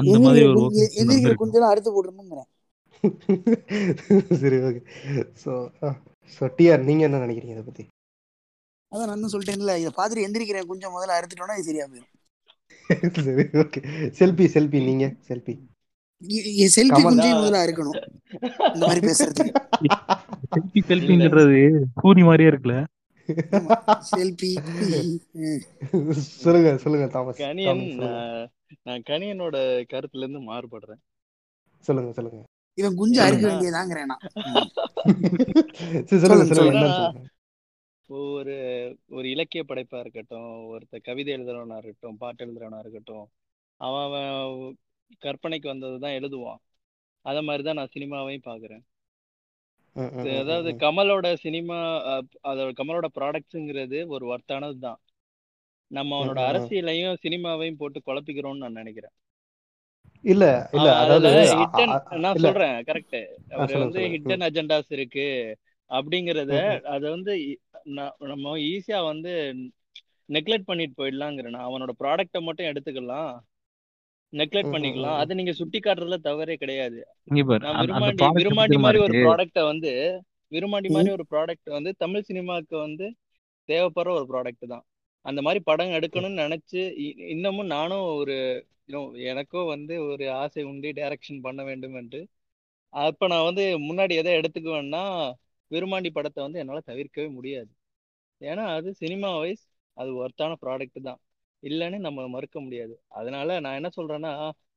அந்த மாதிரி ஒரு எந்திரிக்கிற குஞ்செல்லாம் அறுத்து போட்டுருணுங்கிறேன் சரி ஓகே. ஸோ ஸோ டிஆர் நீங்க என்ன நினைக்கிறீங்க இதை பத்தி? அதான் நான் சொல்லிட்டேன்ல இதை பார்த்துட்டு எந்திரிக்கிற குஞ்சம் முதல்ல அறுத்துட்டோம்னா இது சரியா போயிடும் சரி ஓகே. செல்பி செல்பி நீங்க செல்பி செல்ஃபி கமல் குஞ்சையும் முதல்ல அறுக்கணும். இந்த மாதிரி பேசுறதுக்கு. செல்ஃபி செல்ஃபிங்கிறது கூறி மாதிரியே இருக்குல்ல. ஆமா செல்ஃபி சொல்லுங்க சொல்லுங்க தாமஸ் கணியன் நான் கணியனோட கருத்துல இருந்து மாறுபடுறேன். சொல்லுங்க சொல்லுங்க. இவன் குஞ்சு அறுக்க வேண்டியதாங்கிறேன்? நான் ஒரு ஒரு இலக்கிய படைப்பா இருக்கட்டும் ஒருத்த கவிதை எழுதுறவனா இருக்கட்டும் பாட்டு எழுதுறவனா இருக்கட்டும் அவன் அவன் கற்பனைக்கு வந்ததுதான் எழுதுவான். அத மாதிரிதான் நான் சினிமாவையும் பாக்குறேன். அதாவது. கமலோட சினிமா அதோட கமலோட ப்ராடக்ட்ஸுங்கிறது ஒரு ஒர்த்தானது தான். நம்ம அவனோட. அரசியலையும் சினிமாவையும் போட்டு குழப்பிக்கிறோம்னு நான் நினைக்கிறேன். இல்ல இல்ல அதாவது நான் சொல்றேன் கரெக்ட் அவர் வந்து ஹிட்டன் அஜெண்டாஸ் இருக்கு. அப்படிங்கறத. அதை வந்து நம்ம ஈஸியா வந்து நெக்லெக்ட் பண்ணிட்டு போயிடலாங்கிறேன் நான். அவனோட ப்ராடக்ட்டை மட்டும் எடுத்துக்கலாம். நெக்லெக்ட் பண்ணிக்கலாம். அதை நீங்க சுட்டி காட்டுறதுல தவறே கிடையாது. விரும்மாண்டி ப்ராடக்ட் விரும்மாண்டி மாதிரி ஒரு இருக்கு? ப்ராடக்ட்டை வந்து விரும்மாண்டி. மாதிரி ஒரு ப்ராடக்ட் வந்து தமிழ் சினிமாவுக்கு வந்து தேவைப்படுற ஒரு ப்ராடக்ட் தான். அந்த மாதிரி படம் எடுக்கணும்னு நினைச்சு இ- இன்னமும் நானும் ஒரு you know, எனக்கும் வந்து ஒரு ஆசை உண்டு டைரக்ஷன் பண்ண வேண்டும் என்று. அப்ப நான் வந்து முன்னாடி எதை எடுத்துக்குவேன்னா விரும்மாண்டி படத்தை வந்து என்னால தவிர்க்கவே முடியாது. ஏன்னா அது சினிமா வைஸ் அது ஒர்த்தான ப்ராடக்ட் தான். இல்லைன்னு நம்ம மறுக்க முடியாது. அதனால நான் என்ன சொல்றேன்னா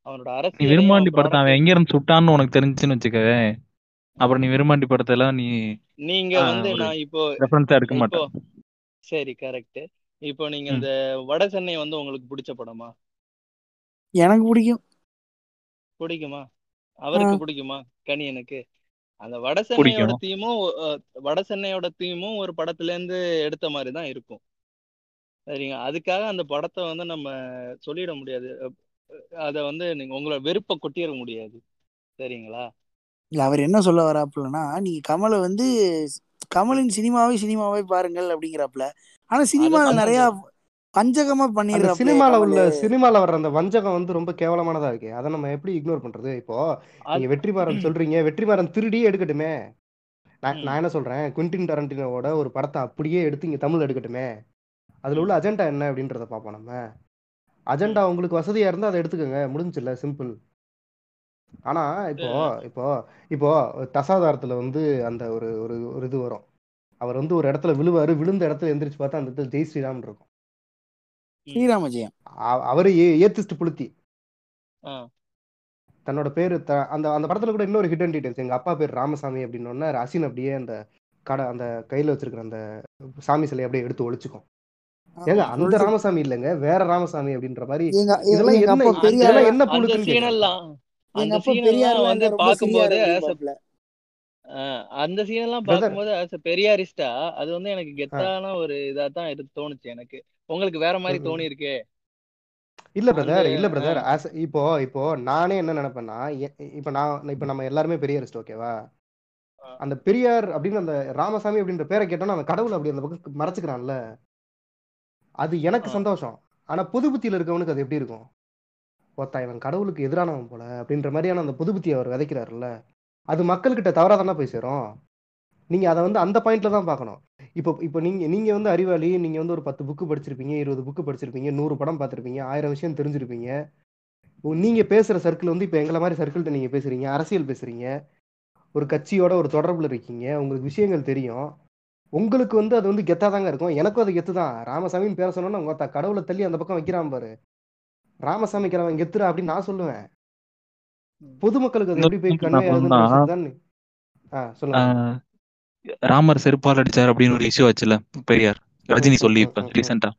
அவனோட விரும்மாண்டி அவன் படத்தை அவன் எங்க இருந்து சுட்டான்னு உனக்கு தெரிஞ்சுன்னு வச்சுக்க அப்புறம் நீ விரும்மாண்டி படத்தை எல்லாம் நீ நீங்க வந்து நான் இப்போ ரெஃபரன்ஸா எடுக்க மாட்டேன். சரி கரெக்ட் இப்போ நீங்க. இந்த வட சென்னை வந்து உங்களுக்கு பிடிச்ச படமா? எனக்கு பிடிக்கும். பிடிக்குமா? அவருக்கு பிடிக்குமா? கணியனுக்கு அந்த வட சென்னையோட தீமும் வட சென்னையோட தீமும் ஒரு படத்துல இருந்து எடுத்த மாதிரி தான் இருக்கும். சரிங்க. அதுக்காக அந்த படத்தை வந்து நம்ம சொல்லிட முடியாது. அத வந்து நீங்க உங்களோட வெறுப்பை கொட்டிட முடியாது. சரிங்களா? இல்ல அவர் என்ன சொல்ல வராப்புலன்னா நீங்க கமலை வந்து கமலின் சினிமாவை சினிமாவை பாருங்கள் அப்படிங்கிறாப்புல. ஆனா சினிமால நிறைய அந்த பண்ணிடுறாப்புல சினிமால உள்ள சினிமால வர்ற அந்த வஞ்சகம் வந்து ரொம்ப கேவலமானதா இருக்கு. அதை நம்ம எப்படி இக்னோர் பண்றது? இப்போ நீங்க வெற்றிமாறன் சொல்றீங்க. வெற்றிமாறன் திருடி எடுக்கட்டுமே. நான் என்ன சொல்றேன்? குவிண்டின் டரண்டினோட ஒரு படத்தை அப்படியே எடுத்து இங்க தமிழ் எடுக்கட்டுமே. அதுல உள்ள அஜெண்டா என்ன அப்படின்றத பார்ப்போம் நம்ம. அஜெண்டா உங்களுக்கு வசதியா இருந்தா அதை எடுத்துக்கோங்க. முடிஞ்சுல சிம்பிள் ஆனா இப்போ இப்போ இப்போ தசாதாரத்துல வந்து அந்த ஒரு ஒரு ஒரு இது வரும். அவர் வந்து ஒரு இடத்துல விழுவாரு விழுந்த இடத்துல எந்திரிச்சு பார்த்தா அந்த இடத்துல ஜெய் ஸ்ரீராம் இருக்கும். ஸ்ரீராம ஜெயம் அவரு ஏ ஏத்திஸ்ட் புளுத்தி. தன்னோட பேரு த அந்த அந்த படத்துல கூட இன்னொரு ஹிடன் டீடைல்ஸ் எங்க அப்பா பேர் ராமசாமி அப்படின்னு அசின் அப்படியே அந்த கடை அந்த கையில வச்சிருக்கிற அந்த சாமி சிலையை அப்படியே எடுத்து ஒழிச்சுக்கும் ஏங்க அந்த ராமசாமி இல்லைங்க வேற ராமசாமி அப்படின்ற மாதிரி இதெல்லாம் என்ன இதெல்லாம் என்ன அந்த புழுக்குன்னு வந்து அஹ் அந்த பார்க்கும்போது as a பெரியாரிஸ்டா அது வந்து எனக்கு கெத்தான ஒரு இதா தான் இது தோணுச்சு எனக்கு. உங்களுக்கு வேற மாதிரி. தோணி இருக்கே இல்ல பிரதர் இல்ல பிரதர் இப்போ இப்போ நானே என்ன நினைப்பேன்னா இப்போ நான் இப்போ நம்ம எல்லாருமே பெரியாரிஸ்ட் ஓகேவா? அந்த பெரியார் அப்படின்னு அந்த ராமசாமி அப்படின்ற பேரை கேட்டோம்னா அந்த கடவுள் அப்படி அந்த பக்கம் மறைச்சுக்கிறான்ல. அது எனக்கு சந்தோஷம். ஆனா புது புத்தியில இருக்கவனுக்கு அது எப்படி இருக்கும்? ஒருத்தன் இவன் கடவுளுக்கு எதிரானவன் போல அப்படின்ற மாதிரியான அந்த புது புத்தியை அவர் விதைக்கிறாருல்ல அது மக்கள்கிட்ட தவறா தானே போய் சேரும்? நீங்க அதை வந்து அந்த பாயிண்ட்ல தான் பார்க்கணும். இப்போ இப்போ நீங்க நீங்க வந்து அறிவாளி நீங்க வந்து ஒரு பத்து புக்கு படிச்சிருப்பீங்க இருபது புக்கு படிச்சிருப்பீங்க நூறு படம் பார்த்திருப்பீங்க ஆயிரம் விஷயம் தெரிஞ்சிருப்பீங்க. நீங்க பேசுற சர்க்கிள் வந்து இப்போ எங்களை மாதிரி சர்க்கிள்கிட்ட நீங்க பேசுறீங்க அரசியல் பேசுறீங்க ஒரு கட்சியோட ஒரு தொடர்புல இருக்கீங்க உங்களுக்கு விஷயங்கள் தெரியும். உங்களுக்கு வந்து அது வந்து கெத்தா தாங்க இருக்கும். எனக்கும் அது கெத்து தான். ராமசாமின்னு பேர சொன்னோன்னா உங்க கடவுளை தள்ளி அந்த பக்கம் வைக்கிறான் பாரு. ராமசாமி கிழவன் கெத்துரா அப்படின்னு நான் சொல்லுவேன். பொதுமக்களுக்கு அது எப்படி போய் ஆ சொல்லுங்க. ராமர் செருப்பால் அடிச்சார் அப்படின்னு ஒரு இஷ்யூ ஆச்சுல பெரியார். ரஜினி சொல்லி இப்ப ரீசெண்டா.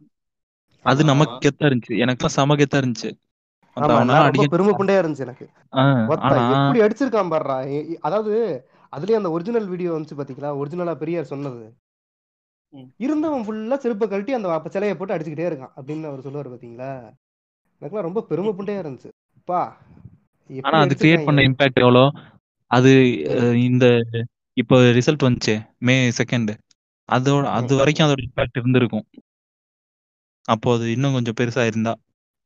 அது நமக்கு கெத்தா இருந்துச்சு. எனக்குலாம் செம கெத்தா இருந்துச்சு. பெருமை புண்டையா இருந்துச்சு எனக்கு. எப்படி அடிச்சிருக்கான் பாடுறா அதாவது அதுலயே அந்த ஒரிஜினல் வீடியோ வந்துச்சு பாத்தீங்களா? ஒரிஜினலா பெரியார் சொன்னது. இருந்தவன் ஃபுல்லா செருப்பை கழட்டி அந்த அப்ப சிலையை போட்டு அடிச்சுக்கிட்டே இருக்கான் அப்படின்னு அவர் சொல்லுவார் பாத்தீங்களா? எனக்குலாம் ரொம்ப பெருமை புண்டையா இருந்துச்சு. அப்பா ஆனா அது கிரியேட் பண்ண இம்பாக்ட் எவ்வளோ? அது இந்த இப்போ ரிசல்ட் வந்துச்சு மே செகண்ட் அதோட அது வரைக்கும் அதோட இம்பாக்ட் இருந்திருக்கும். அப்போ அது இன்னும் கொஞ்சம் பெருசா இருந்தா.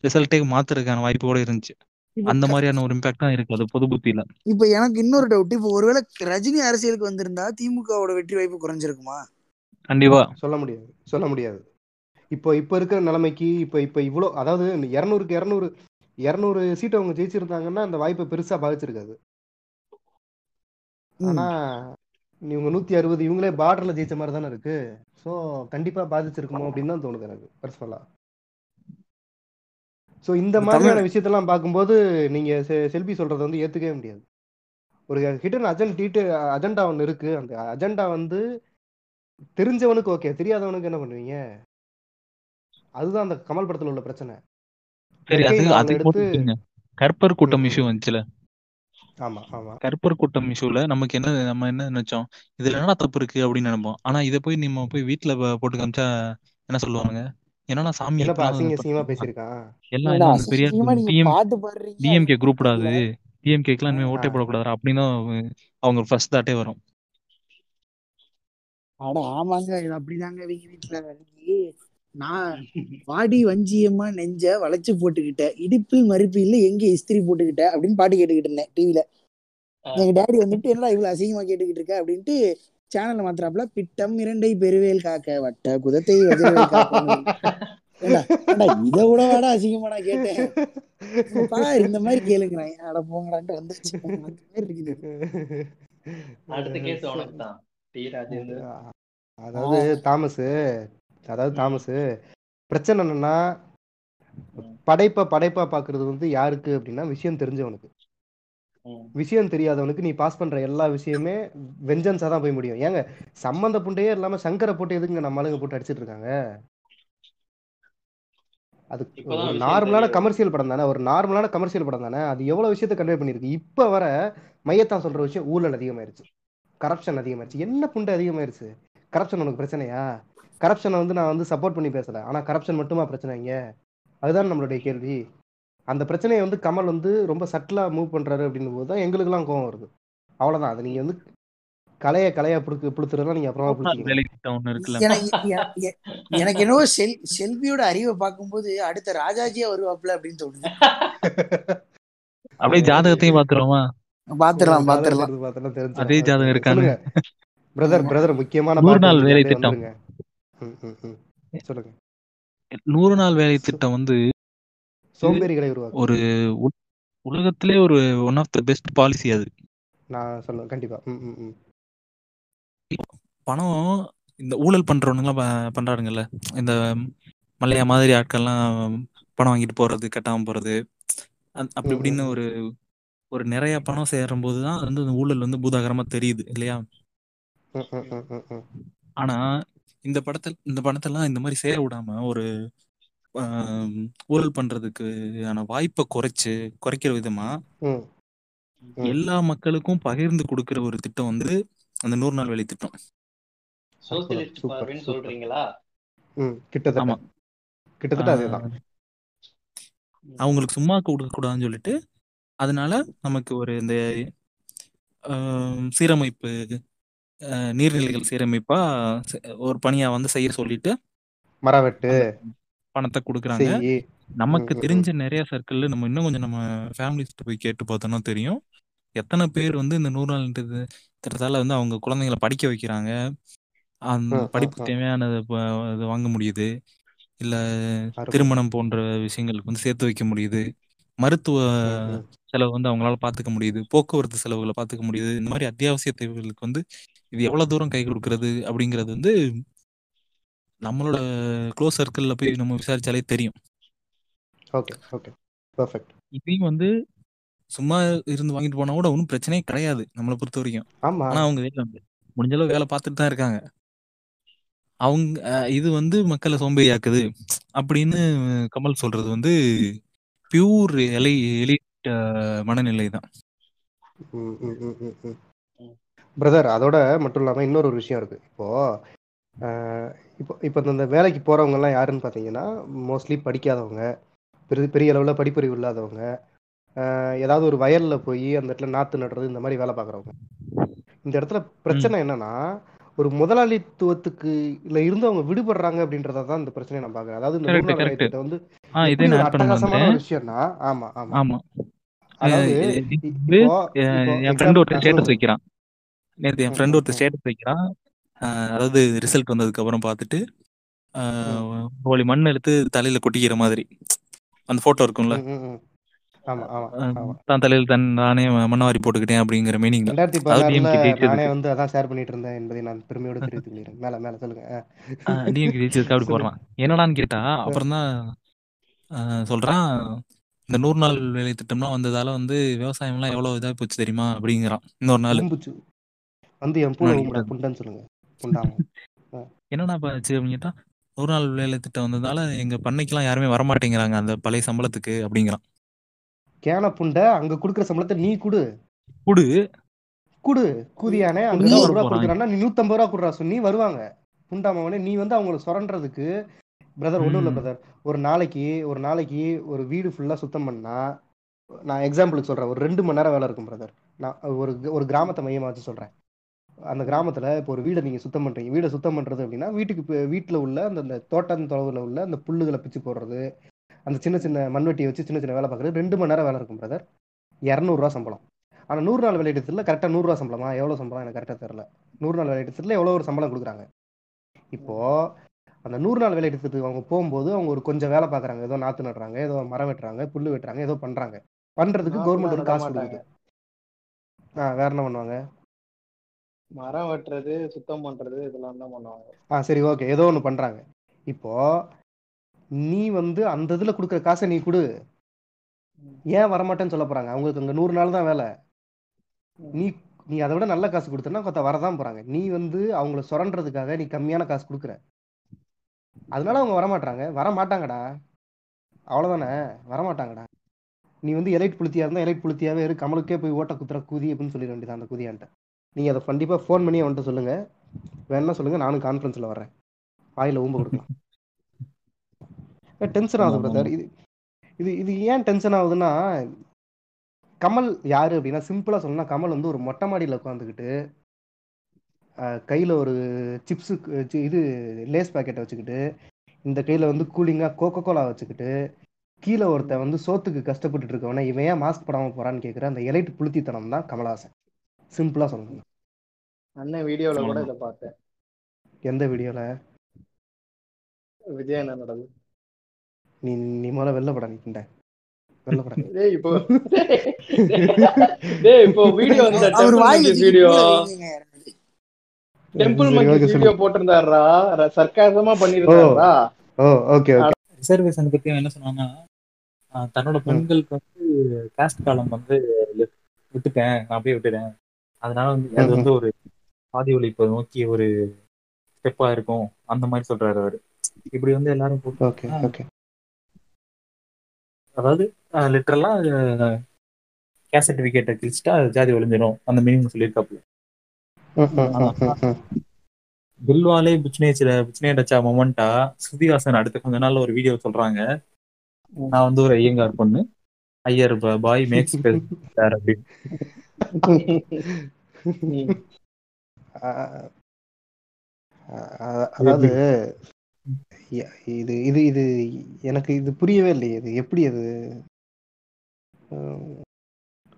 ரிசல்ட்டே மாத்துறதுக்கான வாய்ப்பு கூட இருந்துச்சு. அந்த மாதிரியான ஒரு இம்பாக்ட் தான் இருக்கு அது பொது புத்தியில. இப்ப எனக்கு இன்னொரு டவுட் இப்போ ஒருவேளை ரஜினி அரசியலுக்கு வந்திருந்தா திமுகவோட வெற்றி வாய்ப்பு குறைஞ்சிருக்குமா? கண்டிப்பா. சொல்ல முடியாது சொல்ல முடியாது. இப்போ இப்போ இருக்கிற நிலைமைக்கு இப்போ இப்போ இவ்வளோ அதாவது இரநூறுக்கு இரநூறு இரநூறு சீட் அவங்க ஜெயிச்சிருந்தாங்கன்னா அந்த வாய்ப்பை பெருசா பாதிச்சிருக்காது. ஆனா இவங்க நூத்தி அறுபது இவங்களே பார்டர்ல ஜெயிச்ச மாதிரி தானே இருக்கு. ஸோ கண்டிப்பா பாதிச்சிருக்குமோ அப்படின்னு தான் தோணுது எனக்கு பர்சனலா ஸோ இந்த மாதிரியான விஷயத்தெல்லாம் பார்க்கும்போது நீங்க செ- செல்வி சொல்றதை வந்து ஏத்துக்கவே முடியாது. ஒரு ஹிடன் அஜெண்ட் டீட்டு அஜெண்டா ஒன்று இருக்கு. அந்த அஜெண்டா வந்து தெரிஞ்சவனுக்கு ஓகே தெரியாதவனுக்கு என்ன பண்ணுவீங்க? அதுதான் அந்த கமல் படத்துல உள்ள பிரச்சனை. கற்பர் கூட்டம். இஷ்யூ வந்துச்சுல. ஆமா ஆமா. கற்பர் கூட்டம் இஷ்யூல நமக்கு என்ன நம்ம என்ன நினைச்சோம்? இதுல என்ன தப்பு இருக்கு அப்படின்னு நினைப்போம். ஆனா இதை போய் நம்ம போய் வீட்டுல ப- போட்டு காமிச்சா என்ன சொல்லுவாங்க என்னன்னா சாமி எல்லாம் அது? டிஎம்கே கூடாது டிஎம்கேக்கெல்லாம் இனிமே ஓட்டே போடக்கூடாது அப்படின்னு அவங்க அவங்க ஃபர்ஸ்ட் தாட்டே வரும். அட ஆமாங்க. இது அப்படிதாங்க இவங்க வீட்டுல நான் வாடி வஞ்சியம்மா நெஞ்ச வளைச்சு போட்டுக்கிட்ட. இடுப்பில் மறுப்பு இல்ல எங்க இஸ்திரி போட்டுக்கிட்ட? அப்படின்னு பாட்டு கேட்டுக்கிட்டு இருந்தேன் டிவில எங்க டேடி வந்துட்டு என்னடா இவ்வளவு அசிங்கமா கேட்டுக்கிட்டு இருக்க? அப்படின்ட்டு சேனல்ல மாத்திராப்புல பிட்டம் இரண்டை பெருவேல் காக்க வட்ட குதத்தை இதை விட வாடா அசிங்கமா நான் கேட்டேன் பாரு இந்த மாதிரி கேளுங்கிறேன் அட போங்கடான்ட்டு வந்துச்சு அடுத்த கேஸ் உனக்கு தான் டி ராஜேந்தர் அதாவது தாமஸ் அதாவது. தாமஸ் பிரச்சனை என்னன்னா. படைப்பை படைப்பா பாக்குறது வந்து யாருக்கு அப்படின்னா விஷயம் தெரிஞ்சவனுக்கு. விஷயம் தெரியாதவனுக்கு நீ பாஸ் பண்ற எல்லா விஷயமே வெஞ்சன்ஸா தான் போய் முடியும். ஏங்க சம்பந்த புண்டையே இல்லாம சங்கரை போட்டு எதுங்க நம்ம ஆளுங்க போட்டு அடிச்சிட்டு இருக்காங்க? அது நார்மலான. கமர்ஷியல் படம் தானே ஒரு நார்மலான கமர்ஷியல் படம் தானே அது எவ்வளவு விஷயத்தை கன்வே பண்ணிருக்கு இப்ப வர மையத்தான் சொல்ற விஷயம் ஊழல் அதிகமாயிருச்சு கரப்ஷன் அதிகமாயிருச்சு. என்ன புண்டை அதிகமாயிருச்சு? கரப்ஷன் உனக்கு பிரச்சனையா? கரப்ஷனை வந்து நான் வந்து சப்போர்ட் பண்ணி பேசல. ஆனா கரப்ஷன் மட்டுமா பிரச்சனை இங்க? அதுதான் நம்மளுடைய கேள்வி. அந்த பிரச்சனையை வந்து கமல் வந்து ரொம்ப சட்டிலா மூவ் பண்றாரு அப்படின்னும் போது தான் எங்களுக்கெல்லாம் கோவம் வருது. அவ்வளவுதான். அது நீங்க வந்து கலைய கலையா புடுக்கு புளுத்துறதா நீங்க அப்புறமா இருக்குல்ல. எனக்கு என்னவோ செல் செல்வியோட அறிவை பார்க்கும்போது அடுத்த ராஜாஜியா வருவாப்ல அப்படின்னு தோணுது. அப்படியே ஜாதகத்தையும் பாத்துருவோமா பாத்துடலாம் பார்த்தோன்னா தெரிஞ்சிடும். அதே ஜாதகம் சொல்லுங்க. பிரதர். பிரதர் முக்கியமான நூறு நாள் வேலை திட்டம். சொல்லுங்க. நூறு நாள் வேலை திட்டம் வந்து சோம்பேறிகளை உருவாக்கு ஒரு உலகத்திலே ஒரு one of the best policy அது நான் சொல்லுவேன் கண்டிப்பா. பணம் இந்த ஊழல் பண்றவனுங்களாம் ப- பண்றானுங்கல்ல இந்த மல்லையா மாதிரி ஆட்கள்லாம் பணம் வாங்கிட்டு போறது கட்டாம போறது அப்படி இப்படின்னு. ஒரு ஒரு நிறைய பணம் சேரும் போதுதான் அது வந்து அந்த ஊழல் வந்து பூதாகரமா தெரியுது இல்லையா. ஆனா இந்த படத்தில் இந்த படத்தெல்லாம் இந்த மாதிரி சேர விடாம ஒரு ஊழல் பண்றதுக்கான வாய்ப்பை குறைச்சு குறைக்கிற விதமா. எல்லா மக்களுக்கும் பகிர்ந்து கொடுக்கிற ஒரு திட்டம் வந்து அந்த நூறு நாள் வேலை திட்டம். சொல்றீங்களா? ம், கிட்டத்தட்ட. அதேதான். அவங்களுக்கு சும்மா கொடுக்க கூடாதுன்னு சொல்லிட்டு அதனால நமக்கு ஒரு இந்த சீரமைப்பு ஆஹ், நீர்நிலைகள் சீரமைப்பா ஒரு பணியா வந்து செய்ய சொல்லிட்டு மரவெட்டு. பணத்தை கொடுக்குறாங்க. நமக்கு. தெரிஞ்ச நிறைய சர்க்கிள்ல நம்ம இன்னும் கொஞ்சம் நம்ம ஃபேமிலிஸ்ட்டு போய் கேட்டு பார்த்தோம்னா தெரியும். எத்தனை பேர் வந்து இந்த நூறு நாள் திட்ட- திட்டத்தால வந்து அவங்க குழந்தைங்களை படிக்க வைக்கிறாங்க. அந்த ம், ம், படிப்புக்கு ம். தேவையானது ப- இது வாங்க முடியுது. இல்ல திருமணம் போன்ற விஷயங்களுக்கு வந்து சேர்த்து வைக்க முடியுது. மருத்துவ. செலவு வந்து அவங்களால பார்த்துக்க முடியுது. போக்குவரத்து செலவுகளை பார்த்துக்க முடியுது. இந்த மாதிரி அத்தியாவசிய தேவைகளுக்கு வந்து இது எவ்வளவு தூரம் கை கொடுக்கறது அப்படிங்கிறது வந்து நம்மளோட க்ளோஸ் சர்க்கிள்ல போய் நம்ம விசாரிச்சாலே தெரியும். ஓகே ஓகே பர்ஃபெக்ட் இதையும் வந்து சும்மா இருந்து வாங்கிட்டு போனா கூட ஒன்றும் பிரச்சனையே கிடையாது நம்மளை பொறுத்த வரைக்கும். ஆமா. ஆனா அவங்க வேலை முடிஞ்ச அளவு வேலை பார்த்துட்டு தான் இருக்காங்க. அவங்க இது வந்து மக்களை சோம்பேறியாக்குது அப்படின்னு கமல் சொல்றது வந்து பியூர் எலை எலிட் மனநிலை தான். பிரதர் அதோட மட்டும் இல்லாமல் இன்னொரு விஷயம் இருக்கு. இப்போ இப்போ இப்போ இந்த வேலைக்கு போறவங்க எல்லாம் யாருன்னு பார்த்தீங்கன்னா மோஸ்ட்லி படிக்காதவங்க பெரிய பெரிய அளவில் படிப்பறிவு இல்லாதவங்க ஏதாவது ஒரு வயல்ல போய் அந்த இடத்துல நாத்து நடுறது இந்த மாதிரி வேலை பார்க்குறவங்க இந்த இடத்துல பிரச்சனை என்னன்னா ஒரு முதலாளித்துவத்துக்கு இல்ல இருந்து அவங்க விடுபடுறாங்க அப்படின்றத தான் இந்த பிரச்சனையை நான் பார்க்குறேன் அதாவது இந்த வந்து அட்டகாசமான ஒரு விஷயம்னா ஆமா ஆமா. ஆமா. அதாவது என் ஃப்ரெண்ட் ஒருத்தர் ஸ்டேட்டஸ் வைக்கிறான். நேற்று என் ஃப்ரெண்ட் ஒருத்தர் ஸ்டேட்டஸ் வைக்கிறான். அதாவது ரிசல்ட் வந்ததுக்கு அப்புறம் பார்த்துட்டு கோழி மண் எடுத்து தலையில கொட்டிக்கிற மாதிரி. அந்த போட்டோ இருக்கும்ல? தான் தலையில் தன் நானே மண்ணவாரி போட்டுக்கிட்டேன் அப்படிங்கிற நானே ஜெயிச்சதுக்கு வந்து அதான் ஷேர் பண்ணிட்டு இருந்தேன் என்பதை நான் பெருமையோடு தெரிவித்துக் கொள்கிறேன். மேல மேல சொல்லுங்க. டிஎம்கே ஜெயிச்சதுக்கு அப்படி போடுறான். என்னடான்னு கேட்டா அப்புறம் தான் சொல்றான் இந்த நூறு நாள் வேலை திட்டம்லாம் வந்ததால வந்து விவசாயம்லாம் எவ்வளவு இதா போச்சு தெரியுமா? அப்படிங்கிறான். இன்னொரு நாள். வந்து என் பூனை சொல்லுங்க. அஹ். என்னடா ஆச்சு அப்படின்னு கேட்டா நூறு நாள் வேலை திட்டம் வந்ததால எங்க பண்ணைக்கெல்லாம் யாருமே வரமாட்டேங்கிறாங்க அந்த பழைய சம்பளத்துக்கு அப்படிங்கிறான். கேன புண்டை அங்க குடுக்குற சம்பளத்தை நீ குடு. குடு. குடு. கூதியானே அங்க வர ரூபா கொடுக்குறான்னா நீ நூத்தம்பது ரூபா கொடுறா சொல்லி வருவாங்க. புண்டாமவனே நீ வந்து அவங்கள சுரண்டுறதுக்கு பிரதர் ஒன்றும் இல்லை பிரதர் ஒரு நாளைக்கு ஒரு நாளைக்கு ஒரு வீடு ஃபுல்லாக சுத்தம் பண்ணா நான் எக்ஸாம்பிளுக்கு சொல்கிறேன் ஒரு ரெண்டு மணி நேரம் வேலை இருக்கும் பிரதர் நான் ஒரு ஒரு கிராமத்தை மையமாக வச்சு சொல்கிறேன் அந்த கிராமத்தில் இப்போ ஒரு வீடை நீங்கள் சுத்தம் பண்ணுறீங்க வீடை சுத்தம் பண்ணுறது அப்படின்னா வீட்டுக்கு வீட்டில் உள்ள அந்த அந்த தோட்டம் தொலைவில் உள்ள அந்த புல்லுகளை பிச்சு போடுறது அந்த சின்ன சின்ன மண்வெட்டியை வச்சு சின்ன சின்ன வேலை பார்க்குறது ரெண்டு மணி நேரம் வேலை இருக்கும் பிரதர் இரநூறுவா சம்பளம். ஆனால் நூறு நாள் வேலையிடத்தில் கரெக்டாக நூறுரூவா சம்பளமா? எவ்வளோ சம்பளம்? எனக்கு கரெக்டாக தெரில நூறு நாள் வேலையிடத்தில் எவ்வளோ ஒரு சம்பளம் கொடுக்குறாங்க. இப்போது அந்த நூறு நாள் வேலை எடுத்துட்டு அவங்க போகும்போது அவங்க ஒரு கொஞ்சம் வேலை பார்க்குறாங்க. ஏதோ நாற்று நடுறாங்க ஏதோ மரம் வெட்டுறாங்க புல்லு வெட்டுறாங்க ஏதோ பண்ணுறாங்க பண்ணுறதுக்கு கவர்மெண்ட் ஒரு காசு கொடுக்குது. ஆ வேற என்ன பண்ணுவாங்க? மரம் வெட்டுறது சுத்தம் பண்றது இதெல்லாம் தான் பண்ணுவாங்க. ஆ சரி ஓகே ஏதோ ஒன்று பண்ணுறாங்க இப்போ நீ வந்து அந்த இதில் கொடுக்குற காசை நீ கொடு. ஏன் வரமாட்டேன்னு சொல்ல போகிறாங்க அவங்களுக்கு அங்கே நூறு நாள் தான் வேலை. நீ நீ அதை விட நல்ல காசு கொடுத்தனா கொத்த வரதான் போகிறாங்க நீ வந்து அவங்கள சுரண்டுறதுக்காக நீ கம்மியான காசு கொடுக்குற. அதனால அவங்க வரமாட்டாங்க வர மாட்டாங்கடா அவ்வளோதானே வரமாட்டாங்கடா. நீ வந்து எலைட் புளுத்தியா இருந்தால் எலைட் புளுத்தியாவே இரு. கமலுக்கே போய் ஓட்ட குத்துற கூதி அப்படின்னு சொல்லிட வேண்டியது அந்த கூதியான்ட்ட. நீங்கள் அதை கண்டிப்பாக ஃபோன் பண்ணி அவன்கிட்ட சொல்லுங்கள் வேணா சொல்லுங்கள் நானும் கான்ஃபரன்ஸில் வர்றேன். வாயில் ஊம்ப கொடுக்கலாம். டென்ஷன் ஆகுது பிரதர். இது இது இது ஏன் டென்ஷன் ஆகுதுன்னா கமல் யாரு அப்படின்னா சிம்பிளா சொல்லணும்னா கமல் வந்து ஒரு மொட்டை மாடியில உட்காந்துக்கிட்டு கையில் ஒரு சிப்ஸு இது லேஸ் பாக்கெட்டை வச்சுக்கிட்டு இந்த கையில் வந்து கூலிங்காக கோகோ கோலா வச்சுக்கிட்டு கீழே ஒருத்தன் வந்து சோத்துக்கு கஷ்டப்பட்டுட்டு இருக்கவன இவன் ஏன் மாஸ்க் போடாமல் போறான்னு கேட்குற அந்த எலைட் புளுத்தித்தனம் தான் கமலஹாசன் சிம்பிளா சொல்லணும். அண்ணன் வீடியோல கூட இதை பார்த்தேன். எந்த வீடியோல? விஜய் அண்ணனோடது நீ நீ முதல்ல வெளில பட நிற்கின்ற வெளில பட. டேய் இப்போ டேய் இப்போ வீடியோ அந்த அவர் மங்கி வீடியோ வைங்க. Temple monkey okay, video. போட்டிருந்தாருடா. சர்க்காசமா பண்ணிருந்தாருடா. Oh okay okay. ரிசர்வேஷன் பத்தி என்ன சொன்னான்னா ஆஹ் தன்னோட பெண்களுக்கு வந்து காஸ்ட் காலம் வந்து விட்டுட்டேன். நான் அப்படியே விட்டுட்டேன். அதனால வந்து அது வந்து ஒரு பாதி ஒழிப்பை நோக்கி ஒரு ஸ்டெப்பா இருக்கும். அந்த மாதிரி சொல்றாரு அவரு. இப்படி வந்து எல்லாரும் போட்டு அதாவது லிட்டரலா கேஸ்ட் சர்டிபிகேட்டை கிழிச்சிட்டா ஜாதி ஒழிஞ்சிடும் அந்த மீனிங் சொல்லியிருக்காப்புல. பில்வாலே புச்னேச்சில புச்னேடச்சா மொமெண்டா ஸ்ருதிஹாசன் அடுத்த கொஞ்ச நாள்ல ஒரு வீடியோ சொல்றாங்க. நான் வந்து ஒரு ஐயங்கார் பொண்ணு. ஐயர் பாய் மேக்ஸ் அப்படின்னு. அதாவது இது இது இது எனக்கு இது புரியவே இல்லையே இது எப்படி அது?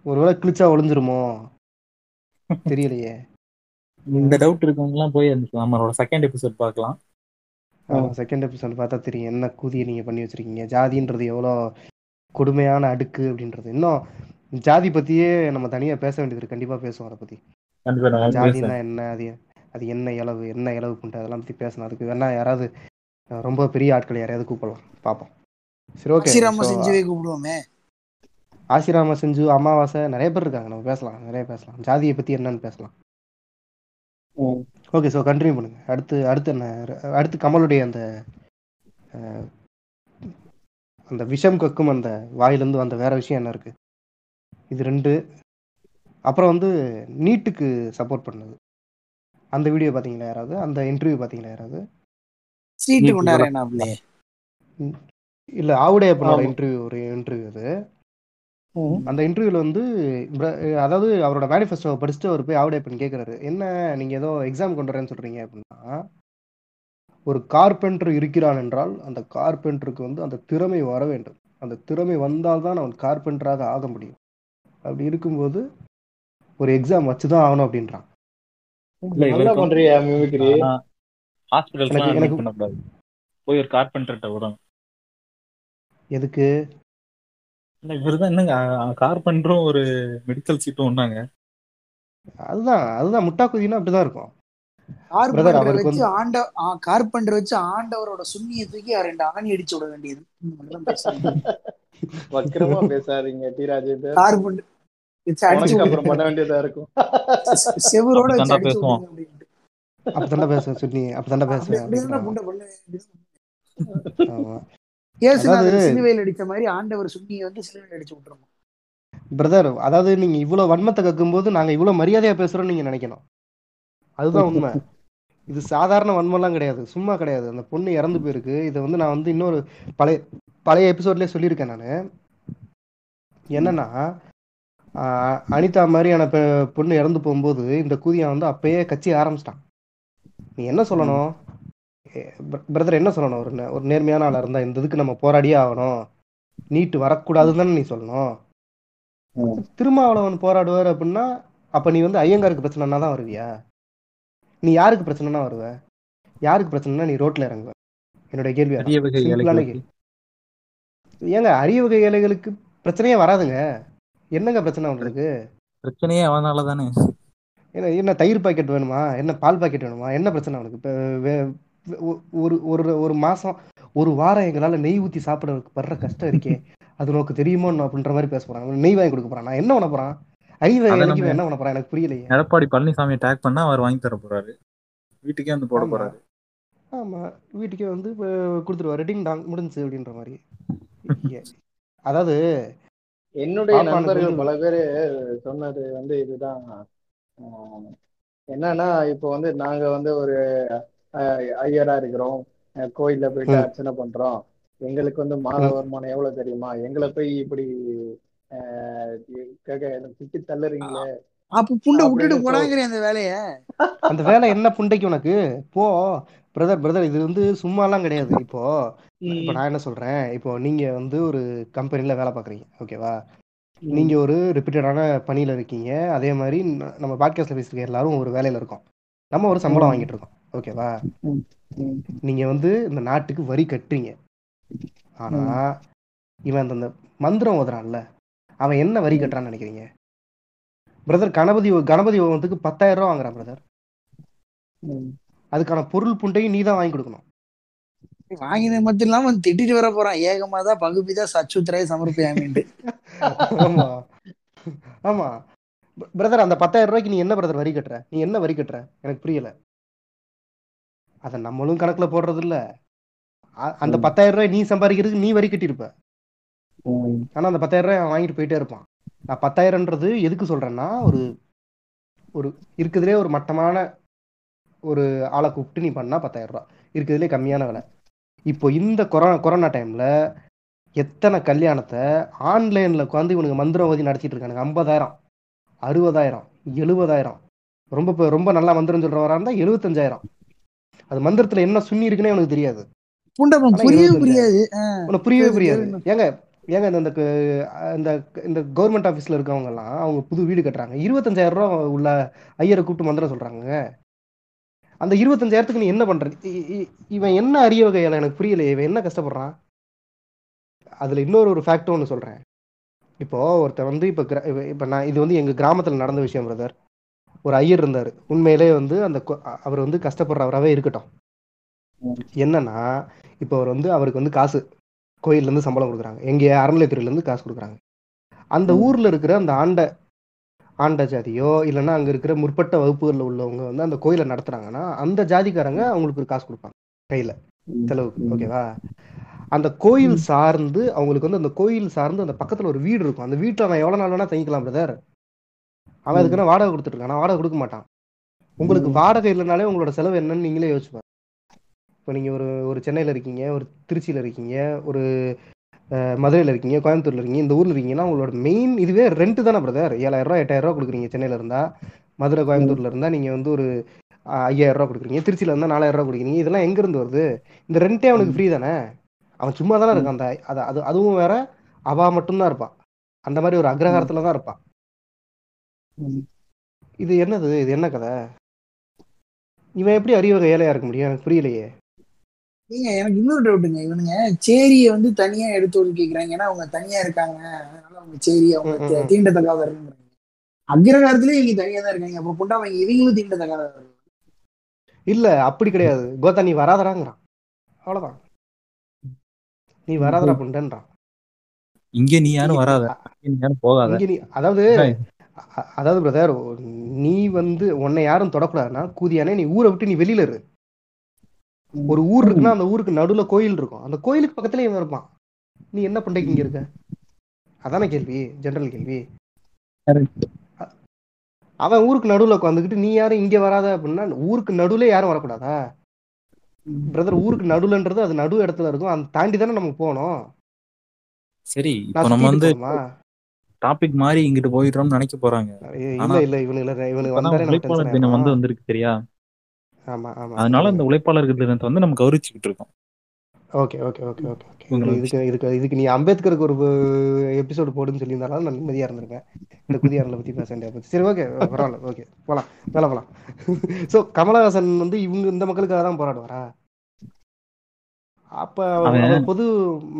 ஒருவேளை கிழிச்சா ஒளிஞ்சிருமோ? தெரியலையே. இந்த டவுட் இருக்கவங்க எல்லாம் போய் அந்த நம்மளோட செகண்ட் எபிசோட் பார்க்கலாம். செகண்ட் எபிசோட் பார்த்தா தெரியும் என்ன கூதியை நீங்க பண்ணி வச்சிருக்கீங்க? ஜாதின்றது எவ்வளோ கொடுமையான அடுக்கு அப்படின்றது. இன்னும் ஜாதி பத்தியே நம்ம தனியா பேச வேண்டியது இருக்கு. கண்டிப்பா பேசுவோம் அதை பத்தி. கண்டிப்பா நான் பேசுறேன். ஜாதின்னா என்ன அது அது என்ன இளவு என்ன இளவு புண்டு அதெல்லாம் பத்தி பேசணும். அதுக்கு வேணா யாராவது ரொம்ப பெரிய ஆட்கள் யாரையாவது கூப்பிடலாம். பார்ப்போம் சரி ஓகே செஞ்சுவே கூப்பிடுவோமே. ஆசிராம செஞ்சு அமாவாசை நிறைய பேர் இருக்காங்க. நம்ம பேசலாம் நிறைய பேசலாம். ஜாதியை பத்தி என்னன்னு பேசலாம். ஓகே ஸோ கண்டினியூ பண்ணுங்க. அடுத்து அடுத்து என்ன அடுத்து கமலுடைய அந்த அந்த விஷம் கக்கும் அந்த வாயிலிருந்து வந்த வேற விஷயம் என்ன இருக்கு? இது ரெண்டு. அப்புறம் வந்து நீட்டுக்கு சப்போர்ட் பண்ணது. அந்த வீடியோ பாத்தீங்களா யாராவது? அந்த இன்டர்வியூ பாத்தீங்களா யாராவது? இல்ல ஆவுடையப்பனோட ஆமா. இன்டர்வியூ ஒரு இன்டர்வியூ அது. அந்த இன்டர்வியூல வந்து அதாவது அவரோட மேனிஃபெஸ்டோவை படிச்சுட்டு அவர் போய் ஆவுடையப்பன் கேட்குறாரு என்ன நீங்க ஏதோ எக்ஸாம் கொண்டு வரேன்னு சொல்றீங்க அப்படின்னா ஒரு கார்பெண்டர் இருக்கிறான் என்றால் அந்த கார்பெண்டருக்கு வந்து அந்த திறமை வர வேண்டும். அந்த திறமை வந்தால்தான் அவன் கார்பெண்டராக ஆக முடியும். அப்படி இருக்கும்போது ஒரு எக்ஸாம் வச்சுதான் ஆகணும் அப்படின்றான். போய் ஒரு கார்பெண்டர்கிட்ட விடணும். எதுக்கு? இல்ல இவருதான் என்னங்க கார்பெண்டரும் ஒரு மெடிக்கல் சீட்டும் ஒண்ணாங்க அதுதான் அதுதான் முட்டா குதினா அப்படிதான் இருக்கும். கார்பெண்டர் வச்சு ஆண்ட கார்பெண்டர் வச்சு ஆண்டவரோட சுண்ணியை தூக்கி ரெண்டு ஆணி அடிச்சு விட வேண்டியது. வக்கிரமா பேசாதீங்க டி ராஜேந்தர் கார்பெண்டர் செவுரோட பேசுவோம். அப்பதானே பேசுவேன் சுன்னி. அப்பதானே அப்படி பேசுவேன் சிலுவையில் அடிச்ச மாதிரி ஆண்டவர் சுண்ணியை வந்து சிலுவையில் அடிச்சு விட்டுருமா பிரதர் அதாவது நீங்க இவ்வளவு வன்மத்தை கக்கும்போது நாங்க இவ்வளவு மரியாதையா பேசுறோம்னு நீங்க நினைக்கணும். அதுதான் உண்மை. இது சாதாரண வன்மம்லாம் கிடையாது சும்மா கிடையாது. அந்த பொண்ணு இறந்து போயிருக்கு. இதை வந்து நான் வந்து இன்னொரு பழைய பழைய எபிசோட்லயே சொல்லியிருக்கேன் நான். என்னன்னா அனிதா மாதிரியான பொண்ணு இறந்து போகும்போது இந்த கூதியா வந்து அப்பயே கட்சி ஆரம்பிச்சிட்டான். நீ என்ன சொல்லணும்? பிரதர் என்ன சொல்லணும்? ஒரு ஒரு நேர்மையான ஆளா இருந்தா இந்த இதுக்கு நம்ம போராடியே ஆகணும். நீட்டு வரக்கூடாதுன்னு தானே நீ சொல்லணும். திருமாவளவன் போராடுவார் அப்படின்னா அப்ப நீ வந்து ஐயங்காருக்கு பிரச்சனைனா தான் வருவியா? நீ யாருக்கு பிரச்சனைனா வருவ? யாருக்கு பிரச்சனைனா நீ ரோட்ல இறங்குவ? என்னுடைய. கேள்வி. ஏங்க அரிய வகை ஏழைகளுக்கு பிரச்சனையே வராதுங்க. என்னங்க பிரச்சனை உங்களுக்கு? பிரச்சனையே அவனால தானே. என்ன என்ன தயிர் பாக்கெட் வேணுமா? என்ன பால் பாக்கெட் வேணுமா? என்ன பிரச்சனை அவனுக்கு? இப்போ ஒரு ஒரு ஒரு மாசம் ஒரு வாரம் எங்களால நெய் ஊத்தி சாப்பிட படுற கஷ்டம் இருக்கே. அது உனக்கு தெரியுமோ அப்படின்ற மாதிரி பேச போறான். நெய் வாங்கி கொடுக்க போறான். நான் என்ன பண்ண போறான்? அறிவு எனக்கு நம்ம- என்ன பண்ண போறான்? எனக்கு புரியலையே. எடப்பாடி பழனிசாமி டேக் பண்ணா அவர் வாங்கி தர போறாரு. வீட்டுக்கே வந்து போட. போறாரு. ஆமா. வீட்டுக்கே வந்து கொடுத்துருவாரு. டிங் டாங் முடிஞ்சு அப்படின்ற மாதிரி. அதாவது என்னுடைய நண்பர்கள் பல பேரு சொன்னது வந்து இதுதான். என்னன்னா இப்போ வந்து நாங்க வந்து ஒரு ஐயரா இருக்கிறோம். கோயில்ல போயிட்டு. அர்ச்சனை பண்றோம். எங்களுக்கு வந்து மாத. வருமானம் எவ்வளவு தெரியுமா? எங்களை போய் இப்படி திட்டி தள்ளுறீங்களே? அப்ப புண்டை விட்டுட்டு போடாங்கிறேன் அந்த வேலைய. அந்த வேலை என்ன புண்டைக்கு உனக்கு? போ. பிரதர் பிரதர் இது வந்து சும்மாலாம் கிடையாது. இப்போ இப்போ நான் என்ன சொல்றேன்? இப்போ நீங்க வந்து ஒரு கம்பெனில வேலை பார்க்குறீங்க ஓகேவா நீங்க ஒரு ரிப்பீட்டடான பணியில இருக்கீங்க. அதே மாதிரி நம்ம பாட்காஸ்ட்ல பேசிருக்க எல்லாரும் ஒரு வேலையில இருக்கோம். நம்ம ஒரு சம்பளம் வாங்கிட்டு இருக்கோம் ஓகேவா நீங்க வந்து இந்த நாட்டுக்கு வரி கட்டுறீங்க. ஆனா. இவன் அந்த மந்திரம் ஓதுறான்ல. அவன் என்ன வரி கட்டுறான்னு நினைக்கிறீங்க? பிரதர் கணபதி கணபதி ஹோமத்துக்கு பத்தாயிரம் ரூபா வாங்குறான் பிரதர். அதுக்கான பொருள் புண்டையும் நீ தான் வாங்கி கொடுக்கணும். வாங்கினது மட்டும் இல்லாம திட்டிட்டு வர போறான். ஏகமாதா பகுபிதா சச்சுத்திராய சமர்ப்பியாமின்ட்டு. ஆமா. ஆமா. பிரதர் அந்த பத்தாயிரம் ரூபாய்க்கு நீ என்ன பிரதர் வரி கட்டுற? நீ என்ன வரி கட்டுற? எனக்கு புரியல. அதை நம்மளும் கணக்குல போடுறது இல்ல அந்த பத்தாயிரம் ரூபாய் நீ சம்பாதிக்கிறதுக்கு நீ வரி கட்டியிருப்ப. ம், ஆனா அந்த பத்தாயிரம் ரூபாய் வாங்கிட்டு போயிட்டே இருப்பான். நான் பத்தாயிரம்ன்றது எதுக்கு சொல்றேன்னா ஒரு ஒரு இருக்குதுலே ஒரு மட்டமான ஒரு ஆளை கூப்பிட்டு நீ பண்ணா பத்தாயிரம் ரூபாய். இருக்குதுலே கம்மியான விலை. இப்போ இந்த கொரோனா கொரோனா டைம்ல எத்தனை கல்யாணத்தை ஆன்லைன்ல உட்காந்து இவனுக்கு மந்திரம் ஓதி நடத்திட்டு இருக்கானுங்க. ஐம்பதாயிரம் அறுபதாயிரம் எழுபதாயிரம். ரொம்ப ரொம்ப நல்லா மந்திரம் சொல்றவரா இருந்தா எழுபத்தஞ்சாயிரம். அது மந்திரத்துல என்ன சுண்ணி இருக்குன்னே அவனுக்கு தெரியாது. புரியவே புரியாது. உனக்கு புரியவே புரியுது. ஏங்க ஏங்க இந்த இந்த இந்த கவர்மெண்ட் ஆஃபீஸ்ல இருக்கவங்க எல்லாம் அவங்க புது வீடு கட்டுறாங்க. இருபத்தஞ்சாயிரம் ரூபா உள்ள ஐயரை கூப்பிட்டு மந்திரம் சொல்றாங்க. அந்த இருபத்தஞ்சாயிரத்துக்கு நீ என்ன பண்ற? இவன் என்ன அரிய வகையால எனக்கு புரியல இவன் என்ன கஷ்டப்படுறான்? அதுல இன்னொரு ஒரு ஃபேக்ட் ஒன்று சொல்றேன். இப்போ ஒருத்தன் வந்து இப்போ இப்ப நான் இது வந்து எங்க கிராமத்துல நடந்த விஷயம் பிரதர் ஒரு ஐயர் இருந்தார். உண்மையிலே வந்து அந்த அவர் வந்து கஷ்டப்படுறவராகவே இருக்கட்டும். என்னன்னா இப்போ அவர் வந்து அவருக்கு வந்து காசு. கோயில்ல இருந்து சம்பளம் கொடுக்குறாங்க. எங்க அறநிலையத்துறையில இருந்து காசு கொடுக்குறாங்க. அந்த ஊர்ல இருக்கிற அந்த ஆண்ட ஆண்ட ஜாதியோ இல்லைன்னா அங்க இருக்கிற முற்பட்ட வகுப்புகளில் உள்ளவங்க வந்து அந்த கோயிலை நடத்துறாங்கன்னா அந்த ஜாதிக்காரங்க அவங்களுக்கு ஒரு காசு கொடுப்பாங்க கையில செலவுக்கு ஓகேவா அந்த கோயில் சார்ந்து அவங்களுக்கு வந்து அந்த கோயில் சார்ந்து அந்த பக்கத்துல ஒரு வீடு இருக்கும். அந்த வீட்டுல அவன் எவ்வளவு நாள் வேணா தங்கிக்கலாம் பிரதர் அவன் அதுக்குன்னு வாடகை கொடுத்துட்டு இருக்கான். வாடகை கொடுக்க மாட்டான். உங்களுக்கு வாடகை இல்லைனாலே உங்களோட செலவு என்னன்னு நீங்களே யோசிச்சு பாருங்க இப்போ நீங்க ஒரு ஒரு சென்னையில இருக்கீங்க ஒரு திருச்சியில இருக்கீங்க ஒரு மதுரையில இருக்கீங்க கோயம்புத்தூர்ல இருக்கீங்க இந்த ஊர்ல இருக்கீங்கன்னா உங்களோட மெயின் இதுவே ரெண்ட் தானே பிரதர் ஏழாயிரம் ரூபாய் எட்டாயிரம் ரூபாய் கொடுக்குறீங்க சென்னையில இருந்தா. மதுரை கோயம்புத்தூர்ல இருந்தா நீங்க வந்து ஒரு ஐயாயிரம் ரூபாய் கொடுக்குறீங்க. திருச்சியில இருந்தா நாலாயிரம் ரூபாய் கொடுக்குறீங்க. இதெல்லாம் எங்க இருந்து வருது? இந்த ரெண்டே அவனுக்கு ஃப்ரீ தானே? அவன் சும்மா தானே இருக்கான். அந்த அது அது அதுவும் வேற அவா மட்டும்தான் இருப்பான் அந்த மாதிரி ஒரு அக்ரஹாரத்துல தான் இருப்பான். இது என்னது? இது என்ன கதை? இவன் எப்படி அறிவகை ஏழையா இருக்க முடியும்? எனக்கு புரியலையே. நீங்க எனக்கு இன்னொரு டவுட்டுங்க இவனுங்க சேரியை வந்து தனியா எடுத்து ஒதுக்கிக்கிறாங்க ஏன்னா அவங்க தனியா இருக்காங்க. அதனால அவங்க சேரி அவங்க ம், ம், தீ- ம். தீண்டத்தகாதவர்கள் அக்ரகாரத்திலே இவங்க தனியா தான் இருக்காங்க. அப்புறம் புண்டா அவங்க இவங்களும் தீண்டத்தகாதவர்கள் இல்ல அப்படி கிடையாது. கோத்தா நீ வராதடாங்கிறான் அவ்வளவுதான். நீ வராதடா புண்டன்றான். இங்க நீ யாரும் வராத. போகாத. இங்க நீ அதாவது அதாவது பிரதர் நீ வந்து உன்னை யாரும் தொடக்கூடாதுன்னா கூதியானே நீ ஊரை விட்டு நீ வெளியில இரு. ஒரு ஊர் இருக்குன்னா அந்த ஊருக்கு நடுவுல கோயில் இருக்கும். அந்த கோயிலுக்கு பக்கத்துல இவன் இருப்பான். நீ என்ன பண்டைக்கு இங்க. இருக்க? அதானே கேள்வி. ஜெனரல் கேள்வி. அவன் ஊருக்கு நடுவுல உட்காந்துக்கிட்டு நீ யாரும் இங்க வராத? அப்படின்னா ஊருக்கு நடுவுல யாரும் வரக்கூடாதா? பிரதர் ஊருக்கு நடுவுலன்றது அது நடு இடத்துல இருக்கும். அந்த தாண்டி தானே நம்ம போகணும் சரி இப்போ நம்ம வந்து டாபிக் மாதிரி இங்கிட்டு போயிடுறோம்னு நினைக்க போறாங்க. இல்ல இல்ல இவனுக்கு இவனுக்கு வந்தாலே நம்ம வந்து வந்திருக்கு சரியா அதனால அந்த உழைப்பாளர்கள் தினத்தை வந்து நம்ம கௌரவிச்சுக்கிட்டு இருக்கோம். ஓகே ஓகே ஓகே ஓகே இதுக்கு இதுக்கு இதுக்கு நீ அம்பேத்கருக்கு ஒரு எபிசோடு போடுன்னு சொல்லியிருந்தாலும் நான் நிம்மதியா இருந்திருப்பேன். இந்த குதியாரில் பத்தி பேச வேண்டிய போச்சு சரி ஓகே பரவாயில்ல ஓகே. போலாம் மேல போலாம். ஸோ கமலஹாசன் வந்து இவங்க இந்த மக்களுக்காக தான் போராடுவாரா? அப்ப பொது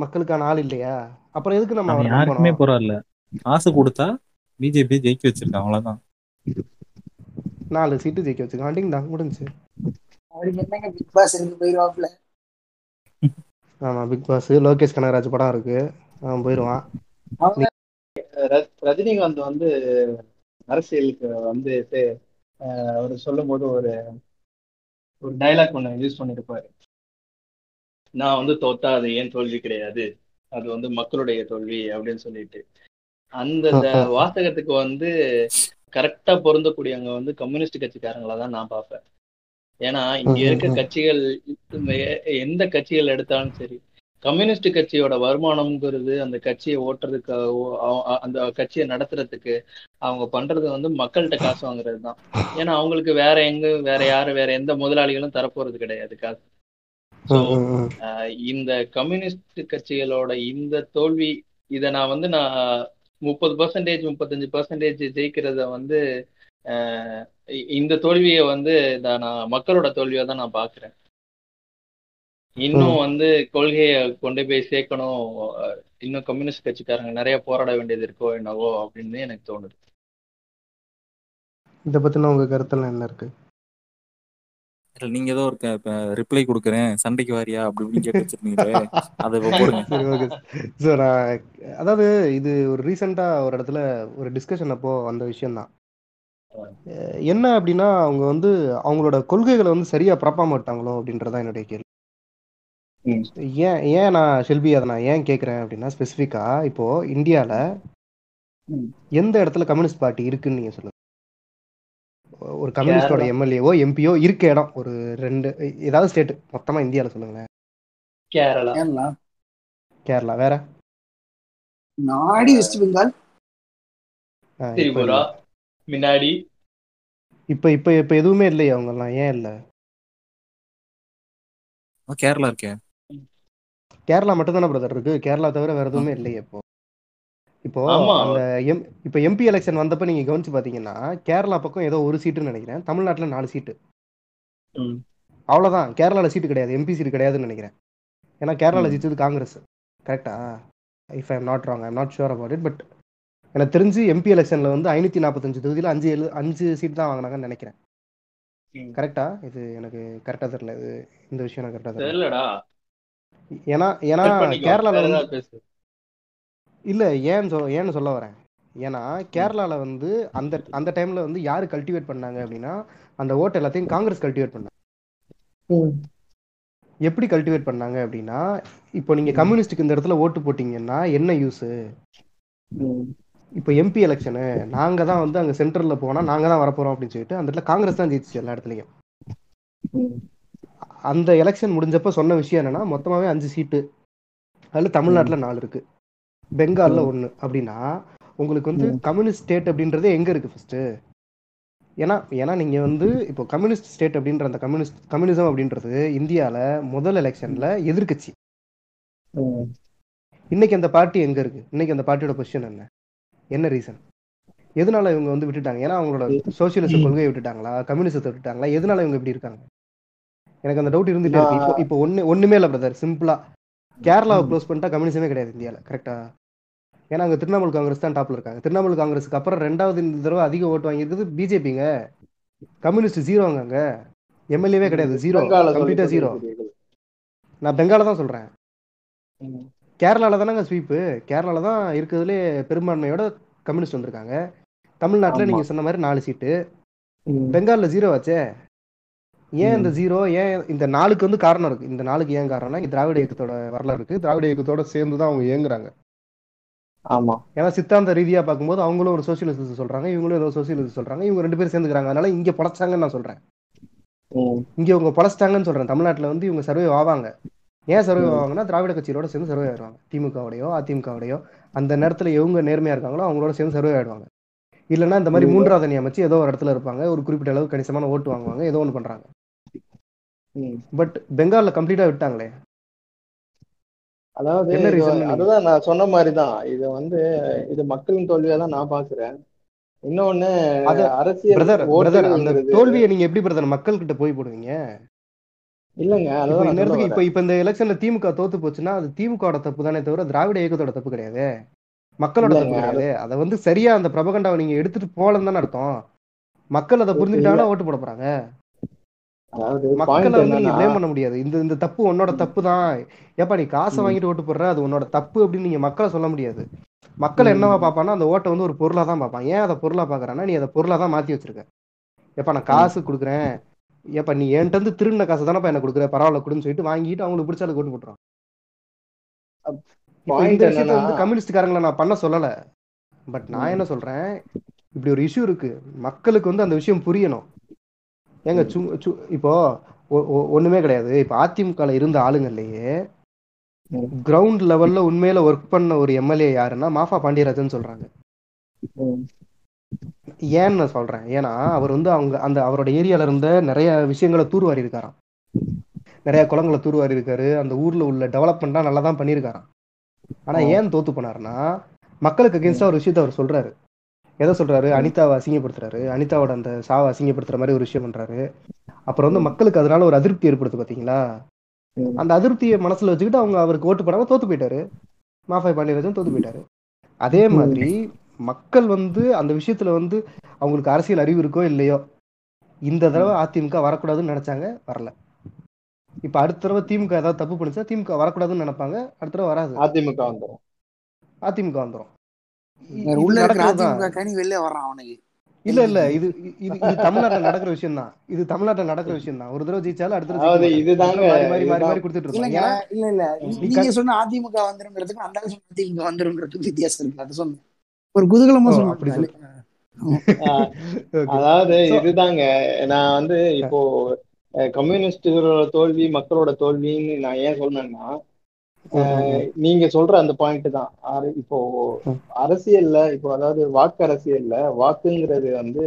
மக்களுக்கான ஆள் இல்லையா? அப்புறம் எதுக்கு நம்ம யாருக்குமே போறாருல காசு கொடுத்தா பிஜேபி ஜெயிக்க வச்சிருக்கான் அவ்வளவுதான். நாலு சீட்டு ஜெயிக்க வச்சுக்கோ அண்டிங் தான் முடிஞ்சு அவருக்கு என்னங்க பிக் பாஸ் இருக்கு போயிருவாப்ல ஆமா பிக் பாஸ் லோகேஷ் கனகராஜ் படம் இருக்கு. அவன் ர- ரஜினிகாந்த் வந்து அரசியலுக்கு வந்து அவர் சொல்லும் போது ஒரு ஒரு டைலாக் ஒண்ணு யூஸ் பண்ணிருப்பாரு. நான் வந்து தோத்தா அது ஏன் தோல்வி கிடையாது. அது வந்து மக்களுடைய தோல்வி அப்படின்னு சொல்லிட்டு. அந்த அந்த வாசகத்துக்கு வந்து கரெக்டா பொருந்தக்கூடியவங்க வந்து கம்யூனிஸ்ட் கட்சிக்காரங்களா தான் நான் பார்ப்பேன். ஏன்னா இங்க இருக்க. கட்சிகள் எந்த கட்சிகள் எடுத்தாலும் சரி கம்யூனிஸ்ட் கட்சியோட வருமானம்ங்கிறது அந்த கட்சியை ஓட்டுறதுக்கு ஓ- அ- அ- அந்த கட்சியை நடத்துறதுக்கு அவங்க பண்றது வந்து மக்கள்கிட்ட காசு வாங்குறது தான் ஏன்னா அவங்களுக்கு வேற எங்க வேற யாரு வேற எந்த முதலாளிகளும் தரப்போறது கிடையாது காசு. இந்த கம்யூனிஸ்ட் கட்சிகளோட இந்த தோல்வி இதை நான் வந்து நான் முப்பது பர்சன்டேஜ் முப்பத்தஞ்சு பர்சன்டேஜ் ஜெயிக்கிறத வந்து இந்த தோல்வியை வந்து இத நான் மக்களோட தோல்வியா தான் நான் பாக்குறேன். இன்னும் வந்து கொள்கையை கொண்டு போய் சேர்க்கணும். இன்னும் கம்யூனிஸ்ட் கட்சிக்காரங்க நிறைய போராட வேண்டியது இருக்கோ என்னவோ அப்படின்னு எனக்கு தோணுது. இதை பத்தின உங்க கருத்தெல்லாம் என்ன இருக்கு? இல்ல நீங்க ஏதோ ஒரு ரிப்ளை கொடுக்குறேன். சண்டைக்கு வாரியா? அப்படி இப்படின்னு கேட்டு வச்சிருந்தீங்களே. அதை இப்ப போடுங்க. சரி ஓகே ஸோ நான் அதாவது இது ஒரு ரீசெண்டாக ஒரு இடத்துல ஒரு டிஸ்கஷன் அப்போ அந்த விஷயம்தான். அஹ் என்ன அப்படின்னா அவங்க வந்து அவங்களோட கொள்கைகளை வந்து சரியா ப்ராப்பா மாட்டாங்களோ அப்படின்றதான் என்னுடைய கேள்வி. ஏன் ஏன் நான் ஷெல்வி அதை நான் ஏன் கேட்குறேன் அப்படின்னா ஸ்பெசிஃபிக்கா இப்போ இந்தியாவில். எந்த இடத்துல கம்யூனிஸ்ட் பார்ட்டி இருக்குன்னு நீங்க சொல்லுங்க. ஒரு கம்யூனிஸ்டோட. எம்எல்ஏவோ எம்பியோ இருக்க இடம். ஒரு ரெண்டு ஏதாவது ஸ்டேட் மொத்தமா இந்தியாவில் சொல்லுங்களேன். கேரளா. கேரளா. வேற? நாடி வெஸ்ட் பெங்கால். முன்னாடி. இப்ப இப்ப இப்ப எதுவுமே இல்லையா அவங்க எல்லாம் ஏன் இல்ல? கேரளா இருக்கேன். கேரளா மட்டும் தானே பிரதர் இருக்கு? கேரளா தவிர வேற எதுவுமே இல்லையே இப்போ. இப்போ ஆமா. அந்த எம் இப்போ எம்பி எலெக்ஷன் வந்தப்ப நீங்க கவனிச்சு பாத்தீங்கன்னா கேரளா பக்கம் ஏதோ ஒரு சீட்டுன்னு நினைக்கிறேன். தமிழ்நாட்டுல நாலு சீட்டு. ம். அவ்வளவுதான். கேரளால சீட்டு கிடையாது. எம்பி சீட்டு கிடையாதுன்னு நினைக்கிறேன். ஏன்னா கேரளால. ஜெயிச்சது காங்கிரஸ். கரெக்டா if I am not wrong I'm not sure about it but எனக்கு தெரிஞ்சு எம்பி எலெக்ஷன்ல வந்து ஐநூத்தி நாற்பத்தஞ்சு தொகுதியில அஞ்சு எழு அஞ்சு சீட் தான் வாங்கினாங்கன்னு நினைக்கிறேன். கரெக்டா இது எனக்கு கரெக்டா தெரியல. இது இந்த விஷயம் எனக்கு கரெக்டா தெரியல. தெரியலடா. ஏன்னா ஏன்னா. கேரளால வந்து இல்ல ஏன்னு சொல்ல ஏன்னு சொல்ல வரேன். ஏன்னா கேரளால வந்து அந்த அந்த டைம்ல வந்து யாரு கல்டிவேட் பண்ணாங்க அப்படின்னா அந்த ஓட்டு எல்லாத்தையும் காங்கிரஸ் கல்டிவேட் பண்ணாங்க. எப்படி கல்டிவேட் பண்ணாங்க அப்படின்னா இப்போ நீங்க. கம்யூனிஸ்டுக்கு இந்த இடத்துல ஓட்டு போட்டீங்கன்னா என்ன யூஸ். இப்போ எம்பி எலெக்ஷனு நாங்க தான் வந்து அங்க சென்டர்ல போனா நாங்க தான் வரப்போறோம் அப்படின்னு சொல்லிட்டு அந்த இடத்துல காங்கிரஸ் தான் ஜெயிச்சு எல்லா இடத்துலயும். அந்த எலெக்ஷன் முடிஞ்சப்ப சொன்ன விஷயம் என்னன்னா மொத்தமாவே அஞ்சு சீட்டு அதுல தமிழ்நாட்டுல நாலு இருக்கு பெங்கால்ல. ஒண்ணு அப்படின்னா உங்களுக்கு வந்து. கம்யூனிஸ்ட் ஸ்டேட் அப்படின்றது எங்க இருக்கு ஃபர்ஸ்ட் ஏன்னா ஏன்னா நீங்க வந்து இப்போ கம்யூனிஸ்ட் ஸ்டேட் அப்படின்ற அந்த கம்யூனிஸ்ட் கம்யூனிசம் அப்படின்றது இந்தியால முதல் எலெக்ஷன்ல எதிர்க்கட்சி ம். இன்னைக்கு அந்த பார்ட்டி எங்க இருக்கு இன்னைக்கு அந்த பார்ட்டியோட பொசிஷன் என்ன என்ன ரீசன் எதனால இவங்க வந்து விட்டுட்டாங்க? ஏன்னா அவங்களோட சோசியலிச கொள்கையை விட்டுட்டாங்களா? கம்யூனிசத்தை விட்டுட்டாங்களா? எதனால இவங்க இப்படி இருக்காங்க? எனக்கு அந்த டவுட் இருந்துட்டே இருக்கு. இப்போ இப்போ ஒண்ணு ஒண்ணுமே இல்ல பிரதர் சிம்பிளா கேரளாவை. க்ளோஸ் பண்ணிட்டா கம்யூனிசமே கிடையாது இந்தியால கரெக்டா ஏன்னா அங்க திரிணாமுல் காங்கிரஸ் தான் டாப்ல இருக்காங்க. திரிணாமுல் காங்கிரஸுக்கு அப்புறம் ரெண்டாவது இந்த தடவை அதிக ஓட்டு வாங்கியிருக்குது பிஜேபிங்க கம்யூனிஸ்ட் ஜீரோங்க அங்க. எம்எல்ஏவே கிடையாது ஜீரோ கம்ப்ளீட்டா ஜீரோ. நான் பெங்கால தான் சொல்றேன். கேரளால தானங்க ஸ்வீப்பு கேரளால தான் இருக்கிறதுலே பெரும்பான்மையோட கம்யூனிஸ்ட் வந்திருக்காங்க. தமிழ்நாட்டுல ஆமா. நீங்க சொன்ன மாதிரி நாலு சீட்டு. பெங்கால்ல ஜீரோ ஆச்சே? ஏன் இந்த. ஜீரோ ஏன் இந்த நாளுக்கு வந்து காரணம் இருக்கு. இந்த நாளுக்கு ஏன் காரணம்னா திராவிட இயக்கத்தோட வரலாறு இருக்கு. திராவிட இயக்கத்தோட சேர்ந்து தான் அவங்க இயங்குறாங்க. ஆமா. ஏன்னா சித்தாந்த ரீதியா பார்க்கும்போது அவங்களும் ஒரு சோசியலிசம் சொல்றாங்க. இவங்களும் ஏதோ சோசியலிசம் சொல்றாங்க. இவங்க ரெண்டு பேரும் சேர்ந்துக்கிறாங்க. அதனால இங்க பழச்சாங்கன்னு நான் சொல்றேன். இங்க இவங்க பழச்சிட்டாங்கன்னு சொல்றேன். தமிழ்நாட்டுல வந்து இவங்க சர்வே ஆவாங்க. ஏன் சர்வே. ஆவாங்கன்னா திராவிட கட்சியோட சேர்ந்து சர்வே ஆயிடுவாங்க. திமுகவுடையோ அதிமுகவுடையோ அந்த நேரத்துல எவங்க நேர்மையா இருக்காங்களோ அவங்களோட சேர்ந்து சர்வே ஆயிடுவாங்க. இல்லைன்னா இந்த மாதிரி. மூன்றாவது அணி அமைச்சு ஏதோ ஒரு இடத்துல இருப்பாங்க. ஒரு குறிப்பிட்ட அளவு கணிசமான ஓட்டு வாங்குவாங்க. ஏதோ ஒன்று பண்றாங்க. பட் பெங்கால்ல கம்ப்ளீட்டா விட்டாங்களே. அதாவது அதுதான் நான் சொன்ன மாதிரிதான். இது வந்து இது மக்களின் தோல்வியா தான் நான் பாக்குறேன் இன்னொன்னு அரசியல் அந்த தோல்வியை நீங்க எப்படி பிரதர் மக்கள் கிட்ட போய் போடுவீங்க? இல்லைங்க இப்போ அதான் இந்நேரத்துக்கு இப்ப இப்ப இந்த எலெக்ஷன்ல திமுக தோத்து போச்சுன்னா அது திமுகவோட தப்பு தானே தவிர திராவிட இயக்கத்தோட தப்பு கிடையாது? மக்களோட தப்பு கிடையாது? அதை வந்து சரியா அந்த பிரபகண்டாவை நீங்க எடுத்துட்டு போலன்னு தானே அர்த்தம். மக்கள் அதை புரிஞ்சுக்கிட்டாங்கன்னா ஓட்டு போட போறாங்க. மக்களை வந்து நீங்க ப்ளேம் பண்ண முடியாது. இந்த இந்த தப்பு உன்னோட தப்பு தான். ஏப்பா நீ காசை. வாங்கிட்டு ஓட்டு போடுற? அது உன்னோட தப்பு அப்படின்னு நீங்க மக்களை சொல்ல முடியாது. மக்கள் என்னவா ம். பார்ப்பான்னா அந்த ஓட்டை வந்து ஒரு பொருளா தான் பார்ப்பான். ஏன் அதை பொருளா பாக்குறான்னா நீ அதை பொருளா தான் மாத்தி வச்சிருக்க. ஏப்பா நான் காசு கொடுக்குறேன். ஏப்பா நீ என்கிட்ட இருந்து திருடின காசு தானப்பா எனக்கு கொடுக்குற? பரவாயில்ல கொடுன்னு சொல்லிட்டு வாங்கிட்டு அவங்களுக்கு பிடிச்சாலும் இப்போ பாயிண்ட் இந்த விஷயத்த வந்து கம்யூனிஸ்ட்காரங்களை நான் பண்ண சொல்லல. பட் நான். என்ன சொல்றேன் இப்படி ஒரு இஷ்யூ இருக்கு. மக்களுக்கு வந்து அந்த விஷயம் புரியணும். ஏங்க இப்போ ஒண்ணுமே கிடையாது. இப்போ அதிமுகல இருந்த ஆளுங்கள்லயே. கிரவுண்ட் லெவல்ல உண்மையில ஒர்க் பண்ண ஒரு எம்எல்ஏ யாருன்னா மாஃபா பாண்டியராஜன் சொல்றாங்க. ஏன்னு நான் சொல்றேன் ஏன்னா அவர் வந்து அவங்க அந்த அவரோட ஏரியால இருந்த நிறைய விஷயங்களை தூர்வாரி இருக்காராம் நிறைய குளங்களை தூர்வாரி இருக்காரு அந்த ஊர்ல உள்ள டெவலப்மெண்ட்லாம் நல்லா தான் பண்ணியிருக்காராம் ஆனா. ஏன் தோத்து போனாருன்னா மக்களுக்கு அகேன்ஸ்டா ஒரு விஷயத்த அவர் சொல்றாரு எதை சொல்றாரு. அனிதாவை அசிங்கப்படுத்துறாரு அனிதாவோட அந்த சாவை அசிங்கப்படுத்துற மாதிரி ஒரு விஷயம் பண்றாரு அப்புறம் வந்து. மக்களுக்கு அதனால ஒரு அதிருப்தி ஏற்படுத்து பாத்தீங்களா. அந்த அதிருப்தியை மனசுல வச்சுக்கிட்டு அவங்க அவருக்கு ஓட்டு போடாம தோத்து போயிட்டாரு மாஃபாய் பாண்டியராஜன் தோத்து போயிட்டாரு அதே. மாதிரி மக்கள் வந்து அந்த விஷயத்துல வந்து அவங்களுக்கு அரசியல் அறிவு இருக்கோ இல்லையோ இந்த தடவை அதிமுக வரக்கூடாதுன்னு நினைச்சாங்க வரல. இப்ப அடுத்த தடவை திமுக ஏதாவது தப்பு பண்ணுச்சா திமுக வரக்கூடாதுன்னு நினைப்பாங்க அடுத்த தடவை வராது. அதிமுக வந்துடும் அதிமுக அவனுக்கு. இல்ல இல்ல இது இது இது தமிழ்நாட்டுல நடக்கிற விஷயம் தான் இது தமிழ்நாட்டுல நடக்கிற விஷயம் தான் ஒரு தடவை ஜெயிச்சாலும் அடுத்த தடவை. இதுதாங்க மாறி மாறி மாறி மாறி கொடுத்துட்டு ஏன்னா இல்ல இல்ல. நீங்க சொன்ன அதிமுக வந்துருங்கிறதுக்கும் அந்த அதிமுக வந்துருங்கிறதுக்கும் வித்தியாசம் இருக்கு. அது சொன்னேன். ஒரு குதூகலமா சொன்னேன் அதாவது இதுதாங்க. நான் வந்து இப்போ கம்யூனிஸ்டுகளோட தோல்வி மக்களோட தோல்வின்னு நான் ஏன் சொன்னேன்னா நீங்க சொல்ற அந்த பாயிண்ட் தான். இப்போ. அரசியல்ல இப்போ அதாவது வாக்கு அரசியல்ல வாக்குங்கிறது வந்து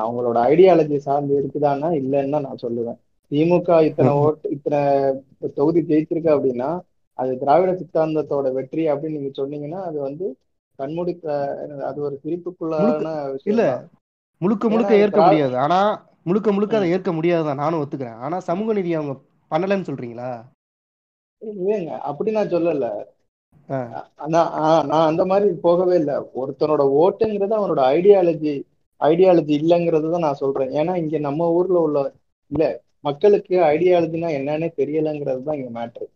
அவங்களோட ஐடியாலஜி சார்ந்து இருக்குதான்னா இல்லைன்னு நான் சொல்லுவேன். திமுக இத்தனை ஓட்டு இத்தனை தொகுதி ஜெயிச்சிருக்கு அப்படின்னா அது திராவிட சித்தாந்தத்தோட வெற்றி அப்படின்னு நீங்க சொன்னீங்கன்னா அது வந்து கண்மூடி அது ஒரு சிரிப்புக்குள்ளான இல்ல. முழுக்க முழுக்க ஏற்க முடியாது. ஆனா முழுக்க முழுக்க அதை. ஏற்க முடியாதுதான் நானும் ஒத்துக்கிறேன். ஆனா சமூக நீதி அவங்க பண்ணலன்னு சொல்றீங்களா? இல்லைங்க அப்படி நான் சொல்லல. நான் அந்த மாதிரி போகவே இல்லை. ஒருத்தனோட ஓட்டுங்கிறது அவனோட ஐடியாலஜி ஐடியாலஜி இல்லைங்கிறது தான் நான் சொல்றேன். ஏன்னா இங்க நம்ம ஊர்ல உள்ள இல்ல மக்களுக்கு ஐடியாலஜினா என்னன்னே தெரியலங்கிறது தான் இங்க மேட்ரு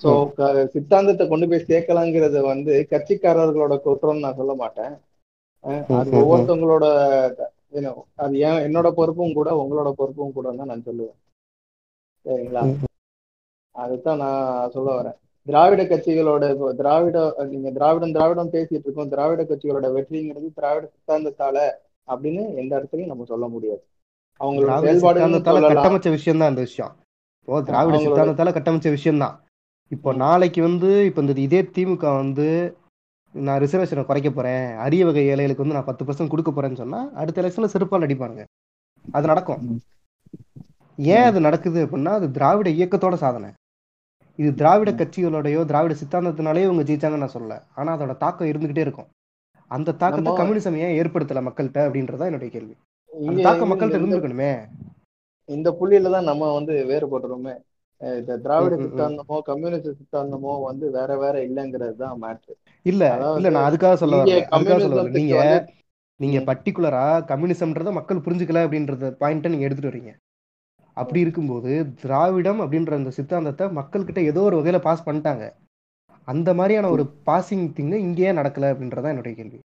ம், சித்தாந்தத்தை கொண்டு போய் சேர்க்கலாங்கிறது வந்து கட்சிக்காரர்களோட குற்றம்னு நான் சொல்ல மாட்டேன். அது ஒவ்வொருத்தவங்களோட you know, அது ஏன் என்னோட பொறுப்பும் கூட உங்களோட பொறுப்பும் கூட தான் நான் சொல்லுவேன். சரிங்களா. அதுதான் நான் சொல்ல வரேன். திராவிட கட்சிகளோட இப்போ திராவிட நீங்க திராவிடம் திராவிடம் பேசிட்டு இருக்கோம். திராவிட கட்சிகளோட வெற்றிங்கிறது திராவிட சித்தாந்தத்தால அப்படின்னு எந்த இடத்துலயும் நம்ம சொல்ல முடியாது. அவங்களோட சொல்லலாம். கட்டமைச்ச விஷயம் தான் இந்த விஷயம். இப்போ திராவிட சித்தாந்தத்தால கட்டமைச்ச விஷயம் தான் இப்போ நாளைக்கு வந்து இப்போ இந்த இதே திமுக வந்து நான் ரிசர்வேஷனை குறைக்க போறேன். அரிய வகை ஏழைகளுக்கு வந்து நான் பத்து பர்சன்ட் கொடுக்க போறேன்னு சொன்னா அடுத்த எலெக்ஷன்ல செருப்பால் அடிப்பாங்க அது நடக்கும். ஏன் அது நடக்குது அப்படின்னா அது திராவிட இயக்கத்தோட சாதனை. இது திராவிட. கட்சிகளோடயோ திராவிட சித்தாந்தத்தினாலேயோ இவங்க ஜெயிச்சாங்கன்னு நான் சொல்லல. ஆனா அதோட தாக்கம் இருந்துகிட்டே இருக்கும். அந்த தாக்கத்தை கம்யூனிசம் ஏன் ஏற்படுத்தல மக்கள்கிட்ட அப்படின்றதா என்னுடைய கேள்வி. அந்த தாக்கம் மக்கள்கிட்ட இருந்திருக்கணுமே. இந்த புள்ளியில தான் நம்ம வந்து வேறுபடுறோமே. இந்த திராவிட. சித்தாந்தமோ கம்யூனிஸ்ட் சித்தாந்தமோ வந்து வேற வேற இல்லைங்கிறது தான் மேட்ரு இல்ல இல்ல நான் அதுக்காக சொல்ல அதுக்காக சொல்ல நீங்க நீங்க பர்டிகுலரா கம்யூனிசம்ன்றத மக்கள் புரிஞ்சுக்கல அப்படின்றத பாயிண்ட்டை நீங்க எடுத்துட்டு வரீங்க. அப்படி இருக்கும்போது திராவிடம் அப்படின்ற அந்த சித்தாந்தத்தை மக்கள்கிட்ட ஏதோ ஒரு வகையில பாஸ் பண்ணிட்டாங்க. அந்த மாதிரியான ஒரு பாசிங் திங்கு இங்கேயே நடக்கல அப்படின்றதா என்னுடைய கேள்வி.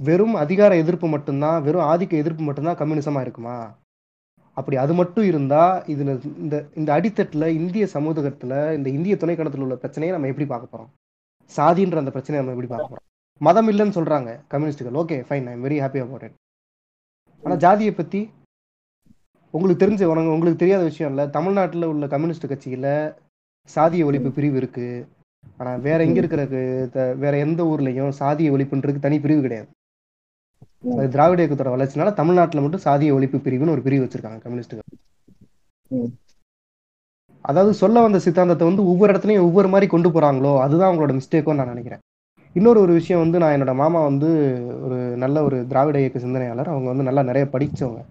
வெறும் அதிகார எதிர்ப்பு மட்டும்தான் வெறும் ஆதிக்க எதிர்ப்பு மட்டும்தான் கம்யூனிசமா இருக்குமா? அப்படி அது மட்டும் இருந்தா இதுல இந்த இந்த அடித்தட்டுல இந்திய சமூகத்துல இந்த இந்திய துணைக்கணத்துல உள்ள பிரச்சனையை நம்ம எப்படி பார்க்க போறோம்? சாதின்ற அந்த பிரச்சனையை நம்ம எப்படி பார்க்க போறோம்? மதம் இல்லைன்னு சொல்றாங்க கம்யூனிஸ்டுகள். Okay fine I'm very happy about it ஆனா ஜாதியை பத்தி உங்களுக்கு தெரிஞ்ச உனக்கு உங்களுக்கு தெரியாத விஷயம் இல்ல. தமிழ்நாட்டுல உள்ள கம்யூனிஸ்ட் கட்சியில சாதிய ஒழிப்பு பிரிவு இருக்கு. ஆனா வேற எங்க இருக்கிற வேற எந்த ஊர்லயும் சாதிய ஒழிப்புன்றதுக்கு தனி பிரிவு கிடையாது. திராவிட இயக்கத்தோட வளர்ச்சினால தமிழ்நாட்டுல மட்டும் சாதிய ஒழிப்பு பிரிவுன்னு ஒரு பிரிவு வச்சிருக்காங்க கம்யூனிஸ்டுகள். அதாவது சொல்ல வந்த சித்தாந்தத்தை வந்து ஒவ்வொரு இடத்துலயும் ஒவ்வொரு மாதிரி கொண்டு போறாங்களோ அதுதான் அவங்களோட மிஸ்டேக்கோ நான் நினைக்கிறேன். இன்னொரு ஒரு விஷயம் வந்து நான் என்னோட மாமா வந்து ஒரு நல்ல ஒரு திராவிட இயக்க சிந்தனையாளர். அவங்க வந்து நல்லா நிறைய படிச்சவங்க.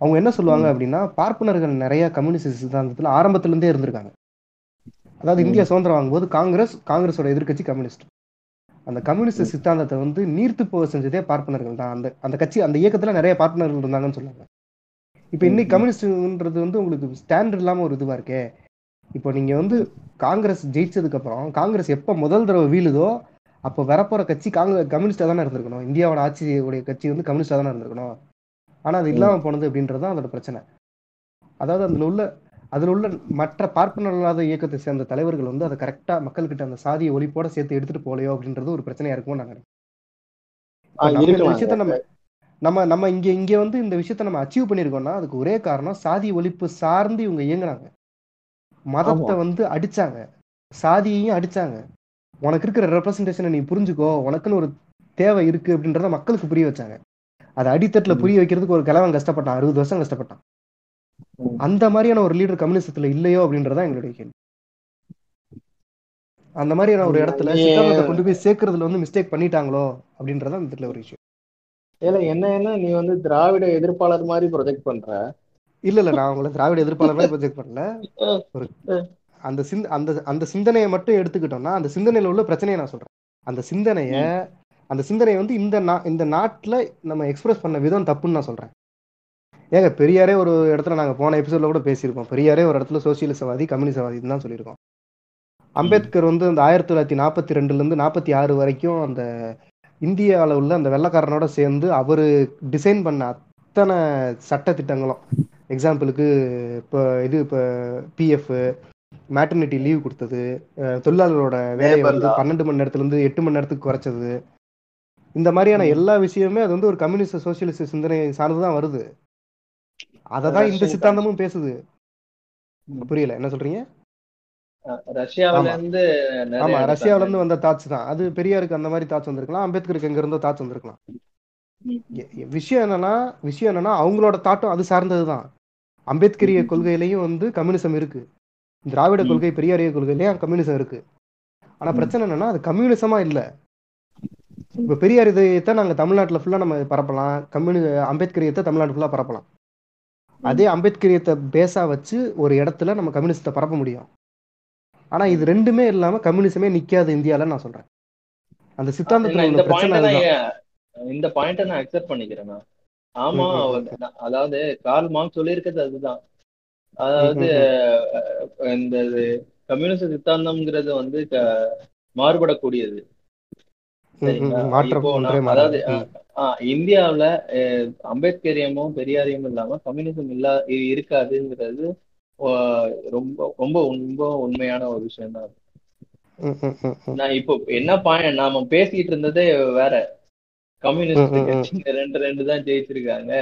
அவங்க என்ன சொல்லுவாங்க அப்படின்னா பார்ப்பனர்கள் நிறைய கம்யூனிஸ்ட் சித்தாந்தத்துல ஆரம்பத்துல இருந்தே இருந்திருக்காங்க. அதாவது இந்தியா சுதந்திரம் வாங்கும்போது காங்கிரஸ் காங்கிரஸோட எதிர்க்கட்சி கம்யூனிஸ்ட். அந்த கம்யூனிஸ்ட் சித்தாந்தத்தை வந்து நீர்த்து போக செஞ்சதே பார்ப்பனர்கள் தான். அந்த அந்த கட்சி அந்த இயக்கத்துல நிறைய பார்ப்பனர்கள் இருந்தாங்கன்னு சொல்லுவாங்க இப்போ இன்னைக்கு கம்யூனிஸ்ட்ன்றது வந்து உங்களுக்கு ஸ்டாண்ட் இல்லாம ஒரு இதுவா இருக்கே. இப்போ நீங்க வந்து காங்கிரஸ் ஜெயிச்சதுக்கு அப்புறம் காங்கிரஸ் எப்ப முதல் தடவை வீழுதோ அப்போ வரப்போற கட்சி காங்கிரஸ் கம்யூனிஸ்டா தானே இருந்திருக்கணும். இந்தியாவோட ஆட்சியுடைய கட்சி வந்து கம்யூனிஸ்டா தானே இருந்திருக்கணும். ஆனா அது இல்லாம போனது அப்படின்றது தான் அதோட பிரச்சனை. அதாவது அதுல உள்ள அதுல உள்ள மற்ற பார்ப்பனர் இல்லாத இயக்கத்தை சேர்ந்த தலைவர்கள் வந்து அதை கரெக்டா மக்கள்கிட்ட அந்த சாதிய ஒழிப்போட சேர்த்து எடுத்துட்டு போலையோ அப்படின்றது ஒரு பிரச்சனையா இருக்குமோ நாங்க ஆ, இப்போ நம்ம இந்த இருக்கலாங்க விஷயத்த நம்ம நம்ம நம்ம இங்க இங்க வந்து இந்த விஷயத்த நம்ம அச்சீவ் பண்ணியிருக்கோம்னா அதுக்கு ஒரே காரணம் சாதி ஒழிப்பு சார்ந்து இவங்க இயங்குனாங்க மதத்தை. வந்து அடிச்சாங்க சாதியையும் அடிச்சாங்க உனக்கு இருக்கிற ரெப்ரசன்டேஷனை நீ புரிஞ்சுக்கோ உனக்குன்னு ஒரு தேவை இருக்கு அப்படின்றத மக்களுக்கு புரிய வச்சாங்க அதை அடித்தட்டுல. புரிய வைக்கிறதுக்கு ஒரு கிழவன் கஷ்டப்பட்டான் அறுபது வருஷம் கஷ்டப்பட்டான். அந்த மாதிரியான ஒரு லீடர் கம்யூனிசத்துல இல்லையோ அப்படின்றதான் எங்களுடைய கேள்வி. அந்த மாதிரியான ஒரு இடத்துல சித்தாந்தத்தை கொண்டு போய் சேர்க்கறதுல வந்து மிஸ்டேக் பண்ணிட்டாங்களோ அப்படின்றதான் இடத்துல ஒரு விஷயம் ஏல என்ன என்ன? நீ வந்து திராவிட எதிர்ப்பாளர் மாதிரி ப்ரொஜெக்ட் பண்ற. இல்ல இல்ல நான் உங்களை திராவிட எதிர்ப்பாளர் மாதிரி ப்ரொஜெக்ட் பண்ணல. ஒரு அந்த சிந்த அந்த அந்த சிந்தனையை மட்டும் எடுத்துக்கிட்டோம்னா அந்த சிந்தனையில உள்ள பிரச்சனையை நான் சொல்றேன். அந்த சிந்தனைய அந்த சிந்தனையை வந்து இந்த நா இந்த நாட்டுல நம்ம எக்ஸ்பிரஸ் பண்ண விதம் தப்புன்னு நான் சொல்றேன். ஏங்க பெரியாரே ஒரு இடத்துல நாங்க போன எபிசோட்ல கூட பேசியிருக்கோம் பெரியாரே ஒரு இடத்துல சோசியலிசவாதி கம்யூனிசவாதின்னு தான் சொல்லியிருக்கோம் அம்பேத்கர் வந்து அந்த ஆயிரத்தி தொள்ளாயிரத்தி நாற்பத்தி ரெண்டுல இருந்து நாற்பத்தி ஆறு வரைக்கும் அந்த இந்தியாவில் உள்ள அந்த வெள்ளக்காரனோட சேர்ந்து அவர் டிசைன் பண்ண அத்தனை சட்ட திட்டங்களும் எக்ஸாம்பிளுக்கு இப்போ இது இப்போ பிஎஃப் மேட்டர்னிட்டி லீவ் கொடுத்தது அஹ் தொழிலாளரோட வேலையை வந்து. பன்னெண்டு மணி நேரத்துல இருந்து எட்டு மணி நேரத்துக்கு குறைச்சது இந்த மாதிரியான. எல்லா விஷயமுமே அது வந்து ஒரு கம்யூனிஸ்ட் சோசியலிஸ்ட் சிந்தனை சார்ந்து தான் வருது அதை தான் இந்த சித்தாந்தமும் பேசுது. புரியல என்ன சொல்றீங்க ரஷ்யாவில ஆமா. இருந்து ஆமா. ரஷ்யாவில இருந்து வந்த தாட்ஸ் தான் அது பெரியாருக்கு அந்த மாதிரி தாட்ஸ் வந்திருக்கலாம் அம்பேத்கருக்கு எங்க இருந்தோ தாட்ஸ் வந்திருக்கலாம் விஷயம் என்னன்னா விஷயம் என்னன்னா அவங்களோட தாட்டும் அது சார்ந்ததுதான் அம்பேத்கரிய. கொள்கையிலையும் வந்து கம்யூனிசம் இருக்கு திராவிட. கொள்கை பெரியாரிய கொள்கையிலயும் கம்யூனிசம் இருக்கு ஆனா. பிரச்சனை என்னன்னா அது கம்யூனிசமா இல்ல இப்ப பெரியார் இதயத்தை நாங்க தமிழ்நாட்டுல ஃபுல்லா நம்ம பரப்பலாம் கம்யூனி அம்பேத்கரியத்தை தமிழ்நாடு ஃபுல்லா பரப்பலாம் அதே அம்பேத்கரியத்தை பேஸா வச்சு ஒரு இடத்துல நம்ம கம்யூனிஸ்டை பரப்ப முடியும். ஆனா இது ரெண்டுமே இல்லாம கம்யூனிசமே நிக்காது இந்தியால நான் சொல்றேன். அந்த சித்தாந்தத்துல இந்த பிரச்சனை இந்த பாயிண்ட நான் அக்செப்ட் பண்ணிக்கிறேன். ஆமா அதாவது கார்ல் மார்க்ஸ் சொல்லியிருக்கிறது அதுதான். அதாவது இந்த கம்யூனிஸ்ட் சித்தாந்தம்ங்கிறது வந்து மாறுபடக்கூடியது. அதாவது இந்தியாவுல அம்பேத்கரியமும் பெரியாரியமும் இல்லாம கம்யூனிசம் இல்லா இருக்காதுங்கிறது ரொம்ப ரொம்ப ரொம்ப உண்மையான ஒரு விஷயம் தான். நான் இப்போ என்ன பாயிண்ட் நாம பேசிட்டு இருந்ததே வேற. கம்யூனிஸ்ட் ரெண்டு ரெண்டு தான் ஜெயிச்சிருக்காங்க.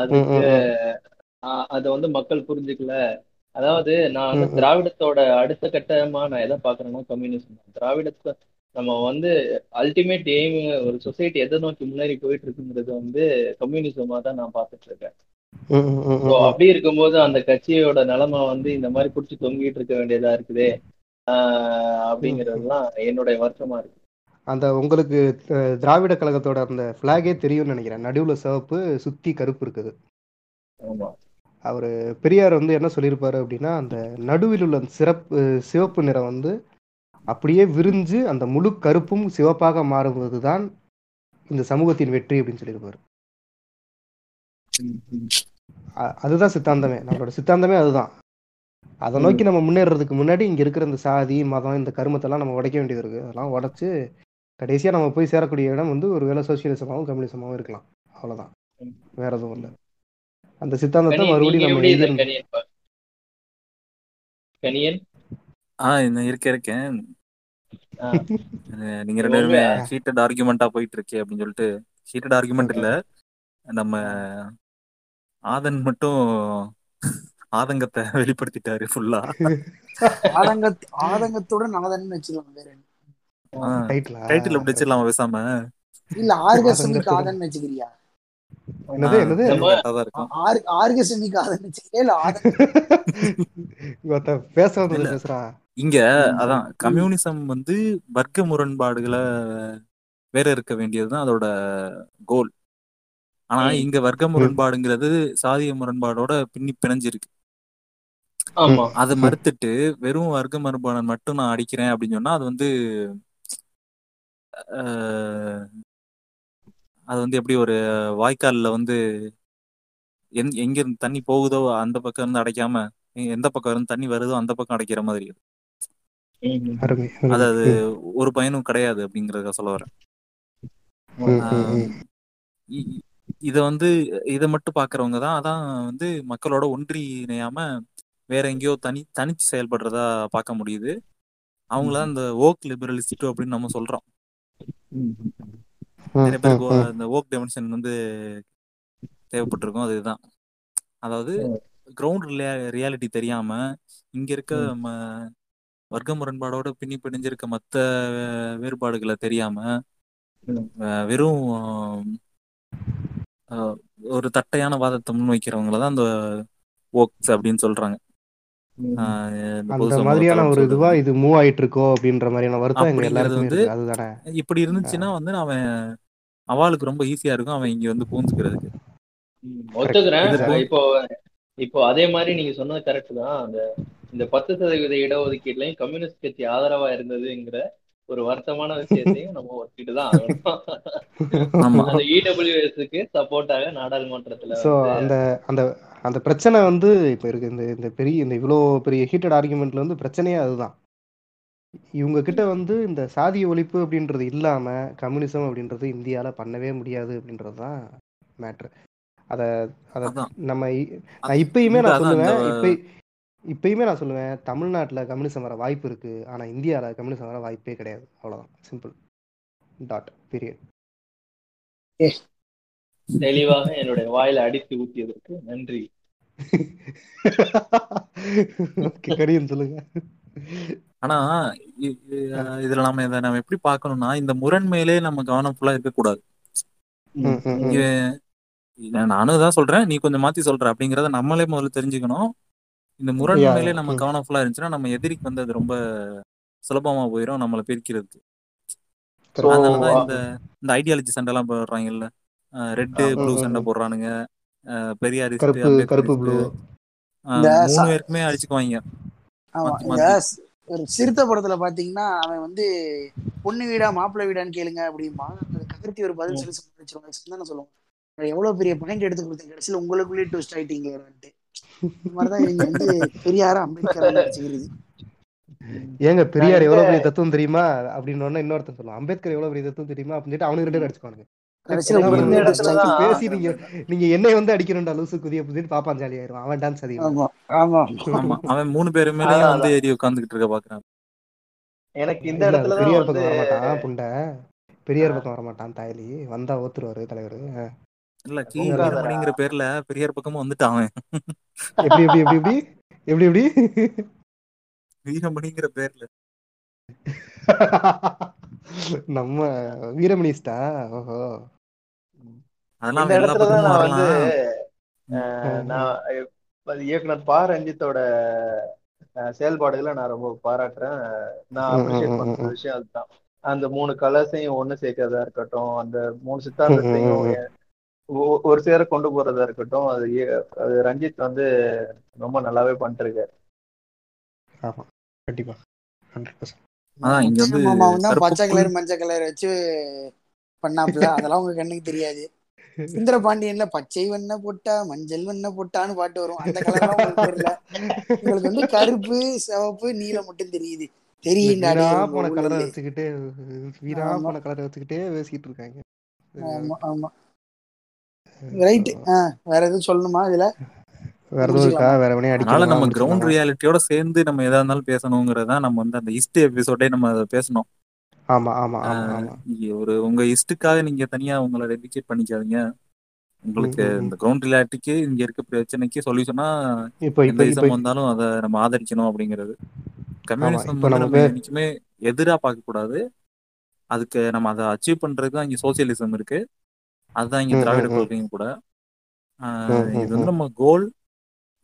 அதுக்கு அதை வந்து மக்கள் புரிஞ்சுக்கல. அதாவது நான். திராவிடத்தோட அடுத்த கட்டமா நான் எதை பாக்குறேன்னா கம்யூனிசம். திராவிடத்தை நம்ம வந்து அல்டிமேட் எய்ம் ஒரு சொசைட்டி எதை நோக்கி முன்னேறி போயிட்டு இருக்குங்கிறது வந்து கம்யூனிசமா தான் நான் பார்த்துட்டு இருக்கேன். அப்படி இருக்கும்போது அந்த கட்சியோட நிலைமை வந்து இந்த மாதிரி பிடிச்சி தொங்கிட்டு இருக்க வேண்டியதா இருக்குதே? ஆஹ் அப்படிங்கிறதுலாம் என்னுடைய வருத்தமா இருக்கு. அந்த உங்களுக்கு திராவிட கழகத்தோட அந்த ஃபிளாகே தெரியும்னு நினைக்கிறேன். நடுவுல சிவப்பு சுத்தி கருப்பு இருக்குது. ஆமா. அவரு பெரியார் வந்து என்ன சொல்லியிருப்பாரு அப்படின்னா அந்த நடுவில் உள்ள சிறப்பு சிவப்பு நிறம் வந்து அப்படியே விரிஞ்சு அந்த முழு கருப்பும் சிவப்பாக மாறுவதுதான் இந்த சமூகத்தின் வெற்றி அப்படின்னு சொல்லியிருப்பாரு. அதுதான் சித்தாந்தமே. நம்மளோட சித்தாந்தமே அதுதான். அதை நோக்கி நம்ம முன்னேறதுக்கு முன்னாடி இங்க இருக்கிற இந்த சாதி மதம் இந்த கருமத்தெல்லாம் நம்ம உடைக்க வேண்டியது இருக்கு. அதெல்லாம் உடைச்சு கடைசியா நம்ம போய் சேரக்கூடிய இடம் வந்து ஒரு வேலை சோசியலிசமாவும் கம்யூனிசமாவும் இருக்கலாம். அவ்வளவுதான். வேற எதுவும் இல்லை. அந்த சித்தாந்தத்தை மறுபடியும் நம்ம ஆ நான் இருக்கேன் இருக்கேன். நீங்க ரெண்டு பேருமே? ஹீட்டட் ஆர்குமெண்டா போயிட்டு இருக்கே அப்படின்னு சொல்லிட்டு ஹீட்டட் ஆர்குமெண்ட் இல்ல. நம்ம ஆதன் மட்டும் ஆதங்கத்தை வெளிப்படுத்திட்டாரு ஃபுல்லா ஆதங்க ஆதங்கத்துடன் ஆதன்னு வச்சுக்கலாம் வேற டைட்டிலா டைட்டில் அப்படி வச்சிடலாமா பேசாம? இல்ல ஆதங்கத்துடன். ஆதன்னு வச்சுக்கிறியா? என்னது என்னது? பேச. பேசுறான் இங்க அதான் கம்யூனிசம் வந்து வர்க்க முரண்பாடுகளை வேற இருக்க வேண்டியதுதான் அதோட கோல். ஆனா. இங்க வர்க்க முரண்பாடுங்கிறது சாதிய முரண்பாடோட பின்னி பிணைஞ்சிருக்கு. ஆமா. அதை மறுத்துட்டு வெறும் வர்க்க முரண்பாடை மட்டும் நான் அடிக்கிறேன் அப்படின்னு சொன்னா அது வந்து அது வந்து எப்படி ஒரு வாய்க்கால்ல வந்து எந் எங்க இருந்து தண்ணி போகுதோ அந்த பக்கம் இருந்து அடைக்காம எந்த பக்கம் இருந்து தண்ணி வருதோ அந்த பக்கம் அடைக்கிற மாதிரி ம், அருமை அது அருமை. அது ஒரு பயனும் கிடையாது அப்படிங்கறத சொல்ல வரேன். இத வந்து இதை மட்டும் பாக்குறவங்க தான் அதான் வந்து மக்களோட ஒன்றி இணையாம வேற எங்கேயோ தனி தனிச்சு செயல்படுறதா பார்க்க முடியுது. அவங்கள தான் இந்த ஓக் லிபரலிஸ்ட் அப்படின்னு நம்ம சொல்றோம். நிறைய பேருக்கு இந்த ஓக் டெமன்ஷன் வந்து தேவைப்பட்டிருக்கும். அதுதான் அதாவது. கிரவுண்ட் ரியாலிட்டி தெரியாம இங்க இருக்க வர்க்க முரண்பாடோட பின்னி பிணைஞ்சிருக்க மத்த வேறுபாடுகளை தெரியாம வெறும் ஒரு தட்டையான வாதத்தை முன்வைக்கிறவங்கள தான் அந்த ஓக்ஸ் அப்படின்னு சொல்றாங்க. அந்த மாதிரியான ஒரு இதுவா இது மூவ் ஆயிட்டு இருக்கோ அப்படின்ற மாதிரியான வருத்தம் எங்க எல்லாருக்குமே வந்து இப்படி இருந்துச்சுன்னா வந்து அவன் அவளுக்கு ரொம்ப ஈஸியா இருக்கும் அவன் இங்க வந்து பூந்துக்கிறதுக்கு ஒத்துக்கிறேன். இப்போ இப்போ அதே மாதிரி நீங்க சொன்னது கரெக்ட் தான். அந்த இந்த பத்து சதவீத இடஒதுக்கீடுலையும் கம்யூனிஸ்ட் கட்சி ஆதரவா இருந்ததுங்கிற ஒரு வருத்தமான விஷயத்தையும் நம்ம ஒத்துக்கிட்டு தான் அந்த இடபிள்யூஎஸ்க்கு சப்போர்ட்டாக நாடாளுமன்றத்துல அந்த அந்த அந்த பிரச்சனை வந்து இப்போ இருக்கு. இந்த இந்த பெரிய இந்த இவ்வளோ பெரிய ஹீட்டட் ஆர்குமெண்ட்ல வந்து பிரச்சனையே அதுதான். இவங்க கிட்ட வந்து இந்த சாதிய ஒழிப்பு அப்படின்றது இல்லாம கம்யூனிசம் அப்படின்றது இந்தியால பண்ணவே முடியாது அப்படின்றது தான் மேட்ரு அதை அதை அதான். நம்ம நான் இப்பயுமே நான் சொல்லுவேன் இப்போ இப்பயுமே நான் சொல்லுவேன் தமிழ்நாட்டில் கம்யூனிசம் வர வாய்ப்பு இருக்கு ஆனா இந்தியாவில் கம்யூனிசம் வர வாய்ப்பே கிடையாது. அவ்வளவுதான். சிம்பிள் டாட் பீரியட் தெளிவாக என்னுடைய வாயில அடித்து ஊத்தியதற்கு நன்றி. ஓகே கடியன் சொல்லுங்க. ஆனா இதுல நம்ம இதை நம்ம எப்படி பார்க்கணும்னா இந்த முரண் மேலே நம்ம கவனம் ஃபுல்லா இருக்கக்கூடாது. நானும் தான் சொல்றேன். நீ கொஞ்சம் மாத்தி சொல்ற அப்படிங்கறத நம்மளே முதல்ல தெரிஞ்சுக்கணும். இந்த முரண் யா மேலே யா நம்ம கவனம் ஃபுல்லா இருந்துச்சுன்னா நம்ம எதிரிக்கு வந்து அது ரொம்ப சுலபமா போயிடும் நம்மளை பிரிக்கிறதுக்கு அதனாலதான் இந்த இந்த ஐடியாலஜி சண்டை எல்லாம் போடுறாங்கல்ல. ரெட்டு ஆமா ப்ளூ சண்டை போடுறானுங்க. அஹ் பெரியாரிஸ்ட் கருப்பு ப்ளூ மூணு பேருக்குமே அடிச்சுக்குவாங்க. ஒரு சிறுத்தை படத்துல பாத்தீங்கன்னா அவன் வந்து பொண்ணு வீடா மாப்பிள்ளை வீடான்னு கேளுங்க அப்படிம்பா. அது ககர்த்தி ஒரு பதில். சொல்லி சொல்லுவாங்க. "நான் எவ்வளவு பெரிய பாயிண்ட் எடுத்து கொடுத்தேன். கடைசியில் உங்களுக்குள்ளேயே ட்விஸ்ட் ஆயிட்டீங்களேன்ட்டு இந்த மாதிரிதான் இவங்க வந்து பெரியார அம்பேத்கர் அடிச்சுக்கிறது ஏங்க பெரியார் எவ்வளவு பெரிய தத்துவம் தெரியுமா? அப்படின்னு இன்னொருத்தன் சொல்லுவான் அம்பேத்கர் எவ்வளவு பெரிய தத்துவம் தெரியுமா? அப்படின்னு சொல்லிட்டு அவனுக்கு ரெண்டு பேரும் பேசி நீங்க நீங்க என்னை வந்து அடிக்கணும்டா லூசு குதி அப்படின்னு பாப்பான் ஜாலி ஆயிரும் அவன் டான்ஸ் அதிகமா. ஆமா ஆமா. ஆமா அவன் மூணு பேரு மேலயும் அதான் வந்து ஏறி உட்காந்துக்கிட்டு இருக்க பாக்குறான். எனக்கு இந்த இடத்துல பெரியார் பக்கம் வரமாட்டான் புண்டை. பெரியார் பக்கம் வரமாட்டான் தாயலி. வந்தா ஓத்துருவாரு தலைவர். இல்ல கி உட்காதடா வீரமணிங்கிற பேர்ல பெரியார் பக்கமும் வந்துட்டான் அவன். எப்படி எப்படி எப்படி எப்படி? எப்படி எப்படி? வீரமணிங்கிற பேர்ல. நம்ம வீரமணிஸ்டா ஓஹோ. அதெல்லாம் இந்த இடத்துல தான் நான் வந்து. நான் இயக்குனர் பா ரஞ்சித்தோட செயல்பாடுகளை நான் ரொம்ப பாராட்டுறேன். நான் அப்ரிஷியேட் பண்ற விஷயம் அதுதான். அந்த மூணு கலர்ஸையும் ஒண்ணு சேர்க்கறதா இருக்கட்டும் அந்த மூணு சித்தாந்தத்தையும் ஒரு சேர கொண்டு போறதா இருக்கட்டும் அது அது ரஞ்சித் வந்து ரொம்ப நல்லாவே பண்ணிட்டு கண்டிப்பா. இங்க வந்து பச்சை கலர் மஞ்சள் கலர் வச்சு பண்ணாப்புல. அதெல்லாம் உங்க கண்ணுக்கு தெரியாது. சுந்தர பாண்டியன்ல பச்சை வண்ண போட்டா மஞ்சள் வண்ண போட்டான்னு பாட்டு வரும். அந்த கலர்லாம் உங்களுக்கு வந்து கருப்பு சிவப்பு நீலம் மட்டும் தெரியுது. வீணா உங்க போன கலரை வச்சுக்கிட்டு வீணா ஆமா. போன கலரை வச்சுக்கிட்டே பேசிட்டு இருக்காங்க. ஆமா ஆமா. ரைட் வேற எதுவும் சொல்லணுமா இதுல? வேற எதுவும் இருக்கா? முடிச்சுக்கலாமா வேற அதனால அடிக்கணுமா நம்ம கிரவுண்ட் ரியாலிட்டியோட சேர்ந்து நம்ம எதா இருந்தாலும் பேசணுங்கிறதா நம்ம வந்து அந்த இஸ்ட் எபிசோடே நம்ம அதை பேசணும். ஆமா ஆமா ஒரு உங்க இஷ்டுக்காக நீங்க தனியா உங்களை டெடிகேட் பண்ணிக்காதீங்க. உங்களுக்கு. இந்த கிரவுண்ட் ரியாலிட்டிக்கு இங்க இருக்க பிரச்சனைக்கு சொல்யூஷனா இப்போ எந்த இசம் வந்தாலும் அதை நம்ம ஆதரிக்கணும் அப்படிங்கிறது. கம்யூனிசம் நம்ம என்னைக்குமே எதிரா பார்க்க கூடாது அதுக்கு நம்ம அதை அச்சீவ் பண்றதுக்கு தான் இங்க சோசியலிசம் இருக்கு. அதுதான் இங்க திராவிட. கொள்கையும் கூட. இது வந்து. நம்ம கோல்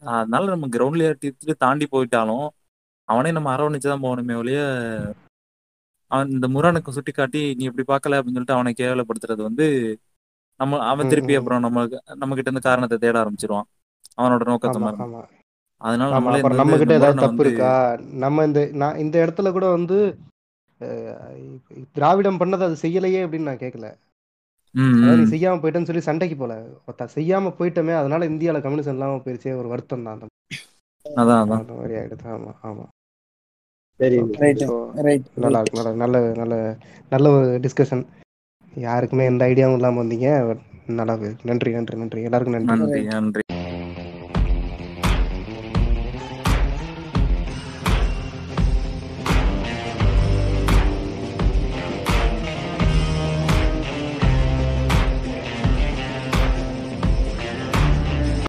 அதனால நம்ம கிரவுண்ட் ரியாலிட்டி தாண்டி போயிட்டாலும் அவனே நம்ம அரவணைச்சு தான் போகணுமே ஒழிய அவன் இந்த முரணுக்கு சுட்டி காட்டி நீ இப்படி பார்க்கல? அப்படின்னு சொல்லிட்டு அவனை கேவலப்படுத்துறது வந்து நம்ம அவன் திருப்பி. அப்புறம் நம்ம நம்ம கிட்ட இருந்து காரணத்தை தேட ஆரம்பிச்சிருவான். அவனோட நோக்கத்தை ஆமா அதனால நம்ம கிட்ட ஏதாவது தப்பு இருக்கா? நம்ம இந்த நான் இந்த இடத்துல கூட வந்து திராவிடம் பண்ணது அது செய்யலையே அப்படின்னு நான் கேட்கல நீ செய்யாம போயிட்டேன்னு சொல்லி சண்டைக்கு போல. ஒருத்தன் செய்யாம போயிட்டோமே அதனால இந்தியால கம்யூனிசம் இல்லாம போயிருச்சே ஒரு வருத்தம் தான் அதான். மாதிரி ஆயிடுது. ஆமா ஆமா தெரியுது ஓகே ரைட் ஸோ ரைட் நல்லா ரைட் இருக்கு நல்ல நல்ல நல்ல நல்ல ஒரு டிஸ்கஷன் யாருக்குமே எந்த ஐடியாவும் இல்லாம வந்தீங்க நல்லா நன்றி நன்றி நன்றி. எல்லாருக்கும் நன்றி நன்றி.